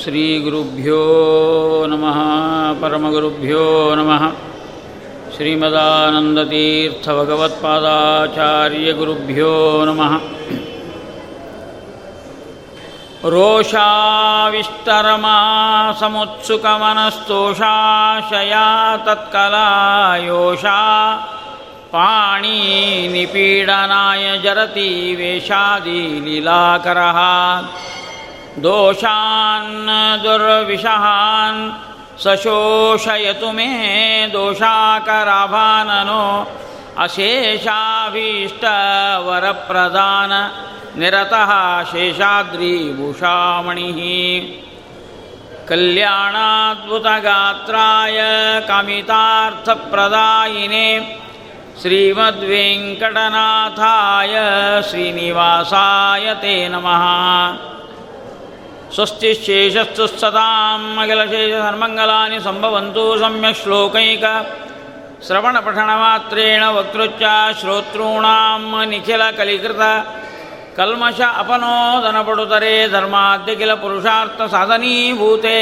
ಬೇಡ ಶ್ರೀಗುರುಭ್ಯೋ ನಮಃ ಪರಮಗುರುಭ್ಯೋ ನಮಃ ಶ್ರೀಮದಾನಂದತೀರ್ಥಭಗವತ್ಪಾದಾಚಾರ್ಯಗುರುಭ್ಯೋ ನಮಃ रोषाविष्टरमा समुत्सुकमनस्तोषाशया तत्कलायोषा पाणिनिपीडनाय जरति वेषादिलीलाकरः दोषान् दुर्विषहान् सशोषयतु मे दोषाकराभाननो अशेषाभीष्टवरप्रदान निरतः शेषाद्रिभूषामणिः। कल्याणाद्भुतगात्राय कामितार्थप्रदायिने श्रीमद्वेङ्कटनाथाय श्रीनिवासाय ते नमः स्वस्तिशेषस्तु सदामखिलशेषसन्मङ्गलानि सम्भवन्तु सम्यक् श्लोकैक श्रवणपठनमात्रेण वक्तृच्चा श्रोतॄणां निखिलकलिकृत कल्मष अपनोदनपडुतरे धर्माद्य किल पुरुषार्थसाधनीभूते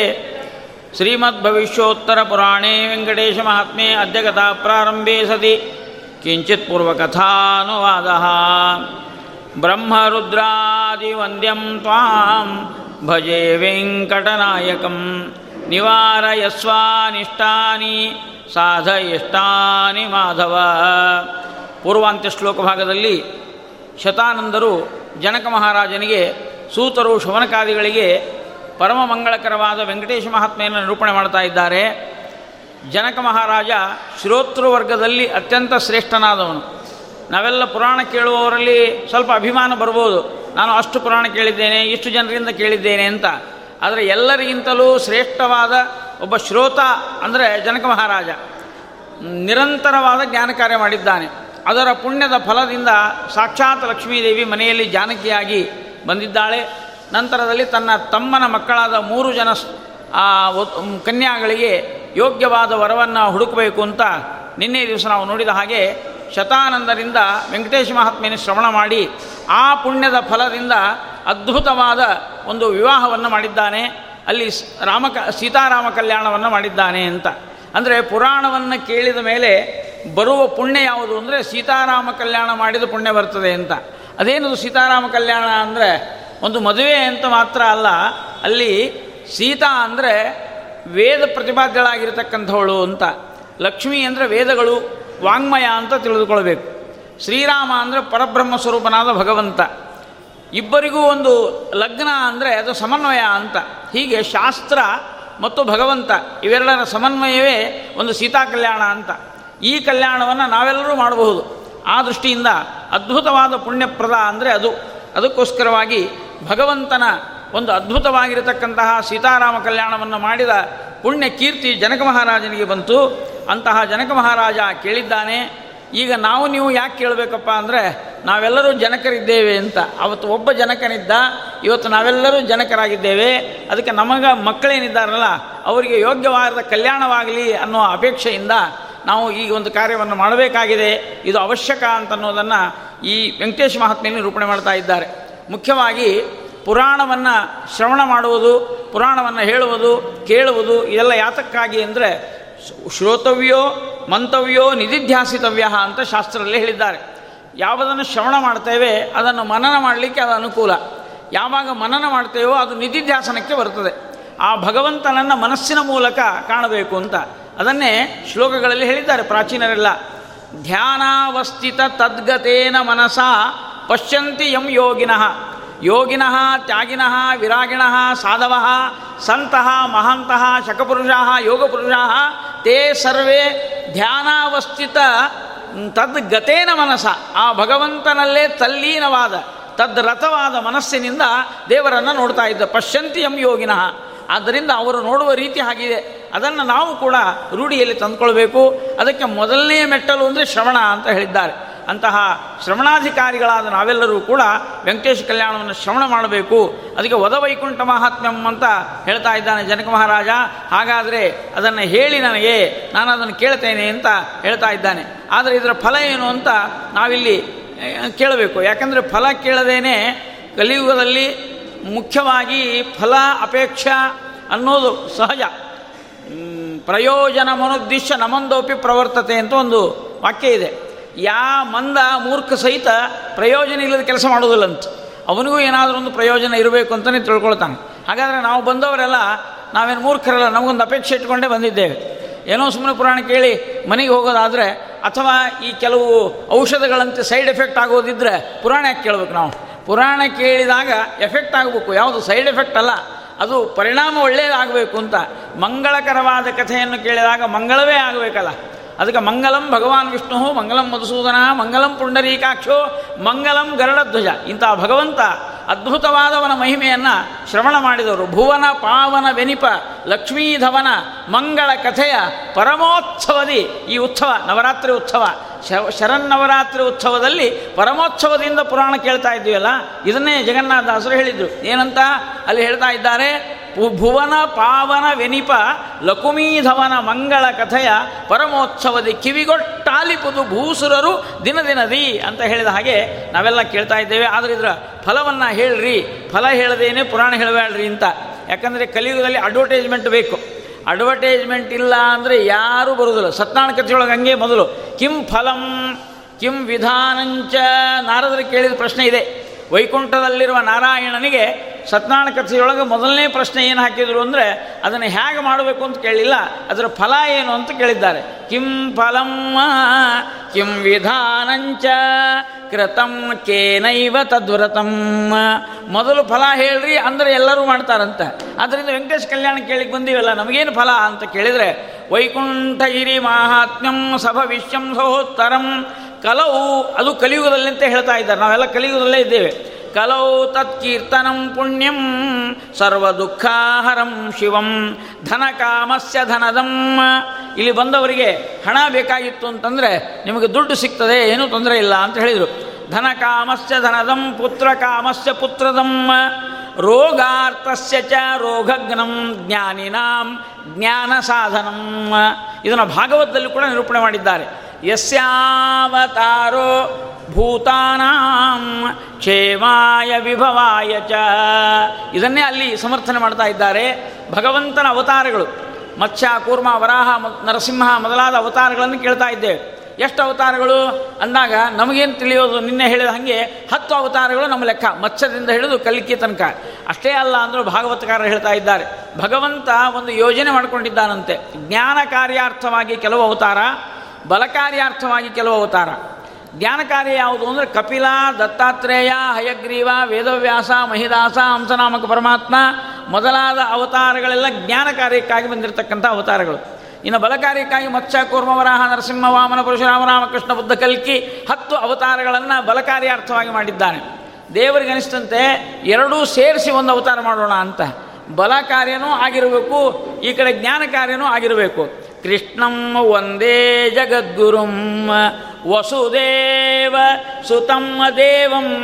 श्रीमद्भविष्योत्तरपुराणे वेङ्कटेशमहात्म्ये अद्य कथाप्रारम्भे सति किञ्चित्पूर्वकथानुवादः ब्रह्मरुद्रादिवन्द्यं त्वाम् ಭಜೆ ವೆಂಕಟನಾಯಕಂ. ನಿವಾರಯಸ್ವಾನಿಷ್ಟಾನಿ ಸಾಧಯಿಷ್ಟಾನಿ ಮಾಧವ. ಪೂರ್ವಾಂತ್ಯ ಶ್ಲೋಕ ಭಾಗದಲ್ಲಿ ಶತಾನಂದರು ಜನಕ ಮಹಾರಾಜನಿಗೆ ಸೂತರು ಶವನಕಾದಿಗಳಿಗೆ ಪರಮ ಮಂಗಳಕರವಾದ ವೆಂಕಟೇಶ ಮಹಾತ್ಮೆಯನ್ನು ನಿರೂಪಣೆ ಮಾಡ್ತಾ ಇದ್ದಾರೆ. ಜನಕ ಮಹಾರಾಜ ಶ್ರೋತೃವರ್ಗದಲ್ಲಿ ಅತ್ಯಂತ ಶ್ರೇಷ್ಠನಾದವನು. ನಾವೆಲ್ಲ ಪುರಾಣ ಕೇಳುವವರಲ್ಲಿ ಸ್ವಲ್ಪ ಅಭಿಮಾನ ಬರ್ಬೋದು. ನಾನು ಅಷ್ಟು ಪುರಾಣ ಕೇಳಿದ್ದೇನೆ, ಇಷ್ಟು ಜನರಿಂದ ಕೇಳಿದ್ದೇನೆ ಅಂತ. ಆದರೆ ಎಲ್ಲರಿಗಿಂತಲೂ ಶ್ರೇಷ್ಠವಾದ ಒಬ್ಬ ಶ್ರೋತ ಅಂದರೆ ಜನಕ ಮಹಾರಾಜ. ನಿರಂತರವಾದ ಜ್ಞಾನ ಕಾರ್ಯ ಮಾಡಿದ್ದಾನೆ. ಅದರ ಪುಣ್ಯದ ಫಲದಿಂದ ಸಾಕ್ಷಾತ್ ಲಕ್ಷ್ಮೀದೇವಿ ಮನೆಯಲ್ಲಿ ಜಾನಕಿಯಾಗಿ ಬಂದಿದ್ದಾಳೆ. ನಂತರದಲ್ಲಿ ತನ್ನ ತಮ್ಮನ ಮಕ್ಕಳಾದ ಮೂರು ಜನ ಕನ್ಯಾಗಳಿಗೆ ಯೋಗ್ಯವಾದ ವರವನ್ನು ಹುಡುಕಬೇಕು ಅಂತ ನಿನ್ನೆ ದಿವಸ ನಾವು ನೋಡಿದ ಹಾಗೆ ಶತಾನಂದರಿಂದ ವೆಂಕಟೇಶ ಮಹಾತ್ಮೆಯನ್ನು ಶ್ರವಣ ಮಾಡಿ ಆ ಪುಣ್ಯದ ಫಲದಿಂದ ಅದ್ಭುತವಾದ ಒಂದು ವಿವಾಹವನ್ನು ಮಾಡಿದ್ದಾನೆ. ಅಲ್ಲಿ ರಾಮಕ ಸೀತಾರಾಮ ಕಲ್ಯಾಣವನ್ನು ಮಾಡಿದ್ದಾನೆ ಅಂತ. ಅಂದರೆ ಪುರಾಣವನ್ನು ಕೇಳಿದ ಮೇಲೆ ಬರುವ ಪುಣ್ಯ ಯಾವುದು ಅಂದರೆ ಸೀತಾರಾಮ ಕಲ್ಯಾಣ ಮಾಡಿದ ಪುಣ್ಯ ಬರ್ತದೆ ಅಂತ. ಅದೇನದು ಸೀತಾರಾಮ ಕಲ್ಯಾಣ ಅಂದರೆ? ಒಂದು ಮದುವೆ ಅಂತ ಮಾತ್ರ ಅಲ್ಲ. ಅಲ್ಲಿ ಸೀತಾ ಅಂದರೆ ವೇದ ಪ್ರತಿಪಾದ್ಯಳಾಗಿರ್ತಕ್ಕಂಥವಳು ಅಂತ. ಲಕ್ಷ್ಮಿ ಅಂದರೆ ವೇದಗಳು. ವಾಂಗ್ಮಯ ಅಂತ ತಿಳಿದುಕೊಳ್ಬೇಕು. ಶ್ರೀರಾಮ ಅಂದರೆ ಪರಬ್ರಹ್ಮ ಸ್ವರೂಪನಾದ ಭಗವಂತ. ಇಬ್ಬರಿಗೂ ಒಂದು ಲಗ್ನ ಅಂದರೆ ಅದು ಸಮನ್ವಯ ಅಂತ. ಹೀಗೆ ಶಾಸ್ತ್ರ ಮತ್ತು ಭಗವಂತ ಇವೆರಡರ ಸಮನ್ವಯವೇ ಒಂದು ಸೀತಾ ಕಲ್ಯಾಣ ಅಂತ. ಈ ಕಲ್ಯಾಣವನ್ನು ನಾವೆಲ್ಲರೂ ಮಾಡಬಹುದು. ಆ ದೃಷ್ಟಿಯಿಂದ ಅದ್ಭುತವಾದ ಪುಣ್ಯಪ್ರದ ಅಂದರೆ ಅದು. ಅದಕ್ಕೋಸ್ಕರವಾಗಿ ಭಗವಂತನ ಒಂದು ಅದ್ಭುತವಾಗಿರತಕ್ಕಂತಹ ಸೀತಾರಾಮ ಕಲ್ಯಾಣವನ್ನು ಮಾಡಿದ ಪುಣ್ಯ ಕೀರ್ತಿ ಜನಕ ಮಹಾರಾಜನಿಗೆ ಬಂತು. ಅಂತಹ ಜನಕ ಮಹಾರಾಜ ಕೇಳಿದ್ದಾನೆ, ಈಗ ನಾವು ನೀವು ಯಾಕೆ ಕೇಳಬೇಕಪ್ಪ ಅಂದರೆ, ನಾವೆಲ್ಲರೂ ಜನಕರಿದ್ದೇವೆ ಅಂತ. ಅವತ್ತು ಒಬ್ಬ ಜನಕನಿದ್ದ, ಇವತ್ತು ನಾವೆಲ್ಲರೂ ಜನಕರಾಗಿದ್ದೇವೆ. ಅದಕ್ಕೆ ನಮಗ ಮಕ್ಕಳೇನಿದ್ದಾರಲ್ಲ, ಅವರಿಗೆ ಯೋಗ್ಯವಾದ ಕಲ್ಯಾಣವಾಗಲಿ ಅನ್ನೋ ಅಪೇಕ್ಷೆಯಿಂದ ನಾವು ಈ ಒಂದು ಕಾರ್ಯವನ್ನು ಮಾಡಬೇಕಾಗಿದೆ. ಇದು ಅವಶ್ಯಕ ಅಂತನ್ನೋದನ್ನು ಈ ವೆಂಕಟೇಶ್ ಮಹಾತ್ಮೆಯಲ್ಲಿ ನಿರೂಪಣೆ ಮಾಡ್ತಾ ಇದ್ದಾರೆ. ಮುಖ್ಯವಾಗಿ ಪುರಾಣವನ್ನು ಶ್ರವಣ ಮಾಡುವುದು, ಪುರಾಣವನ್ನು ಹೇಳುವುದು, ಕೇಳುವುದು, ಇದೆಲ್ಲ ಯಾತಕ್ಕಾಗಿ ಅಂದರೆ ಶ್ರೋತವ್ಯೋ ಮಂತವ್ಯೋ ನಿಧಿಧ್ಯಾಸಿತವ್ಯ ಅಂತ ಶಾಸ್ತ್ರದಲ್ಲಿ ಹೇಳಿದ್ದಾರೆ. ಯಾವುದನ್ನು ಶ್ರವಣ ಮಾಡ್ತೇವೆ, ಅದನ್ನು ಮನನ ಮಾಡಲಿಕ್ಕೆ ಅದು ಅನುಕೂಲ. ಯಾವಾಗ ಮನನ ಮಾಡ್ತೇವೋ ಅದು ನಿಧಿಧ್ಯಾಸನಕ್ಕೆ ಬರ್ತದೆ. ಆ ಭಗವಂತನನ್ನು ಮನಸ್ಸಿನ ಮೂಲಕ ಕಾಣಬೇಕು ಅಂತ. ಅದನ್ನೇ ಶ್ಲೋಕಗಳಲ್ಲಿ ಹೇಳಿದ್ದಾರೆ ಪ್ರಾಚೀನರೆಲ್ಲ. ಧ್ಯಾನಾವಸ್ಥಿತ ತದ್ಗತೇನ ಮನಸ ಪಶ್ಯಂತಿ ಯಂ ಯೋಗಿನಃ. ಯೋಗಿನಃ, ತ್ಯಾಗಿನಃ, ವಿರಾಗಿಣಃ, ಸಾಧವಃ, ಸಂತಃ, ಮಹಾಂತಃ, ಶಕಪುರುಷಾ, ಯೋಗಪುರುಷಾ, ತೇ ಸರ್ವೇ ಧ್ಯಾನಾವಸ್ಥಿತ ತದ್ಗತೇನ ಮನಸ. ಆ ಭಗವಂತನಲ್ಲೇ ತಲ್ಲೀನವಾದ ತದ್ರಥವಾದ ಮನಸ್ಸಿನಿಂದ ದೇವರನ್ನು ನೋಡ್ತಾ ಇದ್ದ. ಪಶ್ಯಂತಿ ಎಂ ಯೋಗಿನಃ. ಆದ್ದರಿಂದ ಅವರು ನೋಡುವ ರೀತಿ ಆಗಿದೆ ಅದನ್ನು ನಾವು ಕೂಡ ರೂಢಿಯಲ್ಲಿ ತಂದುಕೊಳ್ಬೇಕು. ಅದಕ್ಕೆ ಮೊದಲನೇ ಮೆಟ್ಟಲು ಅಂದರೆ ಶ್ರವಣ ಅಂತ ಹೇಳಿದ್ದಾರೆ. ಅಂತಹ ಶ್ರವಣಾಧಿಕಾರಿಗಳಾದ ನಾವೆಲ್ಲರೂ ಕೂಡ ವೆಂಕಟೇಶ ಕಲ್ಯಾಣವನ್ನು ಶ್ರವಣ ಮಾಡಬೇಕು. ಅದಕ್ಕೆ ವದವೈಕುಂಠ ಮಹಾತ್ಮ್ಯಂ ಅಂತ ಹೇಳ್ತಾ ಇದ್ದಾನೆ ಜನಕ ಮಹಾರಾಜ. ಹಾಗಾದರೆ ಅದನ್ನು ಹೇಳಿ ನನಗೆ, ನಾನು ಅದನ್ನು ಕೇಳ್ತೇನೆ ಅಂತ ಹೇಳ್ತಾ ಇದ್ದಾನೆ. ಆದರೆ ಇದರ ಫಲ ಏನು ಅಂತ ನಾವಿಲ್ಲಿ ಕೇಳಬೇಕು. ಯಾಕಂದರೆ ಫಲ ಕೇಳದೇನೆ ಕಲಿಯುಗದಲ್ಲಿ ಮುಖ್ಯವಾಗಿ ಫಲ ಅಪೇಕ್ಷೆ ಅನ್ನೋದು ಸಹಜ. ಪ್ರಯೋಜನ ಮನುದ್ದಿಶ್ಯ ನಮಂದೋಪಿ ಪ್ರವರ್ತತೆ ಅಂತ ಒಂದು ವಾಕ್ಯ ಇದೆ. ಯಾ ಮಂದ ಮೂರ್ಖ ಸಹಿತ ಪ್ರಯೋಜನ ಇಲ್ಲದ ಕೆಲಸ ಮಾಡೋದಿಲ್ಲಂತ ಅವನಿಗೂ ಏನಾದರೂ ಒಂದು ಪ್ರಯೋಜನ ಇರಬೇಕು ಅಂತಲೇ ತಿಳ್ಕೊಳ್ತಾನೆ. ಹಾಗಾದರೆ ನಾವು ಬಂದವರೆಲ್ಲ ನಾವೇನು ಮೂರ್ಖರಲ್ಲ, ನಮಗೊಂದು ಅಪೇಕ್ಷೆ ಇಟ್ಕೊಂಡೇ ಬಂದಿದ್ದೇವೆ. ಏನೋ ಸುಮ್ಮನೆ ಪುರಾಣ ಕೇಳಿ ಮನೆಗೆ ಹೋಗೋದಾದರೆ ಅಥವಾ ಈ ಕೆಲವು ಔಷಧಗಳಂತೆ ಸೈಡ್ ಎಫೆಕ್ಟ್ ಆಗೋದಿದ್ರೆ ಪುರಾಣ ಯಾಕೆ ಕೇಳಬೇಕು ನಾವು? ಪುರಾಣ ಕೇಳಿದಾಗ ಎಫೆಕ್ಟ್ ಆಗಬೇಕು. ಯಾವುದು ಸೈಡ್ ಎಫೆಕ್ಟ್ ಅಲ್ಲ, ಅದು ಪರಿಣಾಮ ಒಳ್ಳೆಯದಾಗಬೇಕು ಅಂತ. ಮಂಗಳಕರವಾದ ಕಥೆಯನ್ನು ಕೇಳಿದಾಗ ಮಂಗಳವೇ ಆಗಬೇಕಲ್ಲ. ಅದಕ್ಕೆ ಮಂಗಲಂ ಭಗವಾನ್ ವಿಷ್ಣು ಮಂಗಲಂ ಮಧುಸೂದನ, ಮಂಗಲಂ ಪುಂಡರೀಕಾಕ್ಷೋ, ಮಂಗಲಂ ಗರಡಧ್ವಜ. ಇಂಥ ಭಗವಂತ ಅದ್ಭುತವಾದವನ ಮಹಿಮೆಯನ್ನು ಶ್ರವಣ ಮಾಡಿದವರು. ಭುವನ, ಪಾವನ, ವೆನಿಪ, ಲಕ್ಷ್ಮೀಧವನ, ಮಂಗಳ ಕಥೆಯ ಪರಮೋತ್ಸವದಿ ಈ ಉತ್ಸವ, ನವರಾತ್ರಿ ಉತ್ಸವ. ಶರನ್ನವರಾತ್ರಿ ಉತ್ಸವದಲ್ಲಿ ಪರಮೋತ್ಸವದಿಂದ ಪುರಾಣ ಕೇಳ್ತಾ ಇದ್ದೀವಲ್ಲ? ಇದನ್ನೇ ಜಗನ್ನಾಥದಾಸರು ಹೇಳಿದರು. ಏನಂತ? ಅಲ್ಲಿ ಹೇಳ್ತಾ ಇದ್ದಾರೆ ಭುವನ ಪಾವನ ವೆನಿಪ ಲಕುಮೀಧವನ ಮಂಗಳ ಕಥೆಯ ಪರಮೋತ್ಸವದಿ ಕಿವಿಗೊಟ್ಟಾಲಿಪುದು ಭೂಸುರರು ದಿನ ದಿನದಿ ಅಂತ ಹೇಳಿದ ಹಾಗೆ ನಾವೆಲ್ಲ ಕೇಳ್ತಾ ಇದ್ದೇವೆ. ಆದರೆ ಇದರ ಫಲವನ್ನು ಹೇಳ್ರಿ. ಫಲ ಹೇಳದೇನೆ ಪುರಾಣ ಹೇಳಬೇಡ್ರಿ ಅಂತ. ಯಾಕಂದರೆ ಕಲಿಯುಗದಲ್ಲಿ ಅಡ್ವರ್ಟೈಸ್ಮೆಂಟ್ ಬೇಕು. ಅಡ್ವರ್ಟೈಸ್ಮೆಂಟ್ ಇಲ್ಲ ಅಂದರೆ ಯಾರೂ ಬರುವುದಿಲ್ಲ ಸತ್ಯನಾರಾಯಣ ಕಥೆಯೊಳಗೆ ಹಂಗೆ ಮೊದಲು. ಕಿಂ ಫಲಂ, ಕಿಂ ವಿಧಾನಂಚ ನಾರದರು ಕೇಳಿದ ಪ್ರಶ್ನೆ ಇದೆ. ವೈಕುಂಠದಲ್ಲಿರುವ ನಾರಾಯಣನಿಗೆ ಸತ್ಯನಾರಾಯಣ ಕಥೆಯೊಳಗೆ ಮೊದಲನೇ ಪ್ರಶ್ನೆ ಏನು ಹಾಕಿದರು ಅಂದರೆ ಅದನ್ನು ಹೇಗೆ ಮಾಡಬೇಕು ಅಂತ ಕೇಳಿಲ್ಲ, ಅದರ ಫಲ ಏನು ಅಂತ ಕೇಳಿದ್ದಾರೆ. ಕಿಂ ಫಲಂ ಕಿಂ ವಿಧಾನಂಚ, ಕೃತಂ ಕೇನೈವ ತದ್ವ್ರತಂ. ಮೊದಲು ಫಲ ಹೇಳ್ರಿ, ಅಂದರೆ ಎಲ್ಲರೂ ಮಾಡ್ತಾರಂತ. ಆದ್ದರಿಂದ ವೆಂಕಟೇಶ್ ಕಲ್ಯಾಣ ಕೇಳಿಗೆ ಬಂದೀವಲ್ಲ, ನಮಗೇನು ಫಲ ಅಂತ ಕೇಳಿದರೆ ವೈಕುಂಠಗಿರಿ ಮಾಹಾತ್ಮ್ಯಂ ಸಭವಿಷ್ಯಂ ಸಹೋತ್ತರಂ. ಕಲವು, ಅದು ಕಲಿಯುಗದಲ್ಲಿ ಅಂತ ಹೇಳ್ತಾ ಇದ್ದಾರೆ. ನಾವೆಲ್ಲ ಕಲಿಯುಗದಲ್ಲೇ ಇದ್ದೇವೆ. ಕಲೌ ತತ್ಕೀರ್ತನಂ ಪುಣ್ಯಂ ಸರ್ವದುಃಖಾಹರಂ ಶಿವಂ ಧನ ಕಾಮಸ್ಯ ಧನದಂ ಇಲ್ಲಿ ಬಂದವರಿಗೆ ಹಣ ಬೇಕಾಗಿತ್ತು ಅಂತಂದರೆ ನಿಮಗೆ ದುಡ್ಡು ಸಿಗ್ತದೆ, ಏನೂ ತೊಂದರೆ ಇಲ್ಲ ಅಂತ ಹೇಳಿದರು. ಧನ ಕಾಮಸ್ಯ ಧನದಂ ಪುತ್ರ ಕಾಮಸ್ಯ ಪುತ್ರದಂ, ರೋಗಾರ್ಥಸ್ಯ ಚ ರೋಗಗ್ನಂ, ಜ್ಞಾನಿನಾಂ ಜ್ಞಾನ ಸಾಧನಂ ಇದನ್ನು ಭಾಗವತದಲ್ಲಿ ಕೂಡ ನಿರೂಪಣೆ ಮಾಡಿದ್ದಾರೆ. ಯಸ್ಯಾವತಾರೋ ಭೂತಾನಾಂ ಕ್ಷೇಮಾಯ ವಿಭವಾಯ ಚ. ಇದನ್ನೇ ಅಲ್ಲಿ ಸಮರ್ಥನೆ ಮಾಡ್ತಾ ಇದ್ದಾರೆ ಭಗವಂತನ ಅವತಾರಗಳು. ಮತ್ಸ್ಯ, ಕೂರ್ಮ, ವರಾಹ ನರಸಿಂಹ ಮೊದಲಾದ ಅವತಾರಗಳನ್ನು ಕೇಳ್ತಾ ಇದ್ದೇವೆ ಎಷ್ಟು ಅವತಾರಗಳು? ಅಂದಾಗ ನಮಗೇನು ತಿಳಿಯೋದು? ನಿನ್ನೆ ಹೇಳಿದ ಹಾಗೆ ಹತ್ತು ಅವತಾರಗಳು ನಮ್ಮ ಲೆಕ್ಕ. ಮತ್ಸ್ಯದಿಂದ ಹಿಡಿದು ಕಲಿಕೆ ತನಕ. ಅಷ್ಟೇ ಅಲ್ಲ ಅಂದರೂ ಭಾಗವತಕಾರರು ಹೇಳ್ತಾ ಇದ್ದಾರೆ. ಭಗವಂತ ಒಂದು ಯೋಜನೆ ಮಾಡಿಕೊಂಡಿದ್ದಾನಂತೆ. ಜ್ಞಾನ ಕಾರ್ಯಾರ್ಥವಾಗಿ ಕೆಲವು ಅವತಾರ ಬಲ ಕಾರ್ಯಾರ್ಥವಾಗಿ ಕೆಲವು ಅವತಾರ. ಜ್ಞಾನಕಾರ್ಯ ಯಾವುದು ಅಂದರೆ ಕಪಿಲ, ದತ್ತಾತ್ರೇಯ, ಹಯಗ್ರೀವ, ವೇದವ್ಯಾಸ, ಮಹಿದಾಸ, ಹಂಸನಾಮಕ ಪರಮಾತ್ಮ ಮೊದಲಾದ ಅವತಾರಗಳೆಲ್ಲ ಜ್ಞಾನ ಕಾರ್ಯಕ್ಕಾಗಿ ಬಂದಿರತಕ್ಕಂಥ ಅವತಾರಗಳು. ಇನ್ನು ಬಲ ಕಾರ್ಯಕ್ಕಾಗಿ ಮತ್ಸ್ಯ, ಕೂರ್ಮ, ವರಾಹ, ನರಸಿಂಹ, ವಾಮನ ಪರಶುರಾಮ ರಾಮಕೃಷ್ಣ ಬುದ್ಧ, ಕಲ್ಕಿ ಹತ್ತು ಅವತಾರಗಳನ್ನು ಬಲ ಕಾರ್ಯಾರ್ಥವಾಗಿ ಮಾಡಿದ್ದಾನೆ. ದೇವರಿಗೆ ಅನಿಸ್ತಂತೆ ಎರಡೂ ಸೇರಿಸಿ ಒಂದು ಅವತಾರ ಮಾಡೋಣ ಅಂತ. ಬಲ ಕಾರ್ಯನೂ ಆಗಿರಬೇಕು, ಈ ಕಡೆ ಜ್ಞಾನ ಕಾರ್ಯನೂ ಆಗಿರಬೇಕು. ಕೃಷ್ಣಂ ವಂದೇ ಜಗದ್ಗುರುಂ ವಸುದೇವ ಸುತಂ ದೇವಂ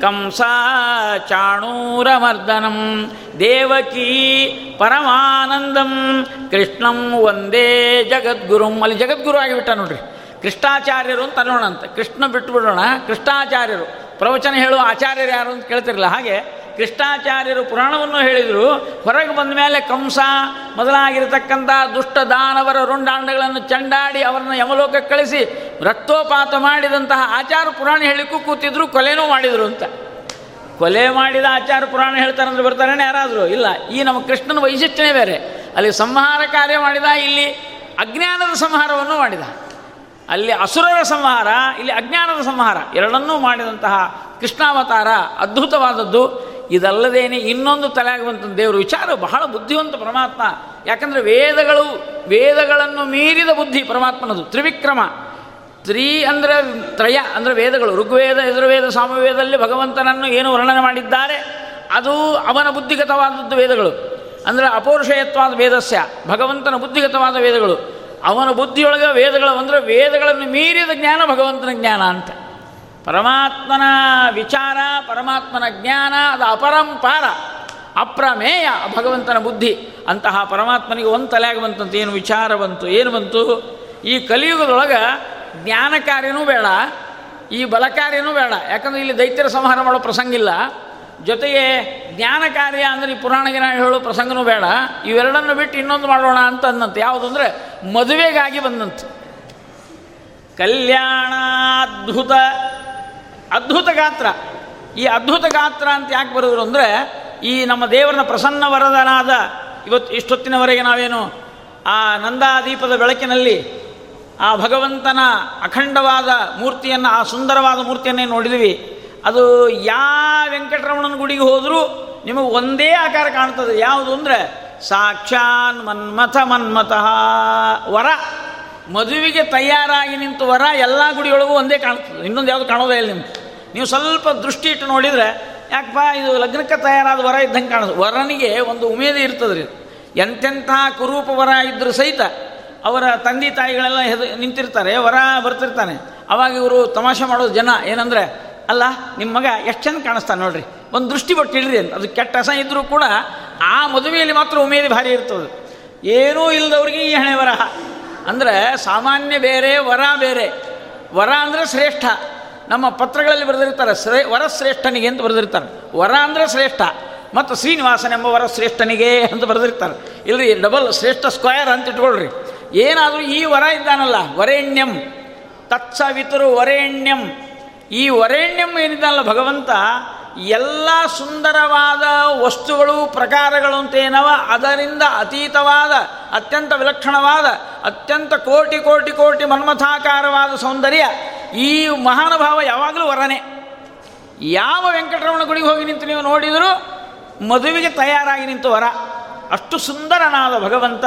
ಕಂಸಾ ಚಾಣೂರಮರ್ದನಂ. ದೇವಕೀ ಪರಮಾನಂದಂ. ಕೃಷ್ಣಂ ವಂದೇ ಜಗದ್ಗುರುಂ. ಅಲ್ಲಿ ಜಗದ್ಗುರು ಆಗಿಬಿಟ್ಟ ನೋಡ್ರಿ. ಕೃಷ್ಣಾಚಾರ್ಯರು ಅಂತ ಅನ್ನೋಣ ಅಂತ ಕೃಷ್ಣ ಬಿಟ್ಟುಬಿಡೋಣ ಕೃಷ್ಣಾಚಾರ್ಯರು. ಪ್ರವಚನ ಹೇಳುವ ಆಚಾರ್ಯರು ಯಾರು ಅಂತ ಕೇಳ್ತಿರಲಿಲ್ಲ. ಹಾಗೆ ಕೃಷ್ಣಾಚಾರ್ಯರು ಪುರಾಣವನ್ನು ಹೇಳಿದರು, ಹೊರಗೆ ಬಂದ ಮೇಲೆ ಕಂಸ ಮೊದಲಾಗಿರತಕ್ಕಂಥ ದುಷ್ಟ ದಾನವರ ರುಂಡಾಂಡಗಳನ್ನು ಚಂಡಾಡಿ ಅವರನ್ನು ಯಮಲೋಕಕ್ಕೆ ಕಳಿಸಿ ರಕ್ತೋಪಾತ ಮಾಡಿದಂತಹ ಆಚಾರ ಪುರಾಣ ಹೇಳಿಕ್ಕೂ ಕೂತಿದ್ರು, ಕೊಲೆನೂ ಮಾಡಿದರು ಅಂತ. ಕೊಲೆ ಮಾಡಿದ ಆಚಾರ ಪುರಾಣ ಹೇಳ್ತಾರಂದ್ರೆ ಬರ್ತಾರೇನೆ ಯಾರಾದರೂ? ಇಲ್ಲ, ಈ ನಮ್ಮ ಕೃಷ್ಣನ ವೈಶಿಷ್ಟ್ಯನೇ ಬೇರೆ. ಅಲ್ಲಿ ಸಂಹಾರ ಕಾರ್ಯ ಮಾಡಿದ, ಇಲ್ಲಿ ಅಜ್ಞಾನದ ಸಂಹಾರವನ್ನು ಮಾಡಿದ. ಅಲ್ಲಿ ಅಸುರರ ಸಂಹಾರ, ಇಲ್ಲಿ ಅಜ್ಞಾನದ ಸಂಹಾರ, ಎರಡನ್ನೂ ಮಾಡಿದಂತಹ ಕೃಷ್ಣಾವತಾರ ಅದ್ಭುತವಾದದ್ದು. ಇದಲ್ಲದೇನೆ ಇನ್ನೊಂದು ತಲೆಯಾಗುವಂಥ ದೇವರು ವಿಚಾರ, ಬಹಳ ಬುದ್ಧಿವಂತ ಪರಮಾತ್ಮ. ಯಾಕಂದರೆ ವೇದಗಳು, ವೇದಗಳನ್ನು ಮೀರಿದ ಬುದ್ಧಿ ಪರಮಾತ್ಮನದು, ತ್ರಿವಿಕ್ರಮ. ತ್ರೀ ಅಂದರೆ ತ್ರಯ, ಅಂದರೆ ವೇದಗಳು. ಋಗ್ವೇದ, ಯಜುರ್ವೇದ, ಸಾಮವೇದದಲ್ಲಿ ಭಗವಂತನನ್ನು ಏನು ವರ್ಣನೆ ಮಾಡಿದ್ದಾರೆ? ಅದು ಅವನ ಬುದ್ಧಿಗತವಾದದ್ದು ವೇದಗಳು. ಅಂದರೆ ಅಪೌರುಷಯತ್ವಾದ ವೇದಸ್ಯ, ಭಗವಂತನ ಬುದ್ಧಿಗತವಾದ ವೇದಗಳು. ಅವನ ಬುದ್ಧಿಯೊಳಗೆ ವೇದಗಳು, ಅಂದರೆ ವೇದಗಳನ್ನು ಮೀರಿದ ಜ್ಞಾನ ಭಗವಂತನ ಜ್ಞಾನ ಅಂತ. ಪರಮಾತ್ಮನ ವಿಚಾರ, ಪರಮಾತ್ಮನ ಜ್ಞಾನ, ಅದು ಅಪರಂಪಾರ, ಅಪ್ರಮೇಯ ಭಗವಂತನ ಬುದ್ಧಿ. ಅಂತಹ ಪರಮಾತ್ಮನಿಗೆ ಒಂದು ತಲೆಯಾಗಿ ಬಂತಂತ, ಏನು ವಿಚಾರ ಬಂತು, ಏನು ಬಂತು? ಈ ಕಲಿಯುಗದೊಳಗೆ ಜ್ಞಾನ ಕಾರ್ಯನೂ ಬೇಡ, ಈ ಬಲ ಕಾರ್ಯನೂ ಬೇಡ. ಯಾಕಂದರೆ ಇಲ್ಲಿ ದೈತ್ಯರ ಸಂಹಾರ ಮಾಡೋ ಪ್ರಸಂಗ ಇಲ್ಲ. ಜೊತೆಗೆ ಜ್ಞಾನ ಕಾರ್ಯ ಅಂದರೆ ಈ ಪುರಾಣ ಗಿನ ಹೇಳೋ ಪ್ರಸಂಗನೂ ಬೇಡ. ಇವೆರಡನ್ನು ಬಿಟ್ಟು ಇನ್ನೊಂದು ಮಾಡೋಣ ಅಂತ ಅಂದಂತೆ. ಯಾವುದು ಅಂದರೆ ಮದುವೆಗಾಗಿ ಬಂದಂತೆ. ಕಲ್ಯಾಣ ಅದ್ಭುತ ಗಾತ್ರ. ಈ ಅದ್ಭುತ ಗಾತ್ರ ಅಂತ ಯಾಕೆ ಬರೋದ್ರು ಅಂದರೆ, ಈ ನಮ್ಮ ದೇವರನ್ನ ಪ್ರಸನ್ನ ವರದನಾದ ಇವತ್ತು ಇಷ್ಟೊತ್ತಿನವರೆಗೆ ನಾವೇನು ಆ ನಂದಾದೀಪದ ಬೆಳಕಿನಲ್ಲಿ ಆ ಭಗವಂತನ ಅಖಂಡವಾದ ಮೂರ್ತಿಯನ್ನು, ಆ ಸುಂದರವಾದ ಮೂರ್ತಿಯನ್ನೇ ನೋಡಿದ್ವಿ. ಅದು ಯಾವ ವೆಂಕಟರಮಣನ ಗುಡಿಗೆ ಹೋದರೂ ನಿಮಗೆ ಒಂದೇ ಆಕಾರ ಕಾಣ್ತದೆ. ಯಾವುದು ಅಂದರೆ, ಸಾಕ್ಷಾನ್ ಮನ್ಮಥ ಮನ್ಮತಃ ವರ. ಮದುವೆಗೆ ತಯಾರಾಗಿ ನಿಂತು ವರ, ಎಲ್ಲ ಗುಡಿಯೊಳಗೂ ಒಂದೇ ಕಾಣ್ತದೆ. ಇನ್ನೊಂದು ಯಾವುದು ಕಾಣೋದೇ ಇಲ್ಲ ನಿಮ್ಗೆ. ನೀವು ಸ್ವಲ್ಪ ದೃಷ್ಟಿ ಇಟ್ಟು ನೋಡಿದರೆ, ಯಾಕಪ್ಪ, ಇದು ಲಗ್ನಕ್ಕೆ ತಯಾರಾದ ವರ ಇದ್ದಂಗೆ ಕಾಣೋದು. ವರನಿಗೆ ಒಂದು ಉಮೇದು ಇರ್ತದೆ ರೀ ಎಂತೆಂಥ ಕುರೂಪ ವರ ಇದ್ದರೂ ಸಹಿತ ಅವರ ತಂದೆ ತಾಯಿಗಳೆಲ್ಲ ಹೆದ ನಿಂತಿರ್ತಾರೆ, ವರ ಬರ್ತಿರ್ತಾನೆ. ಅವಾಗ ಇವರು ತಮಾಷೆ ಮಾಡೋದು ಜನ ಏನಂದರೆ, ಅಲ್ಲ ನಿಮ್ಮ ಮಗ ಎಷ್ಟು ಚೆಂದ ಕಾಣಿಸ್ತಾನೆ ನೋಡ್ರಿ. ಒಂದು ದೃಷ್ಟಿ ಬಟ್ಟು ಇಡ್ರಿ ಅಂತ. ಅದು ಕೆಟ್ಟ ಹಸ ಇದ್ದರೂ ಕೂಡ ಆ ಮದುವೆಯಲ್ಲಿ ಮಾತ್ರ ಉಮೇದಿ ಭಾರಿ ಇರ್ತದೆ. ಏನೂ ಇಲ್ಲದವ್ರಿಗೆ ಈ ಹಣೆ ವರಹ ಅಂದರೆ ಸಾಮಾನ್ಯ ಬೇರೆ, ವರ ಬೇರೆ. ವರ ಅಂದರೆ ಶ್ರೇಷ್ಠ. ನಮ್ಮ ಪತ್ರಗಳಲ್ಲಿ ಬರೆದಿರ್ತಾರೆ ಶ್ರೇ, ವರಶ್ರೇಷ್ಠನಿಗೆ ಅಂತ ಬರೆದಿರ್ತಾರೆ ವರ ಅಂದರೆ ಶ್ರೇಷ್ಠ, ಮತ್ತು ಶ್ರೀನಿವಾಸನ್ ಎಂಬ ವರಶ್ರೇಷ್ಠನಿಗೆ ಅಂತ ಬರೆದಿರ್ತಾರೆ ಇಲ್ಲರಿ ಡಬಲ್ ಶ್ರೇಷ್ಠ ಸ್ಕ್ವಯರ್ ಅಂತ ಇಟ್ಕೊಳ್ರಿ. ಏನಾದರೂ ಈ ವರ ಇದ್ದಾನಲ್ಲ, ವರೇಣ್ಯಂ, ತತ್ಸವಿತರು ವರೇಣ್ಯಂ. ಈ ವರೇಣ್ಯಂ ಏನಿದ್ದಾನಲ್ಲ ಭಗವಂತ ಎಲ್ಲ ಸುಂದರವಾದ ವಸ್ತುಗಳು, ಪ್ರಕಾರಗಳು ಏನವ? ಅದರಿಂದ ಅತೀತವಾದ, ಅತ್ಯಂತ ವಿಲಕ್ಷಣವಾದ, ಅತ್ಯಂತ ಕೋಟಿ ಕೋಟಿ ಕೋಟಿ ಮನ್ಮಥಾಕಾರವಾದ ಸೌಂದರ್ಯ ಈ ಮಹಾನುಭಾವ ಯಾವಾಗಲೂ ವರನೇ. ಯಾವ ವೆಂಕಟರಮಣ ಗುಡಿಗೆ ಹೋಗಿ ನಿಂತು ನೀವು ನೋಡಿದರೂ ಮದುವೆಗೆ ತಯಾರಾಗಿ ನಿಂತು ವರ. ಅಷ್ಟು ಸುಂದರನಾದ ಭಗವಂತ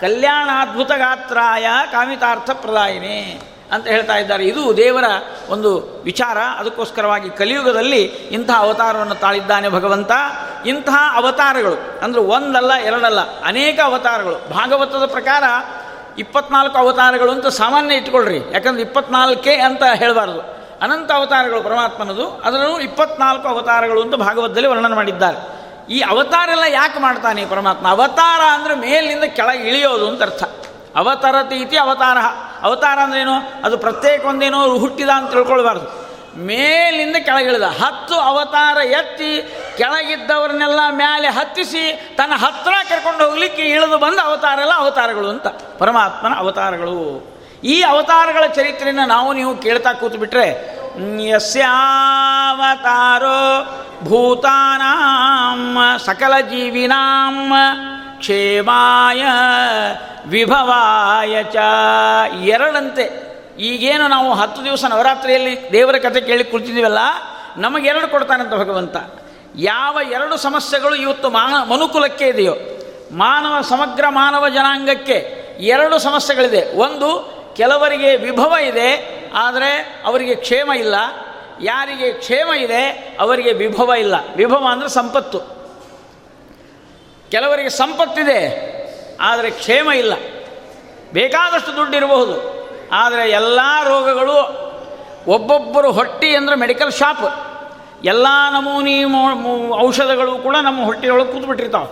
ಕಲ್ಯಾಣಾದ್ಭುತ ಗಾತ್ರಾಯ ಕಾಮಿತಾರ್ಥ ಪ್ರದಾಯಿನೇ ಅಂತ ಹೇಳ್ತಾ ಇದ್ದಾರೆ. ಇದು ದೇವರ ಒಂದು ವಿಚಾರ. ಅದಕ್ಕೋಸ್ಕರವಾಗಿ ಕಲಿಯುಗದಲ್ಲಿ ಇಂತಹ ಅವತಾರವನ್ನು ತಾಳಿದ್ದಾನೆ ಭಗವಂತ. ಇಂತಹ ಅವತಾರಗಳು, ಅಂದರೆ ಒಂದಲ್ಲ, ಎರಡಲ್ಲ, ಅನೇಕ ಅವತಾರಗಳು. ಭಾಗವತದ ಪ್ರಕಾರ ಇಪ್ಪತ್ನಾಲ್ಕು ಅವತಾರಗಳು ಅಂತ ಸಾಮಾನ್ಯ ಇಟ್ಕೊಳ್ರಿ. ಯಾಕಂದ್ರೆ ಇಪ್ಪತ್ನಾಲ್ಕೇ ಅಂತ ಹೇಳಬಾರ್ದು. ಅನಂತ ಅವತಾರಗಳು ಪರಮಾತ್ಮನದು, ಅದರಲ್ಲೂ ಇಪ್ಪತ್ನಾಲ್ಕು ಅವತಾರಗಳು ಅಂತ ಭಾಗವತದಲ್ಲಿ ವರ್ಣನೆ ಮಾಡಿದ್ದಾರೆ. ಈ ಅವತಾರ ಎಲ್ಲ ಯಾಕೆ ಮಾಡ್ತಾನೆ ಪರಮಾತ್ಮ? ಅವತಾರ ಅಂದರೆ ಮೇಲಿನಿಂದ ಕೆಳಗೆ ಇಳಿಯೋದು ಅಂತ ಅರ್ಥ. ಅವತರತಿ ಇತಿ ಅವತಾರ ಅವತಾರ ಅಂದ್ರೇನು? ಅದು ಪ್ರತ್ಯೇಕ ಒಂದೇನೋ ಹುಟ್ಟಿದ ಅಂತ ತಿಳ್ಕೊಳ್ಬಾರ್ದು. ಮೇಲಿಂದ ಕೆಳಗಿಳಿದ. ಹತ್ತು ಅವತಾರ ಎತ್ತಿ ಕೆಳಗಿದ್ದವ್ರನ್ನೆಲ್ಲ ಮೇಲೆ ಹತ್ತಿಸಿ ತನ್ನ ಹತ್ತಿರ ಕರ್ಕೊಂಡು ಹೋಗ್ಲಿಕ್ಕೆ ಇಳಿದು ಬಂದ ಅವತಾರ ಎಲ್ಲ ಅವತಾರಗಳು ಅಂತ. ಪರಮಾತ್ಮನ ಅವತಾರಗಳು. ಈ ಅವತಾರಗಳ ಚರಿತ್ರೆಯನ್ನು ನಾವು ನೀವು ಕೇಳ್ತಾ ಕೂತು ಬಿಟ್ರೆ ಯಸ್ಯಾವತಾರೋ ಭೂತಾನಾಂ ಸಕಲ ಜೀವಿನಾಂ ಕ್ಷೇಮಾಯ ವಿಭವಾಯ ಚ. ಎರಡಂತೆ. ಈಗೇನು ನಾವು ಹತ್ತು ದಿವಸ ನವರಾತ್ರಿಯಲ್ಲಿ ದೇವರ ಕಥೆ ಕೇಳಿ ಕುಳಿತಿದ್ದೀವಲ್ಲ ನಮಗೆ ಎರಡು ಕೊಡ್ತಾನಂತ ಭಗವಂತ. ಯಾವ ಎರಡು ಸಮಸ್ಯೆಗಳು ಇವತ್ತು ಮಾನ, ಮನುಕುಲಕ್ಕೆ ಇದೆಯೋ, ಮಾನವ, ಸಮಗ್ರ ಮಾನವ ಜನಾಂಗಕ್ಕೆ ಎರಡು ಸಮಸ್ಯೆಗಳಿದೆ. ಒಂದು, ಕೆಲವರಿಗೆ ವಿಭವ ಇದೆ, ಆದರೆ ಅವರಿಗೆ ಕ್ಷೇಮ ಇಲ್ಲ. ಯಾರಿಗೆ ಕ್ಷೇಮ ಇದೆ, ಅವರಿಗೆ ವಿಭವ ಇಲ್ಲ. ವಿಭವ ಅಂದರೆ ಸಂಪತ್ತು. ಕೆಲವರಿಗೆ ಸಂಪತ್ತಿದೆ, ಆದರೆ ಕ್ಷೇಮ ಇಲ್ಲ. ಬೇಕಾದಷ್ಟು ದುಡ್ಡು ಇರಬಹುದು ಆದರೆ ಎಲ್ಲ ರೋಗಗಳು ಒಬ್ಬೊಬ್ಬರು ಹೊಟ್ಟಿ ಅಂದರೆ ಮೆಡಿಕಲ್ ಶಾಪ್. ಎಲ್ಲ ನಮೂನಿ ಔಷಧಗಳು ಕೂಡ ನಮ್ಮ ಹೊಟ್ಟೆಯೊಳಗೆ ಕೂತ್ಬಿಟ್ಟಿರ್ತಾವೆ.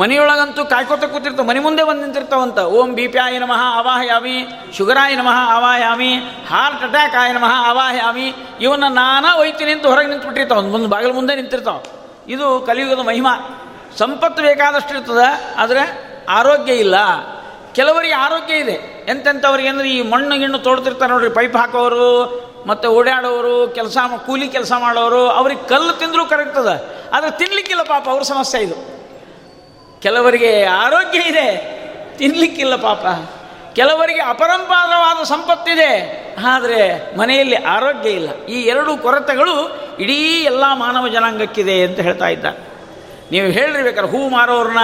ಮನೆಯೊಳಗಂತೂ ಕಾಯ್ಕೋತ ಕೂತಿರ್ತಾವೆ, ಮನೆ ಮುಂದೆ ಬಂದು ನಿಂತಿರ್ತಾವಂತ ಓಂ ಬಿ ಪಿ ಆಯ ನಮಃ ಅವಾಹಯಾಮಿ ಶುಗರಾಯ ನಮಃ ಅವಾಹಯಾಮಿ ಹಾರ್ಟ್ ಅಟ್ಯಾಕ್ ಆಯ ನಮಃ ಅವಾಹಯಾಮಿ ಇವನ್ನ ನಾನಾ ಒಯ್ತೀನಿ ಅಂತ ಹೊರಗೆ ನಿಂತುಬಿಟ್ಟಿರ್ತಾವೆ, ಒಂದು ಮುಂದೆ ಬಾಗಿಲು ಮುಂದೆ ನಿಂತಿರ್ತಾವೆ. ಇದು ಕಲಿಯುಗದ ಮಹಿಮಾ. ಸಂಪತ್ತು ಬೇಕಾದಷ್ಟು ಇರ್ತದೆ, ಆದರೆ ಆರೋಗ್ಯ ಇಲ್ಲ. ಕೆಲವರಿಗೆ ಆರೋಗ್ಯ ಇದೆ. ಎಂತೆಂಥವ್ರಿಗೆ ಅಂದರೆ ಈ ಮಣ್ಣು ಗಿಣ್ಣು ತೋಡ್ತಿರ್ತಾರೆ ನೋಡ್ರಿ, ಪೈಪ್ ಹಾಕೋರು, ಮತ್ತು ಓಡಾಡೋರು, ಕೆಲಸ ಕೂಲಿ ಕೆಲಸ ಮಾಡೋರು, ಅವ್ರಿಗೆ ಕಲ್ಲು ತಿಂದರೂ ಕರಗ್ತದೆ ಆದರೆ ತಿನ್ನಲಿಕ್ಕಿಲ್ಲ ಪಾಪ, ಅವ್ರ ಸಮಸ್ಯೆ ಇದು. ಕೆಲವರಿಗೆ ಆರೋಗ್ಯ ಇದೆ ತಿನ್ನಲಿಕ್ಕಿಲ್ಲ ಪಾಪ. ಕೆಲವರಿಗೆ ಅಪರಂಪಾರವಾದ ಸಂಪತ್ತಿದೆ, ಆದರೆ ಮನೆಯಲ್ಲಿ ಆರೋಗ್ಯ ಇಲ್ಲ. ಈ ಎರಡು ಕೊರತೆಗಳು ಇಡೀ ಎಲ್ಲ ಮಾನವ ಜನಾಂಗಕ್ಕಿದೆ ಅಂತ ಹೇಳ್ತಾ ಇದ್ದಾರೆ. ನೀವು ಹೇಳ್ರಿ ಬೇಕಾದ್ರೆ ಹೂ ಮಾರೋರನ್ನ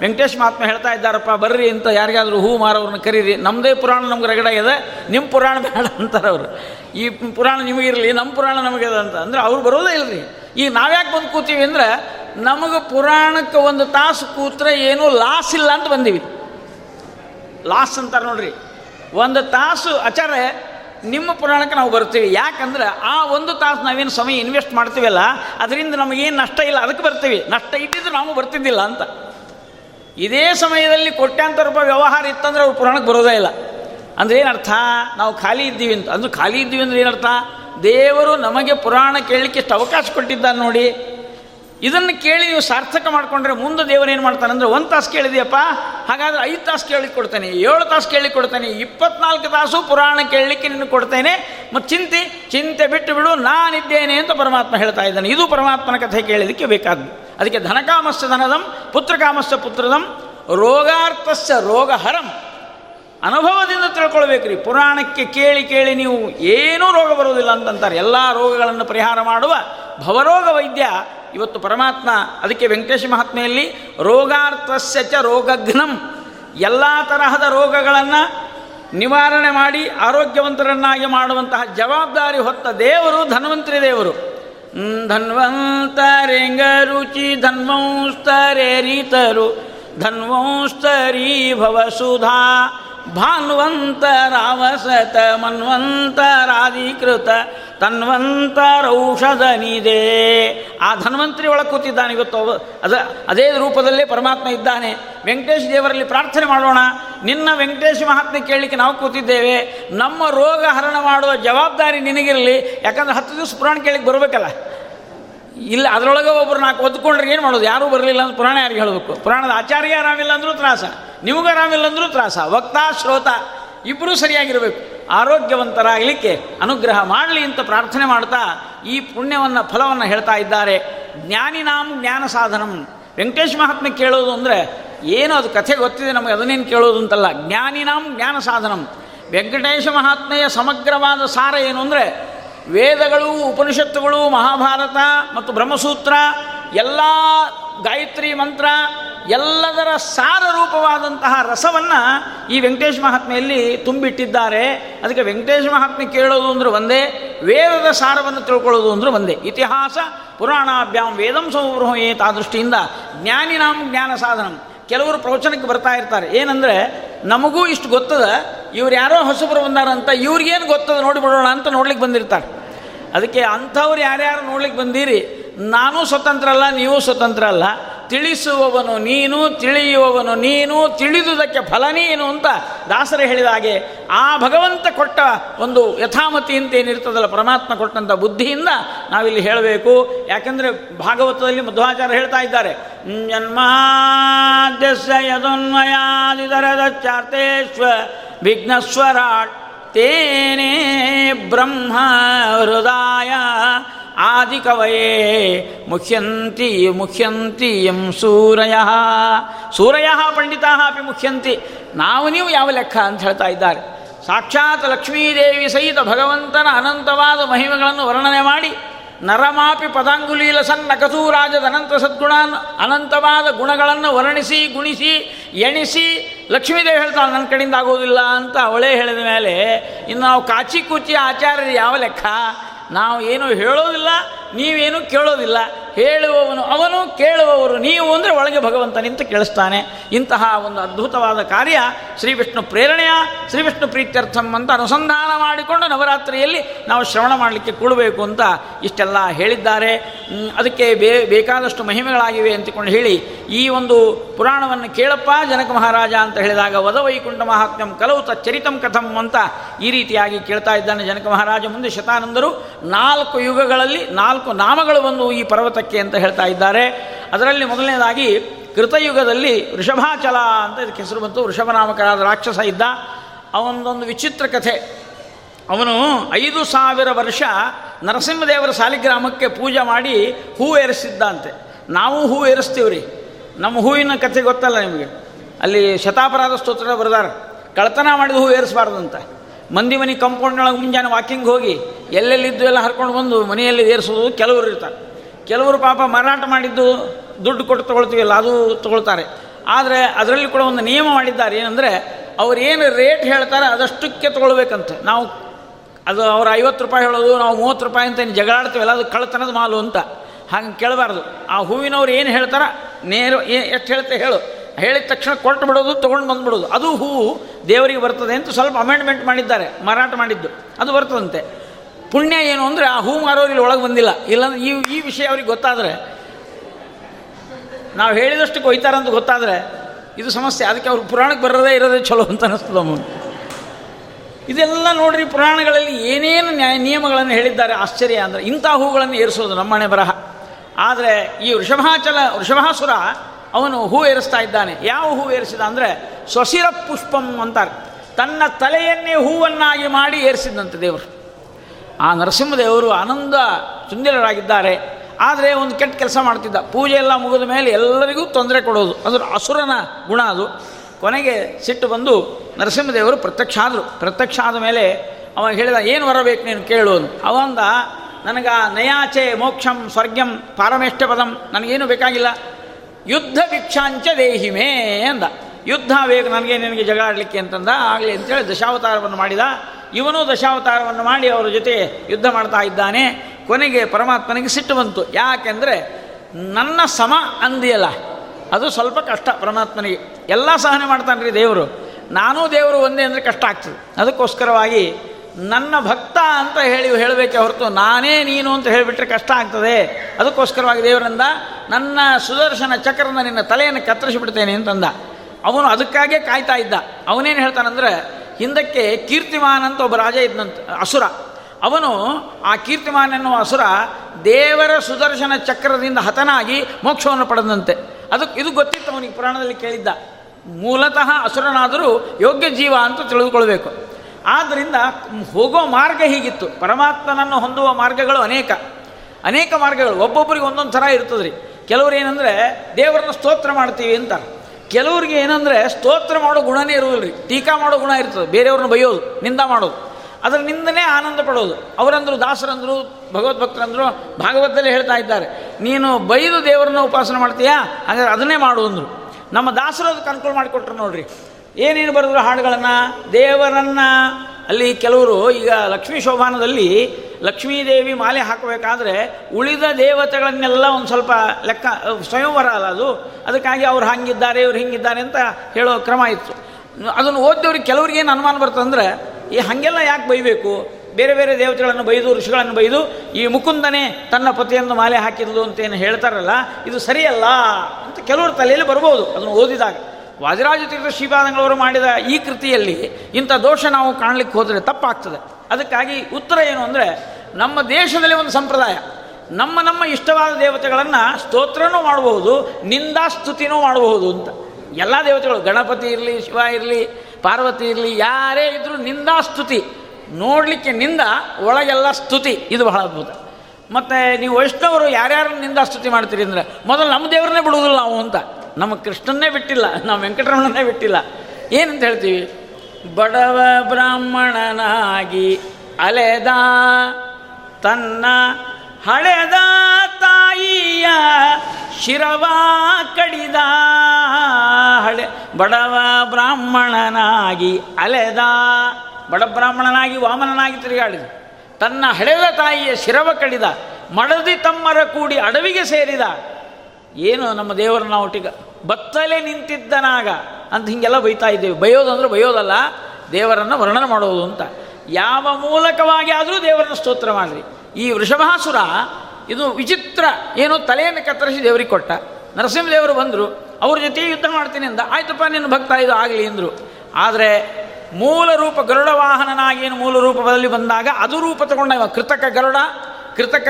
ವೆಂಕಟೇಶ್ ಮಹಾತ್ಮ ಹೇಳ್ತಾ ಇದ್ದಾರಪ್ಪ, ಬರ್ರಿ ಅಂತ ಯಾರಿಗಾದ್ರೂ ಹೂ ಮಾರೋರನ್ನ ಕರೀರಿ. ನಮ್ಮದೇ ಪುರಾಣ ನಮ್ಗೆ ರಗಡ ಇದೆ ನಿಮ್ಮ ಪುರಾಣ ಬೇಡ ಅಂತಾರೆ ಅವರು. ಈ ಪುರಾಣ ನಿಮಗಿರಲಿ ನಮ್ಮ ಪುರಾಣ ನಮಗಿದೆ ಅಂತ. ಅಂದರೆ ಅವ್ರು ಬರೋದೇ ಇಲ್ಲರಿ ಈಗ ನಾವ್ಯಾಕೆ ಬಂದು ಕೂತೀವಿ ಅಂದ್ರೆ ನಮಗೆ ಪುರಾಣಕ್ಕೆ ಒಂದು ತಾಸು ಕೂತ್ರೆ ಏನೂ ಲಾಸ್ ಇಲ್ಲ ಅಂತ ಬಂದೀವಿ. ಲಾಸ್ ಅಂತಾರೆ ನೋಡ್ರಿ. ಒಂದು ತಾಸು ಆಚಾರ ನಿಮ್ಮ ಪುರಾಣಕ್ಕೆ ನಾವು ಬರ್ತೀವಿ. ಯಾಕಂದ್ರೆ ಆ ಒಂದು ತಾಸು ನಾವೇನು ಸಮಯ ಇನ್ವೆಸ್ಟ್ ಮಾಡ್ತೀವಲ್ಲ, ಅದರಿಂದ ನಮಗೇನು ನಷ್ಟ ಇಲ್ಲ, ಅದಕ್ಕೆ ಬರ್ತೀವಿ. ನಷ್ಟ ಇಟ್ಟಿದ್ರೆ ನಾವು ಬರ್ತಿದ್ದಿಲ್ಲ ಅಂತ. ಇದೇ ಸಮಯದಲ್ಲಿ ಕೋಟ್ಯಾಂತರ ರೂಪಾಯಿ ವ್ಯವಹಾರ ಇತ್ತಂದ್ರೆ ಅವ್ರು ಪುರಾಣಕ್ಕೆ ಬರೋದೇ ಇಲ್ಲ. ಅಂದ್ರೆ ಏನರ್ಥ? ನಾವು ಖಾಲಿ ಇದ್ದೀವಿ ಅಂತ. ಅಂದ್ರೆ ಖಾಲಿ ಇದ್ದೀವಿ ಅಂದ್ರೆ ಏನರ್ಥ? ದೇವರು ನಮಗೆ ಪುರಾಣ ಕೇಳಲಿಕ್ಕೆ ಎಷ್ಟು ಅವಕಾಶ ಕೊಟ್ಟಿದ್ದಾನೆ ನೋಡಿ. ಇದನ್ನು ಕೇಳಿ ನೀವು ಸಾರ್ಥಕ ಮಾಡಿಕೊಂಡ್ರೆ ಮುಂದೆ ದೇವರೇನು ಮಾಡ್ತಾನೆ ಅಂದರೆ ಒಂದು ತಾಸು ಕೇಳಿದೆಯಪ್ಪ? ಹಾಗಾದ್ರೆ ಐದು ತಾಸು ಕೇಳಿ ಕೊಡ್ತೇನೆ, ಏಳು ತಾಸು ಕೇಳಿ ಕೊಡ್ತೇನೆ, ಇಪ್ಪತ್ನಾಲ್ಕು ತಾಸು ಪುರಾಣ ಕೇಳಲಿಕ್ಕೆ ನಿನ್ನ ಕೊಡ್ತೇನೆ. ಮತ್ತು ಚಿಂತೆ ಚಿಂತೆ ಬಿಟ್ಟು ಬಿಡು, ನಾನಿದ್ದೇನೆ ಅಂತ ಪರಮಾತ್ಮ ಹೇಳ್ತಾ ಇದ್ದಾನೆ. ಇದು ಪರಮಾತ್ಮನ ಕಥೆ ಕೇಳಿದಕ್ಕೆ ಬೇಕಾದ್ದು. ಅದಕ್ಕೆ ಧನಕಾಮಸ್ಯ ಧನದಂ, ಪುತ್ರಕಾಮಸ್ಯ ಪುತ್ರದಂ, ರೋಗಾರ್ಥಸ್ಯ ರೋಗಹರಂ. ಅನುಭವದಿಂದ ತಿಳ್ಕೊಳ್ಬೇಕ್ರಿ. ಪುರಾಣಕ್ಕೆ ಕೇಳಿ ಕೇಳಿ ನೀವು ಏನೂ ರೋಗ ಬರುವುದಿಲ್ಲ ಅಂತಂತಾರೆ. ಎಲ್ಲ ರೋಗಗಳನ್ನು ಪರಿಹಾರ ಮಾಡುವ ಭವರೋಗ ವೈದ್ಯ ಇವತ್ತು ಪರಮಾತ್ಮ ಅದಕ್ಕೆ ವೆಂಕಟೇಶ ಮಹಾತ್ಮೆಯಲ್ಲಿ ರೋಗಾರ್ಥಸ್ಯ ಚ ರೋಗಘ್ನಂ. ಎಲ್ಲ ತರಹದ ರೋಗಗಳನ್ನು ನಿವಾರಣೆ ಮಾಡಿ ಆರೋಗ್ಯವಂತರನ್ನಾಗಿ ಮಾಡುವಂತಹ ಜವಾಬ್ದಾರಿ ಹೊತ್ತ ದೇವರು ಧನ್ವಂತರಿ ದೇವರು. ಧನ್ವಂತರೆಂಗ ರುಚಿ ಧನ್ವಂಸ್ತರೇರಿತರು ಧನ್ವಂಸ್ತರೀ ಭವಸುಧಾ. ಭಾನ್ವಂತರಾವಸತ ತನ್ವಂತರೌಷಧ ನಿದೆ ಆ ಧನ್ವಂತರಿ ಒಳಗೆ ಕೂತಿದ್ದಾನೆ ಇವತ್ತು ಅದ, ಅದೇ ರೂಪದಲ್ಲೇ ಪರಮಾತ್ಮ ಇದ್ದಾನೆ. ವೆಂಕಟೇಶ ದೇವರಲ್ಲಿ ಪ್ರಾರ್ಥನೆ ಮಾಡೋಣ. ನಿನ್ನ ವೆಂಕಟೇಶ ಮಹಾತ್ಮೆ ಕೇಳಲಿಕ್ಕೆ ನಾವು ಕೂತಿದ್ದೇವೆ. ನಮ್ಮ ರೋಗ ಹರಣ ಮಾಡುವ ಜವಾಬ್ದಾರಿ ನಿನಗಿರಲಿ. ಯಾಕಂದ್ರೆ ಹತ್ತು ದಿವಸ ಪುರಾಣ ಕೇಳಿಕ್ಕೆ ಬರಬೇಕಲ್ಲ. ಇಲ್ಲ, ಅದರೊಳಗೆ ಒಬ್ಬರು ನಾಲ್ಕು ಒದ್ಕೊಂಡ್ರೆ ಏನು ಮಾಡೋದು? ಯಾರೂ ಬರಲಿಲ್ಲ ಅಂತ ಪುರಾಣ ಯಾರಿಗೆ ಹೇಳಬೇಕು? ಪುರಾಣದ ಆಚಾರ್ಯ ಆರಾಮಿಲ್ಲ ಅಂದರೂ ತ್ರಾಸ, ನಿಮಗೂ ಆರಾಮಿಲ್ಲ ಅಂದರೂ ತ್ರಾಸ, ವಕ್ತಾ, ಶ್ರೋತ ಇಬ್ಬರೂ ಸರಿಯಾಗಿರಬೇಕು. ಆರೋಗ್ಯವಂತರಾಗಲಿಕ್ಕೆ ಅನುಗ್ರಹ ಮಾಡಲಿ ಅಂತ ಪ್ರಾರ್ಥನೆ ಮಾಡ್ತಾ ಈ ಪುಣ್ಯವನ್ನು, ಫಲವನ್ನು ಹೇಳ್ತಾ ಇದ್ದಾರೆ. ಜ್ಞಾನಿನಾಮ್ ಜ್ಞಾನ ಸಾಧನಂ. ವೆಂಕಟೇಶ್ ಮಹಾತ್ಮೆ ಕೇಳೋದು ಅಂದರೆ ಏನು ಅದು ಕಥೆ ಗೊತ್ತಿದೆ ನಮಗೆ, ಅದನ್ನೇನು ಕೇಳೋದು ಅಂತಲ್ಲ. ಜ್ಞಾನಿನಾಮ್ ಜ್ಞಾನ ಸಾಧನಂ. ವೆಂಕಟೇಶ ಮಹಾತ್ಮೆಯ ಸಮಗ್ರವಾದ ಸಾರ ಏನು ಅಂದರೆ ವೇದಗಳು, ಉಪನಿಷತ್ತುಗಳು, ಮಹಾಭಾರತ ಮತ್ತು ಬ್ರಹ್ಮಸೂತ್ರ, ಎಲ್ಲ ಗಾಯತ್ರಿ ಮಂತ್ರ, ಎಲ್ಲದರ ಸಾರ ರೂಪವಾದಂತಹ ರಸವನ್ನು ಈ ವೆಂಕಟೇಶ ಮಹಾತ್ಮೆಯಲ್ಲಿ ತುಂಬಿಟ್ಟಿದ್ದಾರೆ. ಅದಕ್ಕೆ ವೆಂಕಟೇಶ ಮಹಾತ್ಮೆ ಕೇಳೋದು ಅಂದರೆ ಒಂದೇ, ವೇದದ ಸಾರವನ್ನು ತಿಳ್ಕೊಳ್ಳೋದು ಅಂದರೆ ಒಂದೇ. ಇತಿಹಾಸ ಪುರಾಣಾಭ್ಯಾಂ ವೇದಂ ಸಂಬ್ರಹ್ಮೇತ್ ಆ ದೃಷ್ಟಿಯಿಂದ ಜ್ಞಾನಿನಾಂ ಜ್ಞಾನ ಸಾಧನಂ. ಕೆಲವರು ಪ್ರವಚನಕ್ಕೆ ಬರ್ತಾ ಇರ್ತಾರೆ. ಏನಂದರೆ, ನಮಗೂ ಇಷ್ಟು ಗೊತ್ತದ, ಇವ್ರು ಯಾರೋ ಹೊಸಬರು ಬಂದಾರಂತ, ಇವ್ರಿಗೇನು ಗೊತ್ತದ ನೋಡಿಬಿಡೋಣ ಅಂತ ನೋಡ್ಲಿಕ್ಕೆ ಬಂದಿರ್ತಾರೆ. ಅದಕ್ಕೆ ಅಂಥವ್ರು ಯಾರ್ಯಾರು ನೋಡ್ಲಿಕ್ಕೆ ಬಂದೀರಿ? ನಾನೂ ಸ್ವತಂತ್ರ ಅಲ್ಲ, ನೀವು ಸ್ವತಂತ್ರ ಅಲ್ಲ. ತಿಳಿಸುವವನು ನೀನು, ತಿಳಿಯುವವನು ನೀನು, ತಿಳಿದುದಕ್ಕೆ ಫಲ ನೀನು ಅಂತ ದಾಸರ ಹೇಳಿದ ಹಾಗೆ ಆ ಭಗವಂತ ಕೊಟ್ಟ ಒಂದು ಯಥಾಮತಿ ಅಂತ ಏನಿರ್ತದಲ್ಲ, ಪರಮಾತ್ಮ ಕೊಟ್ಟಂಥ ಬುದ್ಧಿಯಿಂದ ನಾವಿಲ್ಲಿ ಹೇಳಬೇಕು. ಯಾಕೆಂದರೆ ಭಾಗವತದಲ್ಲಿ ಮಧ್ವಾಚಾರ್ಯ ಹೇಳ್ತಾ ಇದ್ದಾರೆ ಜನ್ಮಾದ್ಯಸ್ಯ ಯದನ್ಮಯಾದಿದರದಚ್ಚಾರ್ತೇಶ್ವ ವಿಘ್ನಸ್ವರಾಟ್ ತೇನೇ ಬ್ರಹ್ಮ ಹೃದಯ ಆದಿಕವಯೇ ಮುಖ್ಯಂತಿ ಮುಖ್ಯಂತಿ ಎಂ ಸೂರಯ. ಸೂರಯ ಪಂಡಿತಾ ಅಪಿ ಮುಖ್ಯಂತಿ. ನಾವು ನೀವು ಯಾವ ಲೆಕ್ಕ ಅಂತ ಹೇಳ್ತಾ ಇದ್ದಾರೆ. ಸಾಕ್ಷಾತ್ ಲಕ್ಷ್ಮೀದೇವಿ ಸಹಿತ ಭಗವಂತನ ಅನಂತವಾದ ಮಹಿಮೆಗಳನ್ನು ವರ್ಣನೆ ಮಾಡಿ ನರಮಾಪಿ ಪದಾಂಗುಲೀಲ ಸಣ್ಣ ಅನಂತ ಸದ್ಗುಣಾನ್ ಅನಂತವಾದ ಗುಣಗಳನ್ನು ವರ್ಣಿಸಿ, ಗುಣಿಸಿ, ಎಣಿಸಿ ಲಕ್ಷ್ಮೀದೇವಿ ಹೇಳ್ತಾಳೆ, ನನ್ನ ಕಡೆಯಿಂದ ಆಗೋದಿಲ್ಲ ಅಂತ ಅವಳೇ ಹೇಳಿದ ಮೇಲೆ, ಇನ್ನು ನಾವು ಕಾಚಿ ಕುಚಿ ಆಚಾರ್ಯರು ಯಾವ ಲೆಕ್ಕ? ನಾವು ಏನು ಹೇಳೋದಿಲ್ಲ ನೀವೇನು ಕೇಳೋದಿಲ್ಲ. ಹೇಳುವವನು ಅವನು, ಕೇಳುವವರು ನೀವು ಅಂದರೆ ಒಳಗೆ ಭಗವಂತ ನಿಂತು ಕೇಳಿಸ್ತಾನೆ. ಇಂತಹ ಒಂದು ಅದ್ಭುತವಾದ ಕಾರ್ಯ ಶ್ರೀ ವಿಷ್ಣು ಪ್ರೇರಣೆಯ, ಶ್ರೀ ವಿಷ್ಣು ಪ್ರೀತ್ಯರ್ಥಂ ಅಂತ ಅನುಸಂಧಾನ ಮಾಡಿಕೊಂಡು ನವರಾತ್ರಿಯಲ್ಲಿ ನಾವು ಶ್ರವಣ ಮಾಡಲಿಕ್ಕೆ ಕೂಡಬೇಕು ಅಂತ ಇಷ್ಟೆಲ್ಲ ಹೇಳಿದ್ದಾರೆ. ಅದಕ್ಕೆ ಬೇ, ಬೇಕಾದಷ್ಟು ಮಹಿಮೆಗಳಾಗಿವೆ ಅಂತಕೊಂಡು ಹೇಳಿ, ಈ ಒಂದು ಪುರಾಣವನ್ನು ಕೇಳಪ್ಪ ಜನಕ ಮಹಾರಾಜ ಅಂತ ಹೇಳಿದಾಗ ವದವೈಕುಂಠ ಮಹಾತ್ಮ್ಯಂ ಕಲವು ತಚ್ಚರಿತಂ ಕಥಂ ಅಂತ ಈ ರೀತಿಯಾಗಿ ಕೇಳ್ತಾ ಇದ್ದಾನೆ ಜನಕ ಮಹಾರಾಜ ಮುಂದೆ ಶತಾನಂದರು. ನಾಲ್ಕು ಯುಗಗಳಲ್ಲಿ, ನಾಲ್ಕು ನಾಮಗಳು ಬಂದು ಈ ಪರ್ವತಕ್ಕೆ ಅಂತ ಹೇಳ್ತಾ ಇದ್ದಾರೆ. ಅದರಲ್ಲಿ ಮೊದಲನೇದಾಗಿ ಕೃತಯುಗದಲ್ಲಿ ವೃಷಭಾಚಲ ಅಂತ ಇದಕ್ಕೆ ಹೆಸರು ಬಂತು. ವೃಷಭನಾಮಕರಾದ ರಾಕ್ಷಸ ಇದ್ದ. ಅವನದೊಂದು ವಿಚಿತ್ರ ಕಥೆ. ಅವನು ಐದು ಸಾವಿರ ವರ್ಷ ನರಸಿಂಹದೇವರ ಸಾಲಿಗ್ರಾಮಕ್ಕೆ ಪೂಜೆ ಮಾಡಿ ಹೂ ಏರಿಸಿದ್ದಂತೆ ನಾವು ಹೂ ಏರಿಸ್ತೀವಿ ರೀ ನಮ್ಮ ಹೂವಿನ ಕಥೆ ಗೊತ್ತಲ್ಲ ನಿಮಗೆ. ಅಲ್ಲಿ ಶತಾಪರಾಧ ಸ್ತೋತ್ರ ಬರೆದಾರ. ಕಳ್ತನ ಮಾಡಿದ ಹೂ ಏರಿಸಬಾರ್ದಂತ ಮಂದಿ ಮನೆ ಕಂಪೌಂಡ್ನೊಳಗೆ ಮುಂಜಾನೆ ವಾಕಿಂಗ್ ಹೋಗಿ, ಎಲ್ಲೆಲ್ಲಿದ್ದು ಎಲ್ಲ ಹರ್ಕೊಂಡು ಬಂದು ಮನೆಯಲ್ಲಿ ಏರಿಸೋದು ಕೆಲವರು ಇರ್ತಾರೆ. ಕೆಲವರು ಪಾಪ ಮಾರಾಟ ಮಾಡಿದ್ದು ದುಡ್ಡು ಕೊಟ್ಟು ತೊಗೊಳ್ತೀವಲ್ಲ ಅದು ತೊಗೊಳ್ತಾರೆ. ಆದರೆ ಅದರಲ್ಲಿ ಕೂಡ ಒಂದು ನಿಯಮ ಮಾಡಿದ್ದಾರೆ ಏನಂದರೆ, ಅವ್ರು ಏನು ರೇಟ್ ಹೇಳ್ತಾರೆ ಅದಷ್ಟಕ್ಕೆ ತೊಗೊಳ್ಬೇಕಂತೆ. ನಾವು ಅದು ಅವ್ರು ಐವತ್ತು ರೂಪಾಯಿ ಹೇಳೋದು, ನಾವು ಮೂವತ್ತು ರೂಪಾಯಿ ಅಂತ ಏನು ಜಗಳಾಡ್ತೀವಲ್ಲ ಅದು ಕಳ್ತನದ ಮಾಲು ಅಂತ. ಹಂಗೆ ಕೇಳಬಾರ್ದು. ಆ ಹೂವಿನವ್ರು ಏನು ಹೇಳ್ತಾರ, ನೇರ ಎಷ್ಟು ಹೇಳ್ತೆ ಹೇಳು. ಹೇಳಿದ ತಕ್ಷಣ ಕೊಟ್ಟು ಬಿಡೋದು, ತೊಗೊಂಡು ಬಂದುಬಿಡೋದು ಅದು ಹೂವು ದೇವರಿಗೆ ಬರ್ತದೆ ಅಂತ ಸ್ವಲ್ಪ ಅಮೆಂಡ್ಮೆಂಟ್ ಮಾಡಿದ್ದಾರೆ, ಮಾರಾಟ ಮಾಡಿದ್ದು. ಅದು ಬರ್ತದಂತೆ. ಪುಣ್ಯ ಏನು ಅಂದರೆ ಆ ಹೂ ಮಾರೋರು ಇಲ್ಲಿ ಒಳಗೆ ಬಂದಿಲ್ಲ. ಇಲ್ಲಾಂದ್ರೆ ಈ ಈ ವಿಷಯ ಅವ್ರಿಗೆ ಗೊತ್ತಾದರೆ, ನಾವು ಹೇಳಿದಷ್ಟು ಕೊಯ್ತಾರಂತ ಗೊತ್ತಾದರೆ, ಇದು ಸಮಸ್ಯೆ. ಅದಕ್ಕೆ ಅವ್ರು ಪುರಾಣಕ್ಕೆ ಬರೋದೇ ಇರೋದೇ ಚಲೋ ಅಂತ ಅನ್ನಿಸ್ತದೆ ಇದೆಲ್ಲ ನೋಡ್ರಿ, ಪುರಾಣಗಳಲ್ಲಿ ಏನೇನು ನ್ಯಾಯ, ನಿಯಮಗಳನ್ನು ಹೇಳಿದ್ದಾರೆ. ಆಶ್ಚರ್ಯ ಅಂದರೆ ಇಂಥ ಹೂಗಳನ್ನು ಏರಿಸೋದು ನಮ್ಮನೆ ಬರಹ. ಆದರೆ ಈ ವೃಷಭಾಚಲ, ವೃಷಭಾಸುರ ಅವನು ಹೂ ಏರಿಸ್ತಾ ಇದ್ದಾನೆ. ಯಾವ ಹೂ ಏರಿಸಿದ ಅಂದರೆ ಸ್ವಶಿರ ಪುಷ್ಪಂ ಅಂತಾರೆ. ತನ್ನ ತಲೆಯನ್ನೇ ಹೂವನ್ನಾಗಿ ಮಾಡಿ ಏರಿಸಿದ್ದಂತೆ ದೇವರು. ಆ ನರಸಿಂಹದೇವರು ಆನಂದ ಸುಂದರರಾಗಿದ್ದಾರೆ. ಆದರೆ ಒಂದು ಕೆಟ್ಟ ಕೆಲಸ ಮಾಡ್ತಿದ್ದ. ಪೂಜೆ ಎಲ್ಲ ಮುಗಿದ ಮೇಲೆ ಎಲ್ಲರಿಗೂ ತೊಂದರೆ ಕೊಡೋದು. ಅದು ಅಸುರನ ಗುಣ ಅದು. ಕೊನೆಗೆ ಸಿಟ್ಟು ಬಂದು ನರಸಿಂಹದೇವರು ಪ್ರತ್ಯಕ್ಷ ಆದರು. ಪ್ರತ್ಯಕ್ಷ ಆದ ಮೇಲೆ ಅವ ಹೇಳಿದ, ಏನು ಬರಬೇಕು ನೀನು ಕೇಳುವನು ಅವಂದ, ನನಗ ನಯಾಚೆ ಮೋಕ್ಷಂ ಸ್ವರ್ಗಂ ಪಾರಮೇಷ್ಠ ಪದಂ. ನನಗೇನು ಬೇಕಾಗಿಲ್ಲ. ಯುದ್ಧ ಭಿಕ್ಷಾಂಚ ದೇಹಿಮೇ ಅಂದ. ಯುದ್ಧ ಬೇಕು, ನನಗೆ ನಿನಗೆ ಜಗಾಡಲಿಕ್ಕೆ ಅಂತಂದ. ಆಗಲಿ ಅಂತೇಳಿ ದಶಾವತಾರವನ್ನು ಮಾಡಿದ. ಇವನು ದಶಾವತಾರವನ್ನು ಮಾಡಿ ಅವರ ಜೊತೆ ಯುದ್ಧ ಮಾಡ್ತಾ ಇದ್ದಾನೆ. ಕೊನೆಗೆ ಪರಮಾತ್ಮನಿಗೆ ಸಿಟ್ಟು ಬಂತು. ಯಾಕೆಂದರೆ ನನ್ನ ಸಮ ಅಂದಿಯಲ್ಲ. ಅದು ಸ್ವಲ್ಪ ಕಷ್ಟ ಪರಮಾತ್ಮನಿಗೆ. ಎಲ್ಲ ಸಹನೆ ಮಾಡ್ತಾನೆ ರೀ ದೇವರು. ನಾನೂ ದೇವರು ಒಂದೇ ಅಂದರೆ ಕಷ್ಟ ಆಗ್ತದೆ. ಅದಕ್ಕೋಸ್ಕರವಾಗಿ ನನ್ನ ಭಕ್ತ ಅಂತ ಹೇಳಿ ಹೇಳಬೇಕೆ ಹೊರತು ನಾನೇ ನೀನು ಅಂತ ಹೇಳಿಬಿಟ್ರೆ ಕಷ್ಟ ಆಗ್ತದೆ. ಅದಕ್ಕೋಸ್ಕರವಾಗಿ ದೇವರಿಂದ ನನ್ನ ಸುದರ್ಶನ ಚಕ್ರನ ನಿನ್ನ ತಲೆಯನ್ನು ಕತ್ತರಿಸಿಬಿಡ್ತೇನೆ ಅಂತಂದ. ಅವನು ಅದಕ್ಕಾಗೇ ಕಾಯ್ತಾ ಇದ್ದ. ಅವನೇನು ಹೇಳ್ತಾನಂದ್ರೆ, ಹಿಂದಕ್ಕೆ ಕೀರ್ತಿಮಾನ್ ಅಂತ ಒಬ್ಬ ರಾಜ ಇದ್ದಂತ ಅಸುರ. ಅವನು ಆ ಕೀರ್ತಿಮಾನ್ ಎನ್ನುವ ಅಸುರ ದೇವರ ಸುದರ್ಶನ ಚಕ್ರದಿಂದ ಹತನಾಗಿ ಮೋಕ್ಷವನ್ನು ಪಡೆದಂತೆ. ಅದಕ್ಕೆ ಇದು ಗೊತ್ತಿತ್ತು ಅವನಿಗೆ ಪುರಾಣದಲ್ಲಿ ಕೇಳಿದ್ದ. ಮೂಲತಃ ಅಸುರನಾದರೂ ಯೋಗ್ಯ ಜೀವ ಅಂತ ತಿಳಿದುಕೊಳ್ಬೇಕು. ಆದ್ದರಿಂದ ಹೋಗೋ ಮಾರ್ಗ ಹೀಗಿತ್ತು. ಪರಮಾತ್ಮನನ್ನು ಹೊಂದುವ ಮಾರ್ಗಗಳು ಅನೇಕ. ಅನೇಕ ಮಾರ್ಗಗಳು. ಒಬ್ಬೊಬ್ಬರಿಗೆ ಒಂದೊಂದು ಥರ ಇರ್ತದೆ ರೀ ಕೆಲವ್ರು ಏನಂದರೆ, ದೇವರನ್ನು ಸ್ತೋತ್ರ ಮಾಡ್ತೀವಿ ಅಂತ ಕೆಲವ್ರಿಗೆ ಏನಂದರೆ, ಸ್ತೋತ್ರ ಮಾಡೋ ಗುಣನೇ ಇರುವುದಿಲ್ಲ ರೀ ಟೀಕಾ ಮಾಡೋ ಗುಣ ಇರ್ತದೆ. ಬೇರೆಯವ್ರನ್ನ ಬೈಯೋದು, ನಿಂದ ಮಾಡೋದು. ಅದರ ನಿಂದನೇ ಆನಂದ ಪಡೋದು. ಅವರಂದರು, ದಾಸರಂದರು, ಭಗವದ್ಭಕ್ತರಂದರು ಭಾಗವತದಲ್ಲಿ ಹೇಳ್ತಾ ಇದ್ದಾರೆ. ನೀನು ಬೈದು ದೇವರನ್ನ ಉಪಾಸನೆ ಮಾಡ್ತೀಯಾ? ಹಾಗಾದ್ರೆ ಅದನ್ನೇ ಮಾಡು ಅಂದರು. ನಮ್ಮ ದಾಸರು ಅದಕ್ಕೆ ಮಾಡಿಕೊಟ್ರು ನೋಡ್ರಿ. ಏನೇನು ಬರೆದ್ರು ಹಾಡುಗಳನ್ನು? ದೇವರನ್ನು. ಅಲ್ಲಿ ಕೆಲವರು ಈಗ ಲಕ್ಷ್ಮೀ ಶೋಭಾನದಲ್ಲಿ ಲಕ್ಷ್ಮೀದೇವಿ ಮಾಲೆ ಹಾಕಬೇಕಾದ್ರೆ ಉಳಿದ ದೇವತೆಗಳನ್ನೆಲ್ಲ ಒಂದು ಸ್ವಲ್ಪ ಲೆಕ್ಕ, ಸ್ವಯಂವರ ಅಲ್ಲ ಅದು. ಅದಕ್ಕಾಗಿ ಅವ್ರು ಹಂಗಿದ್ದಾರೆ, ಇವ್ರು ಹಿಂಗಿದ್ದಾರೆ ಅಂತ ಹೇಳೋ ಕ್ರಮ ಇತ್ತು. ಅದನ್ನು ಓದಿದವ್ರಿಗೆ ಕೆಲವ್ರಿಗೆ ಏನು ಅನುಮಾನ ಬರ್ತಂದ್ರೆ ಈ ಹಾಗೆಲ್ಲ ಯಾಕೆ ಬೈಬೇಕು? ಬೇರೆ ಬೇರೆ ದೇವತೆಗಳನ್ನು ಬೈದು, ಋಷಿಗಳನ್ನು ಬೈದು, ಈ ಮುಕುಂದನೇ ತನ್ನ ಪತಿಯನ್ನು ಮಾಲೆ ಹಾಕಿದ್ಲು ಅಂತ ಏನು ಹೇಳ್ತಾರಲ್ಲ, ಇದು ಸರಿಯಲ್ಲ ಅಂತ ಕೆಲವರು ತಲೆಯಲ್ಲಿ ಬರ್ಬೋದು ಅದನ್ನು ಓದಿದಾಗ. ವಾದಿರಾಜ ತೀರ್ಥ ಶ್ರೀಪಾದಂಗಳವರು ಮಾಡಿದ ಈ ಕೃತಿಯಲ್ಲಿ ಇಂಥ ದೋಷ ನಾವು ಕಾಣಲಿಕ್ಕೆ ಹೋದರೆ ತಪ್ಪಾಗ್ತದೆ. ಅದಕ್ಕಾಗಿ ಉತ್ತರ ಏನು ಅಂದರೆ, ನಮ್ಮ ದೇಶದಲ್ಲಿ ಒಂದು ಸಂಪ್ರದಾಯ. ನಮ್ಮ ನಮ್ಮ ಇಷ್ಟವಾದ ದೇವತೆಗಳನ್ನು ಸ್ತೋತ್ರನೂ ಮಾಡಬಹುದು, ನಿಂದಾಸ್ತುತಿನೂ ಮಾಡಬಹುದು ಅಂತ. ಎಲ್ಲ ದೇವತೆಗಳು, ಗಣಪತಿ ಇರಲಿ, ಶಿವ ಇರಲಿ, ಪಾರ್ವತಿ ಇರಲಿ, ಯಾರೇ ಇದ್ದರೂ ನಿಂದಾಸ್ತುತಿ. ನೋಡಲಿಕ್ಕೆ ನಿಂದ, ಒಳಗೆಲ್ಲ ಸ್ತುತಿ. ಇದು ಬಹಳ ಅದ್ಭುತ. ಮತ್ತು ನೀವು ವೈಷ್ಣವರು ಯಾರ್ಯಾರನ್ನು ನಿಂದಾಸ್ತುತಿ ಮಾಡ್ತೀರಿ ಅಂದರೆ, ಮೊದಲು ನಮ್ಮ ದೇವರನ್ನೇ ಬಿಡುವುದಿಲ್ಲ ನಾವು ಅಂತ. ನಮ್ಮ ಕೃಷ್ಣನ್ನೇ ಬಿಟ್ಟಿಲ್ಲ, ನಮ್ಮ ವೆಂಕಟರಮಣನೇ ಬಿಟ್ಟಿಲ್ಲ. ಏನಂತ ಹೇಳ್ತೀವಿ? ಬಡವ ಬ್ರಾಹ್ಮಣನಾಗಿ ಅಲೆದ, ತನ್ನ ಹಳೆದ ತಾಯಿಯ ಶಿರವ ಕಡಿದ ಹಳೆ, ಬಡವ ಬ್ರಾಹ್ಮಣನಾಗಿ ಅಲೆದ, ಬಡ ಬ್ರಾಹ್ಮಣನಾಗಿ ವಾಮನನಾಗಿ ತಿರುಗಾಡಿದ, ತನ್ನ ಹಳೆದ ತಾಯಿಯ ಶಿರವ ಕಡಿದ, ಮಡದಿ ತಮ್ಮರ ಕೂಡಿ ಅಡವಿಗೆ ಸೇರಿದ. ಏನು ನಮ್ಮ ದೇವರನ್ನ ಒಟ್ಟಿಗೆ? ಬತ್ತಲೇ ನಿಂತಿದ್ದನಾಗ ಅಂತ ಹೀಗೆಲ್ಲ ಬೈತಾ ಇದ್ದೇವೆ. ಬಯೋದಂದ್ರೆ ಬಯೋದಲ್ಲ, ದೇವರನ್ನು ವರ್ಣನೆ ಮಾಡೋದು ಅಂತ. ಯಾವ ಮೂಲಕವಾಗಿ ಆದರೂ ದೇವರನ್ನ ಸ್ತೋತ್ರ ಮಾಡಿರಿ. ಈ ವೃಷಭಾಸುರ, ಇದು ವಿಚಿತ್ರ, ಏನು ತಲೆಯನ್ನು ಕತ್ತರಿಸಿ ದೇವರಿಗೆ ಕೊಟ್ಟ. ನರಸಿಂಹದೇವರು ಬಂದರು, ಅವ್ರ ಜೊತೆ ಯುದ್ಧ ಮಾಡ್ತೀನಿ ಅಂದ. ಆಯ್ತಪ್ಪ, ನಿನ್ನ ಭಕ್ತ ಇದು ಆಗಲಿ ಅಂದರು. ಆದರೆ ಮೂಲ ರೂಪ ಗರುಡ ವಾಹನನಾಗಿ ಏನು ಮೂಲ ರೂಪದಲ್ಲಿ ಬಂದಾಗ ಅದು ರೂಪ ತಗೊಂಡ ಕೃತಕ ಗರುಡ, ಕೃತಕ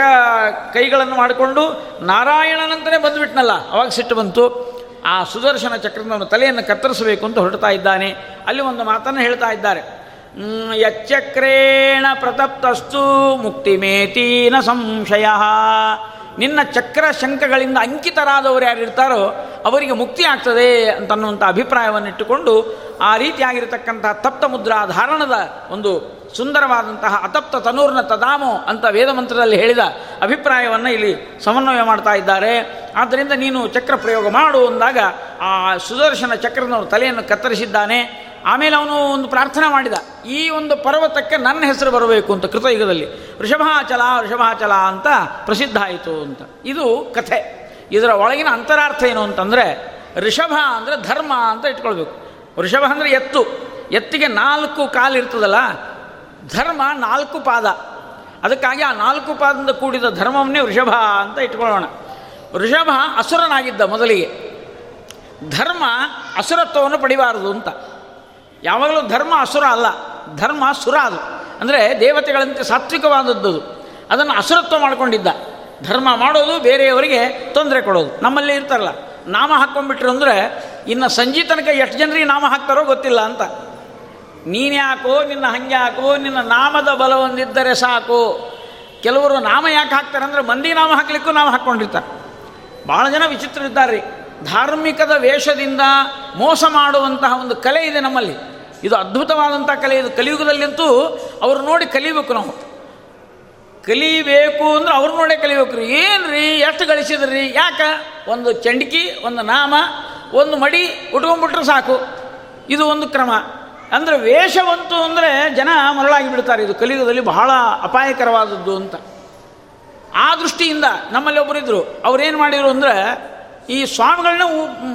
ಕೈಗಳನ್ನು ಮಾಡಿಕೊಂಡು ನಾರಾಯಣನಂತಲೇ ಬಂದುಬಿಟ್ನಲ್ಲ. ಅವಾಗ ಸಿಟ್ಟು ಬಂತು. ಆ ಸುದರ್ಶನ ಚಕ್ರನ ತಲೆಯನ್ನು ಕತ್ತರಿಸಬೇಕು ಅಂತ ಹೊರಡ್ತಾ ಇದ್ದಾನೆ. ಅಲ್ಲಿ ಒಂದು ಮಾತನ್ನು ಹೇಳ್ತಾ ಇದ್ದಾರೆ. ಯಚ್ಚಕ್ರೇಣ ಪ್ರತಪ್ತಸ್ತು ಮುಕ್ತಿ ಮೇತೀನ ಸಂಶಯ. ನಿನ್ನ ಚಕ್ರ ಶಂಕಗಳಿಂದ ಅಂಕಿತರಾದವರು ಯಾರಿರ್ತಾರೋ ಅವರಿಗೆ ಮುಕ್ತಿ ಆಗ್ತದೆ ಅಂತನ್ನುವಂಥ ಅಭಿಪ್ರಾಯವನ್ನಿಟ್ಟುಕೊಂಡು ಆ ರೀತಿಯಾಗಿರತಕ್ಕಂಥ ತಪ್ತ ಮುದ್ರಾ ಧಾರಣದ ಒಂದು ಸುಂದರವಾದಂತಹ ಅತಪ್ತ ತನೂರ್ನ ತದಾಮೋ ಅಂತ ವೇದ ಮಂತ್ರದಲ್ಲಿ ಹೇಳಿದ ಅಭಿಪ್ರಾಯವನ್ನು ಇಲ್ಲಿ ಸಮನ್ವಯ ಮಾಡ್ತಾ ಇದ್ದಾರೆ. ಆದ್ದರಿಂದ ನೀನು ಚಕ್ರ ಪ್ರಯೋಗ ಮಾಡು ಅಂದಾಗ ಆ ಸುದರ್ಶನ ಚಕ್ರನವರು ತಲೆಯನ್ನು ಕತ್ತರಿಸಿದ್ದಾನೆ. ಆಮೇಲೆ ಅವನು ಒಂದು ಪ್ರಾರ್ಥನೆ ಮಾಡಿದ. ಈ ಒಂದು ಪರ್ವತಕ್ಕೆ ನನ್ನ ಹೆಸರು ಬರಬೇಕು ಅಂತ ಕೃತಯುಗದಲ್ಲಿ. ವೃಷಭಾಚಲ ವೃಷಭಾಚಲ ಅಂತ ಪ್ರಸಿದ್ಧ ಆಯಿತು ಅಂತ. ಇದು ಕಥೆ. ಇದರ ಒಳಗಿನ ಅಂತರಾರ್ಥ ಏನು ಅಂತಂದರೆ ಋಷಭ ಅಂದರೆ ಧರ್ಮ ಅಂತ ಇಟ್ಕೊಳ್ಬೇಕು. ವೃಷಭ ಅಂದರೆ ಎತ್ತು. ಎತ್ತಿಗೆ ನಾಲ್ಕು ಕಾಲು ಇರ್ತದಲ್ಲ ಧರ್ಮ ನಾಲ್ಕು ಪಾದ. ಅದಕ್ಕಾಗಿ ಆ ನಾಲ್ಕು ಪಾದದಿಂದ ಕೂಡಿದ ಧರ್ಮವನ್ನೇ ವೃಷಭ ಅಂತ ಇಟ್ಕೊಳ್ಳೋಣ. ವೃಷಭ ಅಸುರನಾಗಿದ್ದ ಮೊದಲಿಗೆ. ಧರ್ಮ ಅಸುರತ್ವವನ್ನು ಪಡಿಬಾರದು ಅಂತ. ಯಾವಾಗಲೂ ಧರ್ಮ ಅಸುರ ಅಲ್ಲ, ಧರ್ಮ ಸುರ ಅದು. ಅಂದರೆ ದೇವತೆಗಳಂತೆ ಸಾತ್ವಿಕವಾದದ್ದು ಅದನ್ನು ಅಸುರತ್ವ ಮಾಡಿಕೊಂಡಿದ್ದ. ಧರ್ಮ ಮಾಡೋದು ಬೇರೆಯವರಿಗೆ ತೊಂದರೆ ಕೊಡೋದು. ನಮ್ಮಲ್ಲಿ ಇರ್ತಾರಲ್ಲ, ನಾಮ ಹಾಕ್ಕೊಂಡ್ಬಿಟ್ರು ಅಂದರೆ ಇನ್ನು ಸಂಜೆ ತನಕ ಎಷ್ಟು ಜನರಿಗೆ ನಾಮ ಹಾಕ್ತಾರೋ ಗೊತ್ತಿಲ್ಲ ಅಂತ. ನೀನು ಯಾಕೋ ನಿನ್ನ ಹಂಗ್ಯಾಕೋ, ನಿನ್ನ ನಾಮದ ಬಲ ಒಂದಿದ್ದರೆ ಸಾಕು. ಕೆಲವರು ನಾಮ ಯಾಕೆ ಹಾಕ್ತಾರೆ ಅಂದರೆ ಮಂದಿ ನಾಮ ಹಾಕ್ಲಿಕ್ಕೂ ನಾಮ ಹಾಕ್ಕೊಂಡಿರ್ತಾರೆ. ಭಾಳ ಜನ ವಿಚಿತ್ರ ಇದ್ದಾರೆ ಧಾರ್ಮಿಕದ ವೇಷದಿಂದ ಮೋಸ ಮಾಡುವಂತಹ ಒಂದು ಕಲೆ ಇದೆ ನಮ್ಮಲ್ಲಿ. ಇದು ಅದ್ಭುತವಾದಂಥ ಕಲೆ. ಇದು ಕಲಿಯುಗದಲ್ಲಿಂತೂ ಅವ್ರು ನೋಡಿ ಕಲಿಬೇಕು ನಾವು. ಕಲಿಬೇಕು ಅಂದ್ರೆ ಅವ್ರು ನೋಡೇ ಕಲಿಬೇಕು ರೀ ಏನು ರೀ ಎಷ್ಟು ಗಳಿಸಿದ್ರಿ? ಯಾಕೆ? ಒಂದು ಚಂಡಿಕಿ, ಒಂದು ನಾಮ, ಒಂದು ಮಡಿ ಉಟ್ಕೊಂಡ್ಬಿಟ್ರೆ ಸಾಕು. ಇದು ಒಂದು ಕ್ರಮ. ಅಂದರೆ ವೇಷವಂತು ಅಂದರೆ ಜನ ಮರಳಾಗಿ ಬಿಡ್ತಾರೆ ಇದು ಕಲಿಯುಗದಲ್ಲಿ ಬಹಳ ಅಪಾಯಕರವಾದದ್ದು ಅಂತ. ಆ ದೃಷ್ಟಿಯಿಂದ ನಮ್ಮಲ್ಲಿ ಒಬ್ಬರು ಇದ್ದರು ಅವ್ರೇನು ಮಾಡಿದರು ಅಂದರೆ, ಈ ಸ್ವಾಮಿಗಳನ್ನ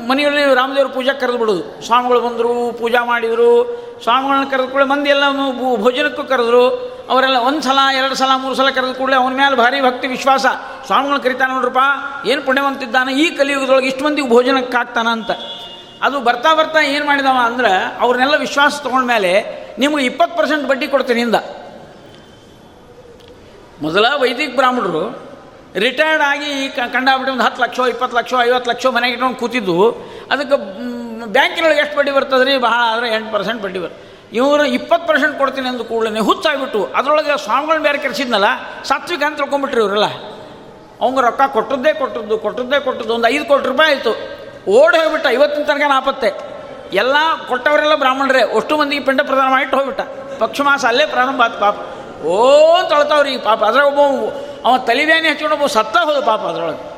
ಮನೆಯಲ್ಲಿ ರಾಮದೇವ್ರ ಪೂಜೆ ಕರೆದು ಬಿಡೋದು. ಸ್ವಾಮಿಗಳು ಬಂದರು, ಪೂಜಾ ಮಾಡಿದರು. ಸ್ವಾಮಿಗಳನ್ನ ಕರೆದು ಕೂಡಲೇ ಮಂದಿ ಎಲ್ಲ ಭೋಜನಕ್ಕೂ ಕರೆದ್ರು. ಅವರೆಲ್ಲ ಒಂದು ಸಲ ಎರಡು ಸಲ, ಮೂರು ಸಲ ಕರೆದ ಕೂಡಲೇ ಅವನ ಮೇಲೆ ಭಾರಿ ಭಕ್ತಿ, ವಿಶ್ವಾಸ. ಸ್ವಾಮಿಗಳು ಕರಿತಾನೆ ನೋಡ್ರಪ್ಪ, ಏನು ಪುಣ್ಯವಂತಿದ್ದಾನೆ, ಈ ಕಲಿಯುಗದೊಳಗೆ ಇಷ್ಟು ಮಂದಿಗೆ ಭೋಜನಕ್ಕೆ ಅಂತ ಅದು ಬರ್ತಾ ಬರ್ತಾ ಏನು ಮಾಡಿದವ ಅಂದ್ರೆ ಅವ್ರನ್ನೆಲ್ಲ ವಿಶ್ವಾಸ ತೊಗೊಂಡ್ಮೇಲೆ ನಿಮಗೆ ಇಪ್ಪತ್ತು ಪರ್ಸೆಂಟ್ ಬಡ್ಡಿ ಕೊಡ್ತೀನಿ ಇಂದ. ಮೊದಲ ವೈದಿಕ ಬ್ರಾಹ್ಮಣರು ರಿಟೈರ್ಡ್ ಆಗಿ ಕಂಡಾಬಿಟ್ಟು ಒಂದು ಹತ್ತು ಲಕ್ಷ, ಇಪ್ಪತ್ತು ಲಕ್ಷ, ಐವತ್ತು ಲಕ್ಷ ಮನೆಗೆ ಇಟ್ಕೊಂಡು ಕೂತಿದ್ದು. ಅದಕ್ಕೆ ಬ್ಯಾಂಕಿನೊಳಗೆ ಎಷ್ಟು ಬಡ್ಡಿ ಬರ್ತದೆ ರೀ ಬಹಳ ಆದರೆ ಎಂಟು ಪರ್ಸೆಂಟ್ ಬಡ್ಡಿ ಬರ್ತದೆ ಇವರು ಇಪ್ಪತ್ತು ಪರ್ಸೆಂಟ್ ಕೊಡ್ತೀನಿ ಅಂದ ಕೂಡಲೇ ಹುಚ್ಚಾಗ್ಬಿಟ್ಟು, ಅದರೊಳಗೆ ಸ್ವಾಮಿಗಳನ್ನ ಬೇರೆ ಕರೆಸಿದ್ನಲ್ಲ ಸಾತ್ವಿಕ ಅಂತ ತಿಳ್ಕೊಂಬಿಟ್ರಿ ಇವರೆಲ್ಲ. ಅವಂಗ ರೊಕ್ಕ ಕೊಟ್ಟದ್ದೇ ಕೊಟ್ಟದ್ದು ಕೊಟ್ಟದ್ದೇ ಕೊಟ್ಟದ್ದು, ಒಂದು ಐದು ಕೋಟಿ ರೂಪಾಯಿ ಆಯಿತು. ಓಡಿ ಹೋಗ್ಬಿಟ್ಟ. ಇವತ್ತಿನ ತನಕ ನಾಪತ್ತೆ. ಎಲ್ಲ ಕೊಟ್ಟವರೆಲ್ಲ ಬ್ರಾಹ್ಮಣರೇ, ಅಷ್ಟು ಮಂದಿಗೆ ಪಿಂಡ ಪ್ರದಾನ ಮಾಡಿಟ್ಟು ಹೋಗ್ಬಿಟ್ಟ. ಪಕ್ಷಮಾಸ ಅಲ್ಲೇ ಪ್ರಾರಂಭ ಆತು ಪಾಪ. ಓ ಈ ಪಾಪ. ಅದ್ರ ಒಬ್ಬ ಅವ ತಲಿಬ್ಯಾನಿ ಹಚ್ಕೊಂಡು ಒಬ್ಬ ಸತ್ತ ಹೋದ ಪಾಪ ಅದ್ರೊಳಗೆ.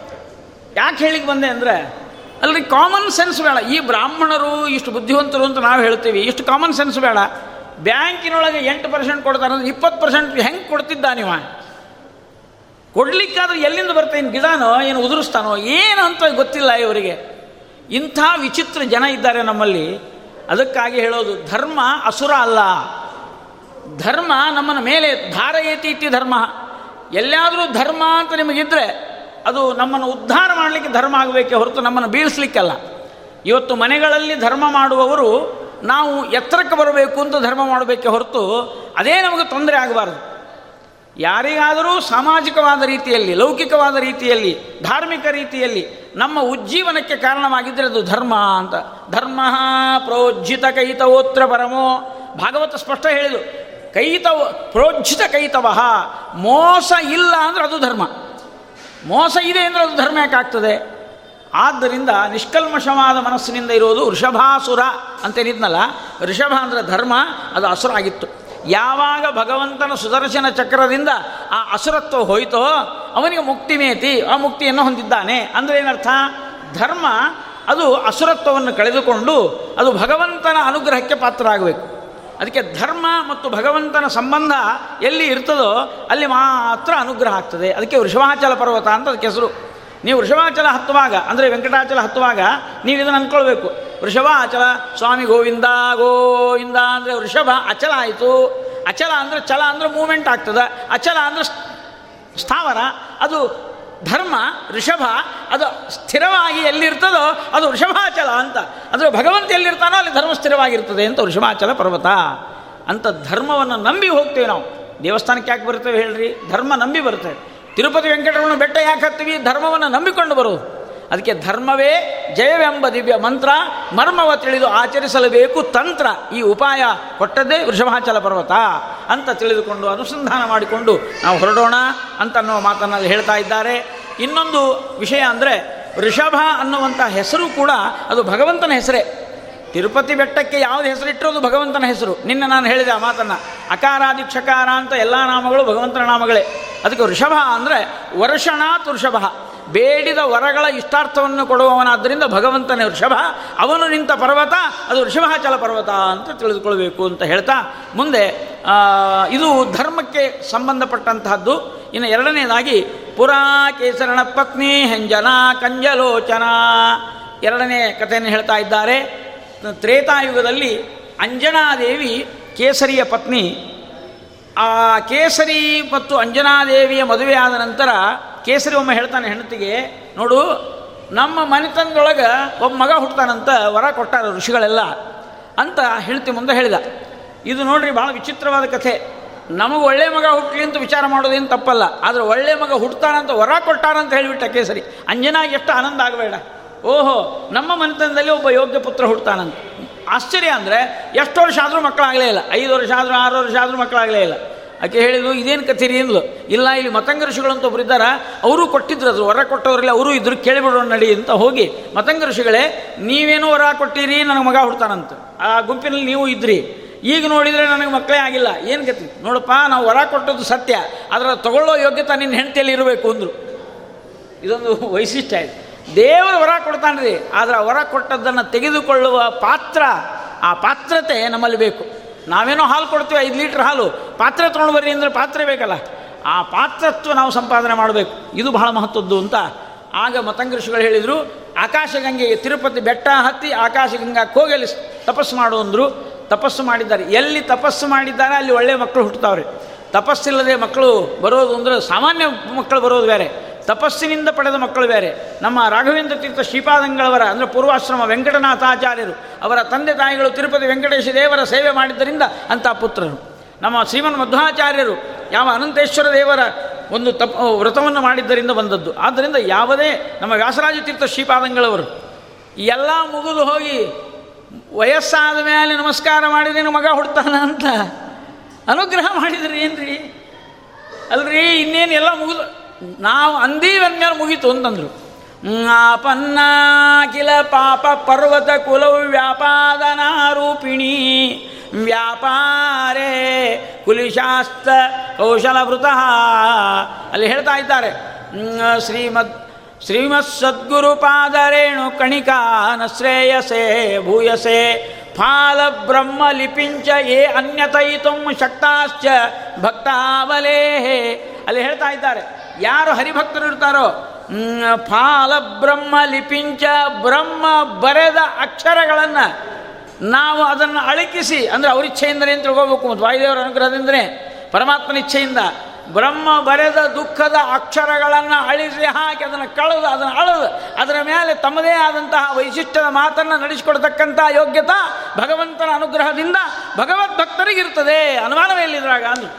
ಯಾಕೆ ಹೇಳಿಕ್ಕೆ ಬಂದೆ ಅಂದರೆ, ಅಲ್ರಿ ಕಾಮನ್ ಸೆನ್ಸ್ ಬೇಡ. ಈ ಬ್ರಾಹ್ಮಣರು ಇಷ್ಟು ಬುದ್ಧಿವಂತರು ಅಂತ ನಾವು ಹೇಳ್ತೀವಿ. ಇಷ್ಟು ಕಾಮನ್ ಸೆನ್ಸ್ ಬೇಡ. ಬ್ಯಾಂಕಿನೊಳಗೆ ಎಂಟು ಪರ್ಸೆಂಟ್ ಕೊಡ್ತಾರೆ ಅಂದ್ರೆ ಇಪ್ಪತ್ತು ಪರ್ಸೆಂಟ್ ಹೆಂಗೆ ಕೊಡ್ತಿದ್ದ ನೀವ ಕೊಡ್ಲಿಕ್ಕಾದ್ರೆ ಎಲ್ಲಿಂದ ಬರ್ತೇನೆ ಗಿಡನೋ, ಏನು ಉದುರಿಸ್ತಾನೋ ಏನು ಅಂತ ಗೊತ್ತಿಲ್ಲ ಇವರಿಗೆ. ಇಂಥ ವಿಚಿತ್ರ ಜನ ಇದ್ದಾರೆ ನಮ್ಮಲ್ಲಿ. ಅದಕ್ಕಾಗಿ ಹೇಳೋದು, ಧರ್ಮ ಅಸುರ ಅಲ್ಲ. ಧರ್ಮ ನಮ್ಮನ ಮೇಲೆ ಧಾರಯತಿ ಇತಿ ಧರ್ಮ. ಎಲ್ಲಾದರೂ ಧರ್ಮ ಅಂತ ನಿಮಗಿದ್ರೆ ಅದು ನಮ್ಮನ್ನು ಉದ್ಧಾರ ಮಾಡಲಿಕ್ಕೆ ಧರ್ಮ ಆಗಬೇಕೆ ಹೊರತು ನಮ್ಮನ್ನು ಬೀಳಿಸ್ಲಿಕ್ಕಲ್ಲ. ಇವತ್ತು ಮನೆಗಳಲ್ಲಿ ಧರ್ಮ ಮಾಡುವವರು ನಾವು ಎತ್ತರಕ್ಕೆ ಬರಬೇಕು ಅಂತ ಧರ್ಮ ಮಾಡಬೇಕೆ ಹೊರತು ಅದೇ ನಮಗೆ ತೊಂದರೆ ಆಗಬಾರ್ದು. ಯಾರಿಗಾದರೂ ಸಾಮಾಜಿಕವಾದ ರೀತಿಯಲ್ಲಿ, ಲೌಕಿಕವಾದ ರೀತಿಯಲ್ಲಿ, ಧಾರ್ಮಿಕ ರೀತಿಯಲ್ಲಿ ನಮ್ಮ ಉಜ್ಜೀವನಕ್ಕೆ ಕಾರಣವಾಗಿದ್ದರೆ ಅದು ಧರ್ಮ ಅಂತ. ಧರ್ಮ ಪ್ರೋಜ್ಜಿತ ಕೈತವೋತ್ರ ಪರಮೋ. ಭಾಗವತ ಸ್ಪಷ್ಟ ಹೇಳಿದು ಕೈತವ, ಪ್ರೋಜ್ಜಿತ ಕೈತವ, ಮೋಸ ಇಲ್ಲ ಅಂದರೆ ಅದು ಧರ್ಮ. ಮೋಸ ಇದೆ ಅಂದರೆ ಅದು ಧರ್ಮ ಯಾಕಾಗ್ತದೆ? ಆದ್ದರಿಂದ ನಿಷ್ಕಲ್ಮಷವಾದ ಮನಸ್ಸಿನಿಂದ ಇರೋದು ವೃಷಭಾಸುರ ಅಂತೇನಿದ್ನಲ್ಲ ವೃಷಭ ಅಂದರೆ ಧರ್ಮ, ಅದು ಅಸುರ ಆಗಿತ್ತು ಯಾವಾಗ ಭಗವಂತನ ಸುದರ್ಶನ ಚಕ್ರದಿಂದ ಆ ಅಸುರತ್ವ ಹೋಯಿತೋ ಅವನಿಗೆ ಮುಕ್ತಿ ಮೇತಿ, ಆ ಮುಕ್ತಿಯನ್ನು ಹೊಂದಿದ್ದಾನೆ. ಅಂದರೆ ಏನರ್ಥ? ಧರ್ಮ ಅದು ಅಸುರತ್ವವನ್ನು ಕಳೆದುಕೊಂಡು ಅದು ಭಗವಂತನ ಅನುಗ್ರಹಕ್ಕೆ ಪಾತ್ರ ಆಗಬೇಕು ಅದಕ್ಕೆ ಧರ್ಮ ಮತ್ತು ಭಗವಂತನ ಸಂಬಂಧ ಎಲ್ಲಿ ಇರ್ತದೋ ಅಲ್ಲಿ ಮಾತ್ರ ಅನುಗ್ರಹ ಆಗ್ತದೆ. ಅದಕ್ಕೆ ವೃಷಭಾಚಲ ಪರ್ವತ ಅಂತ ಅದಕ್ಕೆ ಹೆಸರು. ನೀವು ವೃಷಭಾಚಲ ಹತ್ತುವಾಗ, ಅಂದರೆ ವೆಂಕಟಾಚಲ ಹತ್ತುವಾಗ ನೀವು ಇದನ್ನು ಅಂದ್ಕೊಳ್ಬೇಕು ವೃಷಭಾಚಲ ಸ್ವಾಮಿ ಗೋವಿಂದ ಗೋವಿಂದ ಅಂದರೆ ವೃಷಭ, ಅಚಲ ಆಯಿತು. ಅಚಲ ಅಂದರೆ ಚಲ ಅಂದರೆ ಮೂಮೆಂಟ್ ಆಗ್ತದೆ. ಅಚಲ ಅಂದರೆ ಸ್ಥಾವರ, ಅದು ಧರ್ಮ ಋಷಭ ಅದು ಸ್ಥಿರವಾಗಿ ಎಲ್ಲಿರ್ತದೋ ಅದು ವೃಷಭಾಚಲ ಅಂತ. ಅಂದರೆ ಭಗವಂತ ಎಲ್ಲಿರ್ತಾನೋ ಅಲ್ಲಿ ಧರ್ಮ ಸ್ಥಿರವಾಗಿರ್ತದೆ ಅಂತ ವೃಷಭಾಚಲ ಪರ್ವತ. ಅಂತ ಧರ್ಮವನ್ನು ನಂಬಿ ಹೋಗ್ತೇವೆ ನಾವು. ದೇವಸ್ಥಾನಕ್ಕೆ ಯಾಕೆ ಬರ್ತೇವೆ ಹೇಳ್ರಿ? ಧರ್ಮ ನಂಬಿ ಬರ್ತೇವೆ. ತಿರುಪತಿ ವೆಂಕಟರಮಣ ಬೆಟ್ಟ ಯಾಕೆ ಹತ್ತೀವಿ? ಧರ್ಮವನ್ನು ನಂಬಿಕೊಂಡು ಬರೋದು. ಅದಕ್ಕೆ ಧರ್ಮವೇ ಜಯವೆಂಬ ದಿವ್ಯ ಮಂತ್ರ, ಮರ್ಮವ ತಿಳಿದು ಆಚರಿಸಲೇಬೇಕು ತಂತ್ರ. ಈ ಉಪಾಯ ಕೊಟ್ಟದ್ದೇ ವೃಷಭಾಚಲ ಪರ್ವತ ಅಂತ ತಿಳಿದುಕೊಂಡು ಅನುಸಂಧಾನ ಮಾಡಿಕೊಂಡು ನಾವು ಹೊರಡೋಣ ಅಂತ ಅನ್ನೋ ಮಾತನ್ನು ಹೇಳ್ತಾ ಇದ್ದಾರೆ. ಇನ್ನೊಂದು ವಿಷಯ ಅಂದರೆ ವೃಷಭ ಅನ್ನುವಂಥ ಹೆಸರು ಕೂಡ ಅದು ಭಗವಂತನ ಹೆಸರೇ. ತಿರುಪತಿ ಬೆಟ್ಟಕ್ಕೆ ಯಾವುದು ಹೆಸರಿಟ್ಟರು ಅದು ಭಗವಂತನ ಹೆಸರು. ನಿನ್ನೆ ನಾನು ಹೇಳಿದೆ ಆ ಮಾತನ್ನು. ಅಕಾರಾದಿ ಕ್ಷಕಾರ ಅಂತ ಎಲ್ಲ ನಾಮಗಳು ಭಗವಂತನ ನಾಮಗಳೇ. ಅದಕ್ಕೆ ವೃಷಭ ಅಂದರೆ ವರ್ಷಣಾತ್ ವೃಷಭ. ಬೇಡಿದ ವರಗಳ ಇಷ್ಟಾರ್ಥವನ್ನು ಕೊಡುವವನಾದ್ದರಿಂದ ಭಗವಂತನೇ ವೃಷಭ. ಅವನು ನಿಂತ ಪರ್ವತ, ಅದು ವೃಷಭಾಚಲ ಪರ್ವತ ಅಂತ ತಿಳಿದುಕೊಳ್ಬೇಕು ಅಂತ ಹೇಳ್ತಾ. ಮುಂದೆ ಇದು ಧರ್ಮಕ್ಕೆ ಸಂಬಂಧಪಟ್ಟಂತಹದ್ದು. ಇನ್ನು ಎರಡನೇದಾಗಿ, ಪುರಾ ಕೇಸರಣ ಪತ್ನಿ ಹೆಂಜನ ಕಂಜಲೋಚನ. ಎರಡನೇ ಕಥೆಯನ್ನು ಹೇಳ್ತಾ ಇದ್ದಾರೆ. ತ್ರೇತಾಯುಗದಲ್ಲಿ ಅಂಜನಾದೇವಿ ಕೇಸರಿಯ ಪತ್ನಿ. ಆ ಕೇಸರಿ ಮತ್ತು ಅಂಜನಾದೇವಿಯ ಮದುವೆ ಆದ ನಂತರ ಕೇಸರಿ ಒಮ್ಮೆ ಹೇಳ್ತಾನೆ ಹೆಂಡತಿಗೆ, ನೋಡು, ನಮ್ಮ ಮನೆತನದೊಳಗೆ ಒಬ್ಬ ಮಗ ಹುಟ್ಟತಾನಂತ ವರ ಕೊಟ್ಟಾರ ಋಷಿಗಳೆಲ್ಲ ಅಂತ ಹೆಂಡತಿ ಮುಂದೆ ಹೇಳಿದ. ಇದು ನೋಡ್ರಿ ಭಾಳ ವಿಚಿತ್ರವಾದ ಕಥೆ. ನಮಗೆ ಒಳ್ಳೆ ಮಗ ಹುಟ್ಟಲಿ ಅಂತ ವಿಚಾರ ಮಾಡೋದೇನು ತಪ್ಪಲ್ಲ, ಆದರೆ ಒಳ್ಳೆ ಮಗ ಹುಡ್ತಾನಂತ ವರ ಕೊಟ್ಟಾರಂತ ಹೇಳಿಬಿಟ್ಟ ಕೇಸರಿ. ಅಂಜನಾಗಿ ಎಷ್ಟು ಆನಂದ ಆಗಬೇಡ. ಓಹೋ, ನಮ್ಮ ಮನೆತನದಲ್ಲಿ ಒಬ್ಬ ಯೋಗ್ಯ ಪುತ್ರ ಹುಡ್ತಾನಂತ. ಆಶ್ಚರ್ಯ ಅಂದರೆ, ಎಷ್ಟು ವರ್ಷ ಆದರೂ ಮಕ್ಕಳಾಗಲೇ ಇಲ್ಲ. ಐದು ವರ್ಷ ಆದರೂ, ಆರು ವರ್ಷ ಆದರೂ ಮಕ್ಕಳಾಗಲೇ ಇಲ್ಲ. ಆಕೆ ಹೇಳಿದ್ಲು, ಇದೇನು ರೀ ಅಂದ್ಲು ಇಲ್ಲ, ಇಲ್ಲಿ ಮತಂಗ ಋಷಿಗಳು ಅಂತ ಒಬ್ರು ಇದ್ದಾರ, ಅವರು ಕೊಟ್ಟಿದ್ರು ಅದು. ವರ ಕೊಟ್ಟವರಲ್ಲಿ ಅವರು ಇದ್ರು, ಕೇಳಿಬಿಡೋಣ ನಡಿ ಅಂತ ಹೋಗಿ, ಮತಂಗ ಋಷಿಗಳೇ, ನೀವೇನೋ ವರ ಕೊಟ್ಟಿರಿ, ನನಗೆ ಮಗ ಹುಡ್ತಾನಂತ. ಆ ಗುಂಪಿನಲ್ಲಿ ನೀವು ಇದ್ರಿ. ಈಗ ನೋಡಿದರೆ ನನಗೆ ಮಕ್ಕಳೇ ಆಗಿಲ್ಲ. ಏನು ಗತಿ? ನೋಡಪ್ಪ, ನಾವು ವರ ಕೊಟ್ಟದ್ದು ಸತ್ಯ. ಅದರ ತಗೊಳ್ಳೋ ಯೋಗ್ಯತೆ ನಿನ್ನ ಹೆಂಡತಿಯಲ್ಲಿ ಇರಬೇಕು, ಅಂದರು. ಇದೊಂದು ವೈಶಿಷ್ಟ್ಯ ಇದೆ. ದೇವರು ವರ ಕೊಡ್ತಾನ್ರಿ. ಆದರೆ ಆ ವರ ಕೊಟ್ಟದ್ದನ್ನು ತೆಗೆದುಕೊಳ್ಳುವ ಪಾತ್ರ, ಆ ಪಾತ್ರತೆ ನಮ್ಮಲ್ಲಿ ಬೇಕು. ನಾವೇನೋ ಹಾಲು ಕೊಡ್ತೀವಿ, ಐದು ಲೀಟ್ರ್ ಹಾಲು. ಪಾತ್ರೆ ತೊಗೊಂಡು ಬರ್ರಿ ಅಂದರೆ ಪಾತ್ರೆ ಬೇಕಲ್ಲ. ಆ ಪಾತ್ರತ್ವ ನಾವು ಸಂಪಾದನೆ ಮಾಡಬೇಕು. ಇದು ಬಹಳ ಮಹತ್ವದ್ದು ಅಂತ ಆಗ ಮತಂಗಋಷಿಗಳು ಹೇಳಿದರು, ಆಕಾಶಗಂಗೆಗೆ ತಿರುಪತಿ ಬೆಟ್ಟ ಹತ್ತಿ ಆಕಾಶಗಂಗಕ್ಕೆ ಹೋಗಿ ತಪಸ್ಸು ಮಾಡು ಅಂದರು. ತಪಸ್ಸು ಮಾಡಿದ್ದಾರೆ. ಎಲ್ಲಿ ತಪಸ್ಸು ಮಾಡಿದ್ದಾರೆ ಅಲ್ಲಿ ಒಳ್ಳೆಯ ಮಕ್ಕಳು ಹುಟ್ಟುತ್ತವ್ರಿ. ತಪಸ್ಸಿಲ್ಲದೆ ಮಕ್ಕಳು ಬರೋದು ಅಂದರೆ ಸಾಮಾನ್ಯ ಮಕ್ಕಳು ಬರೋದು ಬೇರೆ. ತಪಸ್ಸಿನಿಂದ ಪಡೆದ ಮಕ್ಕಳು ಬೇರೆ. ನಮ್ಮ ರಾಘವೇಂದ್ರ ತೀರ್ಥ ಶ್ರೀಪಾದಂಗಳವರ, ಅಂದರೆ ಪೂರ್ವಾಶ್ರಮ ವೆಂಕಟನಾಥಾಚಾರ್ಯರು, ಅವರ ತಂದೆ ತಾಯಿಗಳು ತಿರುಪತಿ ವೆಂಕಟೇಶ ದೇವರ ಸೇವೆ ಮಾಡಿದ್ದರಿಂದ ಅಂಥ ಪುತ್ರರು. ನಮ್ಮ ಶ್ರೀಮನ್ ಮಧ್ವಾಚಾರ್ಯರು ಯಾವ ಅನಂತೇಶ್ವರ ದೇವರ ಒಂದು ತಪ್ ವ್ರತವನ್ನು ಮಾಡಿದ್ದರಿಂದ ಬಂದದ್ದು. ಆದ್ದರಿಂದ ಯಾವುದೇ ನಮ್ಮ ವ್ಯಾಸರಾಜ ತೀರ್ಥ ಶ್ರೀಪಾದಂಗಳವರು ಎಲ್ಲ ಮುಗಿದು ಹೋಗಿ ವಯಸ್ಸಾದ ಮೇಲೆ ನಮಸ್ಕಾರ ಮಾಡಿದ್ರೆ ಮಗ ಹುಡ್ತಾನ ಅಂತ ಅನುಗ್ರಹ ಮಾಡಿದ್ರಿ ಏನ್ರಿ? ಅಲ್ರಿ, ಇನ್ನೇನು ಎಲ್ಲ ಮುಗಿದು ನಾವು ಅಂದೀವಿ ಅಂದ್ಮೇಲೆ ಮುಗೀತು ಅಂತಂದ್ರು. ಆಪನ್ನ ಕಿಲ ಪಾಪ ಪರ್ವತ ಕುಲವು ವ್ಯಾಪಾದನಾರೂಪಿಣಿ ವ್ಯಾಪಾರೇ ಕುಲಿಶಾಸ್ತ ಕೌಶಲಭೃತ ಅಲ್ಲಿ ಹೇಳ್ತಾ ಇದ್ದಾರೆ. ಹ್ಮ್, ಶ್ರೀಮದ್ ಶ್ರೀಮತ್ ಸದ್ಗುರು ಪಾದರೇಣು ಕಣಿಕಾ ನ ಶ್ರೇಯಸೆ ಭೂಯಸೆ. ಫಾಲ ಬ್ರಹ್ಮ ಲಿಪಿಂಚ ಏ ಅನ್ಯತಯಿತು ಶಕ್ತಾಶ್ಚ ಭಕ್ತಾವಲೇ. ಅಲ್ಲಿ ಹೇಳ್ತಾ ಇದ್ದಾರೆ. ಯಾರು ಹರಿಭಕ್ತರು ಇರ್ತಾರೋ? ಫಾಲ ಬ್ರಹ್ಮ ಲಿಪಿಂಚ ಬ್ರಹ್ಮ ಬರೆದ ಅಕ್ಷರಗಳನ್ನು ನಾವು ಅದನ್ನು ಅಳಕಿಸಿ, ಅಂದರೆ ಅವ್ರ ಇಚ್ಛೆಯಿಂದಲೇ ತಿಳ್ಕೋಬೇಕು ಮತ್ತು ವಾಯುದೇವರ ಅನುಗ್ರಹದಿಂದಲೇ, ಪರಮಾತ್ಮನ ಇಚ್ಛೆಯಿಂದ ಬ್ರಹ್ಮ ಬರೆದ ದುಃಖದ ಅಕ್ಷರಗಳನ್ನು ಅಳಿಸಿ ಹಾಕಿ ಅದನ್ನು ಕಳೆದು, ಅದನ್ನು ಅಳದು, ಅದರ ಮೇಲೆ ತಮ್ಮದೇ ಆದಂತಹ ವೈಶಿಷ್ಟ್ಯದ ಮಾತನ್ನು ನಡೆಸಿಕೊಡ್ತಕ್ಕಂಥ ಯೋಗ್ಯತಾ ಭಗವಂತನ ಅನುಗ್ರಹದಿಂದ ಭಗವದ್ ಭಕ್ತರಿಗಿರ್ತದೆ ಅನುಮಾನವೇ ಇಲ್ಲಿದ್ರಾಗ ಅಂದ್ರು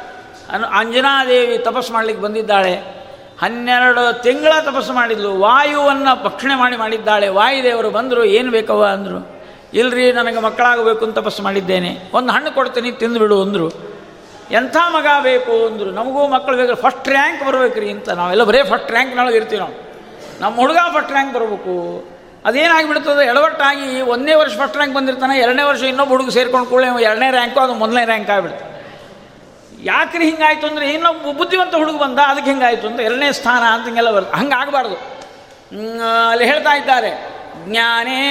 ಅನು ಅಂಜನಾದೇವಿ ತಪಸ್ಸು ಮಾಡಲಿಕ್ಕೆ ಬಂದಿದ್ದಾಳೆ. ಹನ್ನೆರಡು ತಿಂಗಳ ತಪಸ್ಸು ಮಾಡಿದ್ಲು. ವಾಯುವನ್ನು ಭಕ್ಷಣೆ ಮಾಡಿ ಮಾಡಿದ್ದಾಳೆ. ವಾಯುದೇವರು ಬಂದರು, ಏನು ಬೇಕವ ಅಂದರು. ಇಲ್ರಿ, ನನಗೆ ಮಕ್ಕಳಾಗಬೇಕು ಅಂತ ತಪಸ್ಸು ಮಾಡಿದ್ದೇನೆ. ಒಂದು ಹಣ್ಣು ಕೊಡ್ತೀನಿ ತಿಂದುಬಿಡು ಅಂದರು. ಎಂಥ ಮಗ ಬೇಕು ಅಂದರು. ನಮಗೂ ಮಕ್ಕಳು ಬೇಕು. ಫಸ್ಟ್ ರ್ಯಾಂಕ್ ಬರ್ಬೇಕ್ರಿ ಅಂತ ನಾವೆಲ್ಲ ಬರೀ ಫಸ್ಟ್ ರ್ಯಾಂಕ್ನೊಳಗೆ ಇರ್ತೀವಿ ನಾವು. ನಮ್ಮ ಹುಡುಗ ಫಸ್ಟ್ ರ್ಯಾಂಕ್ ಬರಬೇಕು. ಅದೇನಾಗಿಬಿಡ್ತದೆ? ಎಡವಟ್ಟಾಗಿ ಒಂದನೇ ವರ್ಷ ಫಸ್ಟ್ ರ್ಯಾಂಕ್ ಬಂದಿರ್ತಾನೆ, ಎರಡನೇ ವರ್ಷ ಇನ್ನೊಬ್ಬ ಹುಡುಗ ಸೇರ್ಕೊಂಡು ಕೂಡಲೇ ಎರಡನೇ ರ್ಯಾಂಕು, ಅದು ಮೊದಲನೇ ರ್ಯಾಂಕ್ ಆಗಿಬಿಡ್ತು. ಯಾಕ್ರಿ ಹಿಂಗಾಯ್ತು ಅಂದರೆ ಇನ್ನೊಬ್ಬ ಬುದ್ಧಿವಂತ ಹುಡುಗ ಬಂದ, ಅದಕ್ಕೆ ಹಿಂಗಾಯ್ತು ಅಂತ ಎರಡನೇ ಸ್ಥಾನ ಅಂತ ಹಿಂಗೆಲ್ಲ ಬರ್ತದೆ ಹಂಗೆ ಆಗಬಾರ್ದು ಅಲ್ಲಿ ಹೇಳ್ತಾ ಇದ್ದಾರೆ, ಜ್ಞಾನೇ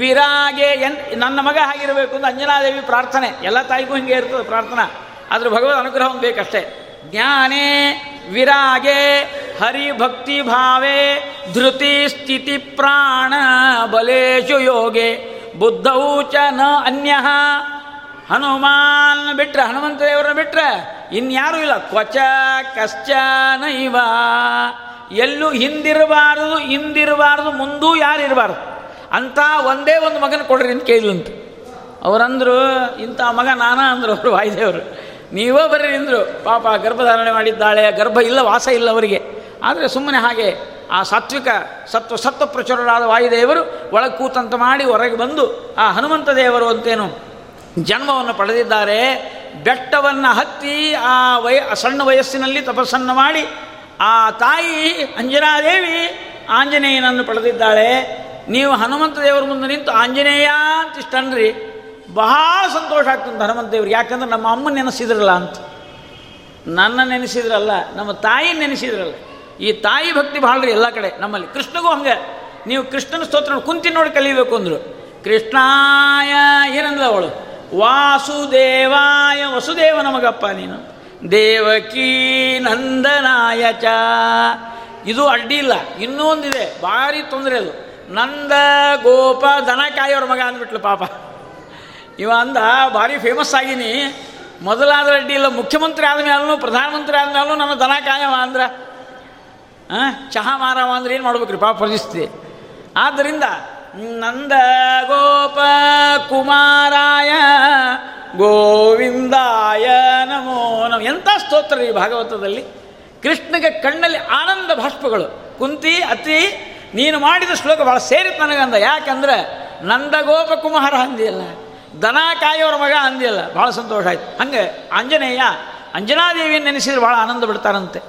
ವಿರಾಗೆ ಎನ್ ನನ್ನ ಮಗ ಆಗಿರಬೇಕು ಅಂತ ಅಂಜನಾದೇವಿ ಪ್ರಾರ್ಥನೆ. ಎಲ್ಲ ತಾಯಿಗೂ ಹಿಂಗೆ ಇರ್ತದೆ ಪ್ರಾರ್ಥನಾ. ಆದ್ರೆ ಭಗವದ್ ಅನುಗ್ರಹ ಒಂದು ಬೇಕಷ್ಟೇ. ಜ್ಞಾನೇ ವಿರಾಗೆ ಹರಿಭಕ್ತಿ ಭಾವೇ ಧೃತಿ ಸ್ಥಿತಿ ಪ್ರಾಣ ಬಲೇಶು ಯೋಗೆ. ಬುದ್ಧೌ ಚ ನ ಅನ್ಯ ಹನುಮಾನ್ ಬಿಟ್ರೆ ಹನುಮಂತ ದೇವರನ್ನ ಬಿಟ್ರೆ ಇನ್ಯಾರೂ ಇಲ್ಲ. ಕ್ವಚ, ಕಶ್ಚ, ನೈವ. ಎಲ್ಲೂ ಹಿಂದಿರಬಾರದು ಹಿಂದಿರಬಾರದು, ಮುಂದೂ ಯಾರು ಇರಬಾರ್ದು ಅಂತ ಒಂದೇ ಒಂದು ಮಗನ ಕೊಡ್ರಿ ಅಂತ ಕೇಳಿದಂತ ಅವರಂದ್ರು, ಇಂಥ ಮಗ ನಾನಾ ಅಂದರು ಅವರು, ವಾಯುದೇವರು. ನೀವೇ ಬರ್ರಿ ಅಂದರು. ಪಾಪ ಗರ್ಭಧಾರಣೆ ಮಾಡಿದ್ದಾಳೆ, ಗರ್ಭ ಇಲ್ಲ, ವಾಸ ಇಲ್ಲ ಅವರಿಗೆ. ಆದರೆ ಸುಮ್ಮನೆ ಹಾಗೆ ಆ ಸಾತ್ವಿಕ, ಸತ್ವ ಸತ್ವ ಪ್ರಚುರರಾದ ವಾಯುದೇವರು ಒಳಗೆ ಕೂತಂತ ಮಾಡಿ ಹೊರಗೆ ಬಂದು, ಆ ಹನುಮಂತ ದೇವರು ಅಂತೇನು ಜನ್ಮವನ್ನು ಪಡೆದಿದ್ದಾರೆ, ಬೆಟ್ಟವನ್ನು ಹತ್ತಿ ಆ ವಯ, ಸಣ್ಣ ವಯಸ್ಸಿನಲ್ಲಿ ತಪಸ್ಸನ್ನು ಮಾಡಿ ಆ ತಾಯಿ ಅಂಜನಾದೇವಿ ಆಂಜನೇಯನನ್ನು ಪಡೆದಿದ್ದಾಳೆ. ನೀವು ಹನುಮಂತ ದೇವರ ಮುಂದೆ ನಿಂತು ಆಂಜನೇಯ ಅಂತ ಇಷ್ಟನ್ರಿ ಬಹಳ ಸಂತೋಷ ಆಗ್ತದೆ ಹನುಮಂತ ದೇವ್ರಿಗೆ ಯಾಕಂದ್ರೆ ನಮ್ಮ ಅಮ್ಮ ನೆನೆಸಿದ್ರಲ್ಲ ಅಂತ. ನನ್ನ ನೆನೆಸಿದ್ರಲ್ಲ, ನಮ್ಮ ತಾಯಿ ನೆನೆಸಿದ್ರಲ್ಲ. ಈ ತಾಯಿ ಭಕ್ತಿ ಭಾಳ ರೀ ಎಲ್ಲ ಕಡೆ ನಮ್ಮಲ್ಲಿ. ಕೃಷ್ಣಗೂ ಹಂಗೆ. ನೀವು ಕೃಷ್ಣನ ಸ್ತೋತ್ರ ಕುಂತಿ ನೋಡಿ ಕಲಿಬೇಕು ಅಂದರು. ಕೃಷ್ಣಾಯ ಏನಂದ್ಲ ಅವಳು. ವಾಸುದೇವಾಯ ವಸುದೇವ ನಮಗಪ್ಪ ನೀನು. ದೇವಕೀ ನಂದನಾಯ ಚ. ಇದು ಅಡ್ಡಿ ಇಲ್ಲ ಇನ್ನೂ ಒಂದಿದೆ ಭಾರಿ ತೊಂದರೆ ಅದು. ನಂದ ಗೋಪ ದನ ಕಾಯೋರ ಮಗ ಅಂದ್ಬಿಟ್ಲು ಪಾಪ. ಇವ ಅಂದ ಭಾರಿ ಫೇಮಸ್ ಆಗಿನಿ. ಮೊದಲಾದ್ರೆ ಅಡ್ಡಿ ಇಲ್ಲ ಮುಖ್ಯಮಂತ್ರಿ ಆದ್ಮೇಲೂ ಪ್ರಧಾನಮಂತ್ರಿ ಆದ್ಮೇಲೂ ನನ್ನ ದನ ಕಾಯವ ಅಂದ್ರ ಆ, ಚಹಾ ಮಾರವ ಅಂದ್ರೆ ಏನು ಮಾಡ್ಬೇಕ್ರಿ ಪಾಪ ಪರಿಸ್ಥಿತಿ. ಆದ್ದರಿಂದ ನಂದ ಗೋಪ ಕುಮಾರಾಯ ಗೋವಿಂದಾಯ ನಮೋ ನಮ. ಎಂಥ ಸ್ತೋತ್ರ ಈ ಭಾಗವತದಲ್ಲಿ? ಕೃಷ್ಣಗೆ ಕಣ್ಣಲ್ಲಿ ಆನಂದ ಭಾಷ್ಪಗಳು ಕುಂತಿ, ಅತಿ, ನೀನು ಮಾಡಿದ ಶ್ಲೋಕ ಭಾಳ ಸೇರಿತ್ತು ನನಗಂದ. ಯಾಕಂದ್ರೆ ನಂದಗೋಪ ಕುಮಾರ ಅಂದಿಯಲ್ಲ ದನ ಕಾಯೋರ ಮಗ ಅಂದಿಯಲ್ಲ. ಭಾಳ ಸಂತೋಷ ಆಯ್ತು. ಹಂಗೆ ಆಂಜನೇಯ ಅಂಜನಾದೇವಿಯನ್ನು ನೆನೆಸಿದ್ರೆ ಭಾಳ ಆನಂದ ಬಿಡ್ತಾರಂತೆ.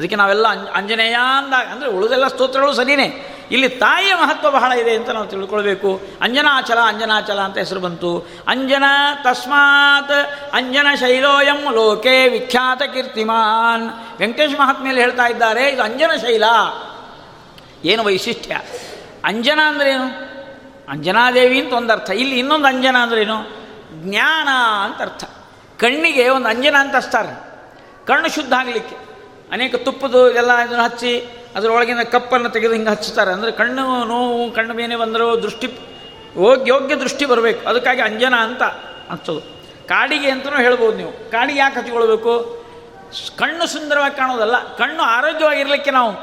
ಅದಕ್ಕೆ ನಾವೆಲ್ಲ ಅಂಜ ಆಂಜನೇಯ ಅಂದಾಗ ಅಂದರೆ ಉಳಿದೆಲ್ಲ ಸ್ತೋತ್ರಗಳು ಸರಿಯೇ ಇಲ್ಲಿ ತಾಯಿಯ ಮಹತ್ವ ಬಹಳ ಇದೆ ಅಂತ ನಾವು ತಿಳ್ಕೊಳ್ಬೇಕು. ಅಂಜನಾಚಲ ಅಂಜನಾಚಲ ಅಂತ ಹೆಸರು ಬಂತು. ಅಂಜನ ತಸ್ಮಾತ್ ಅಂಜನ ಶೈಲೋಯಂ ಲೋಕೆ ವಿಖ್ಯಾತ ಕೀರ್ತಿಮಾನ್. ವೆಂಕಟೇಶ್ ಮಹಾತ್ಮೆಯಲ್ಲಿ ಹೇಳ್ತಾ ಇದ್ದಾರೆ, ಇದು ಅಂಜನ ಶೈಲ. ಏನು ವೈಶಿಷ್ಟ್ಯ? ಅಂಜನ ಅಂದ್ರೇನು? ಅಂಜನಾದೇವಿ ಅಂತ ಒಂದು ಅರ್ಥ. ಇಲ್ಲಿ ಇನ್ನೊಂದು ಅಂಜನ ಅಂದ್ರೇನು? ಜ್ಞಾನ ಅಂತ ಅರ್ಥ. ಕಣ್ಣಿಗೆ ಒಂದು ಅಂಜನ ಅಂತ ಹಚ್ತಾರೆ. ಕಣ್ಣು ಶುದ್ಧ ಆಗಲಿಕ್ಕೆ. ಅನೇಕ ತುಪ್ಪದು ಎಲ್ಲ ಇದನ್ನು ಹಚ್ಚಿ ಅದರೊಳಗಿನ ಕಪ್ಪನ್ನು ತೆಗೆದು ಹಿಂಗೆ ಹಚ್ಚುತ್ತಾರೆ. ಅಂದರೆ ಕಣ್ಣು ನೋವು, ಕಣ್ಣು ಬೇನೆ ಬಂದರೂ ದೃಷ್ಟಿ ಯೋಗ್ಯ ಯೋಗ್ಯ ದೃಷ್ಟಿ ಬರಬೇಕು. ಅದಕ್ಕಾಗಿ ಅಂಜನ ಅಂತ ಹಚ್ಚೋದು. ಕಾಡಿಗೆ ಅಂತಲೂ ಹೇಳ್ಬೋದು ನೀವು. ಕಾಡಿಗೆ ಯಾಕೆ ಹಚ್ಕೊಳ್ಬೇಕು ಸ್- ಕಣ್ಣು ಸುಂದರವಾಗಿ ಕಾಣೋದಲ್ಲ. ಕಣ್ಣು ಆರೋಗ್ಯವಾಗಿರಲಿಕ್ಕೆ ನಾವು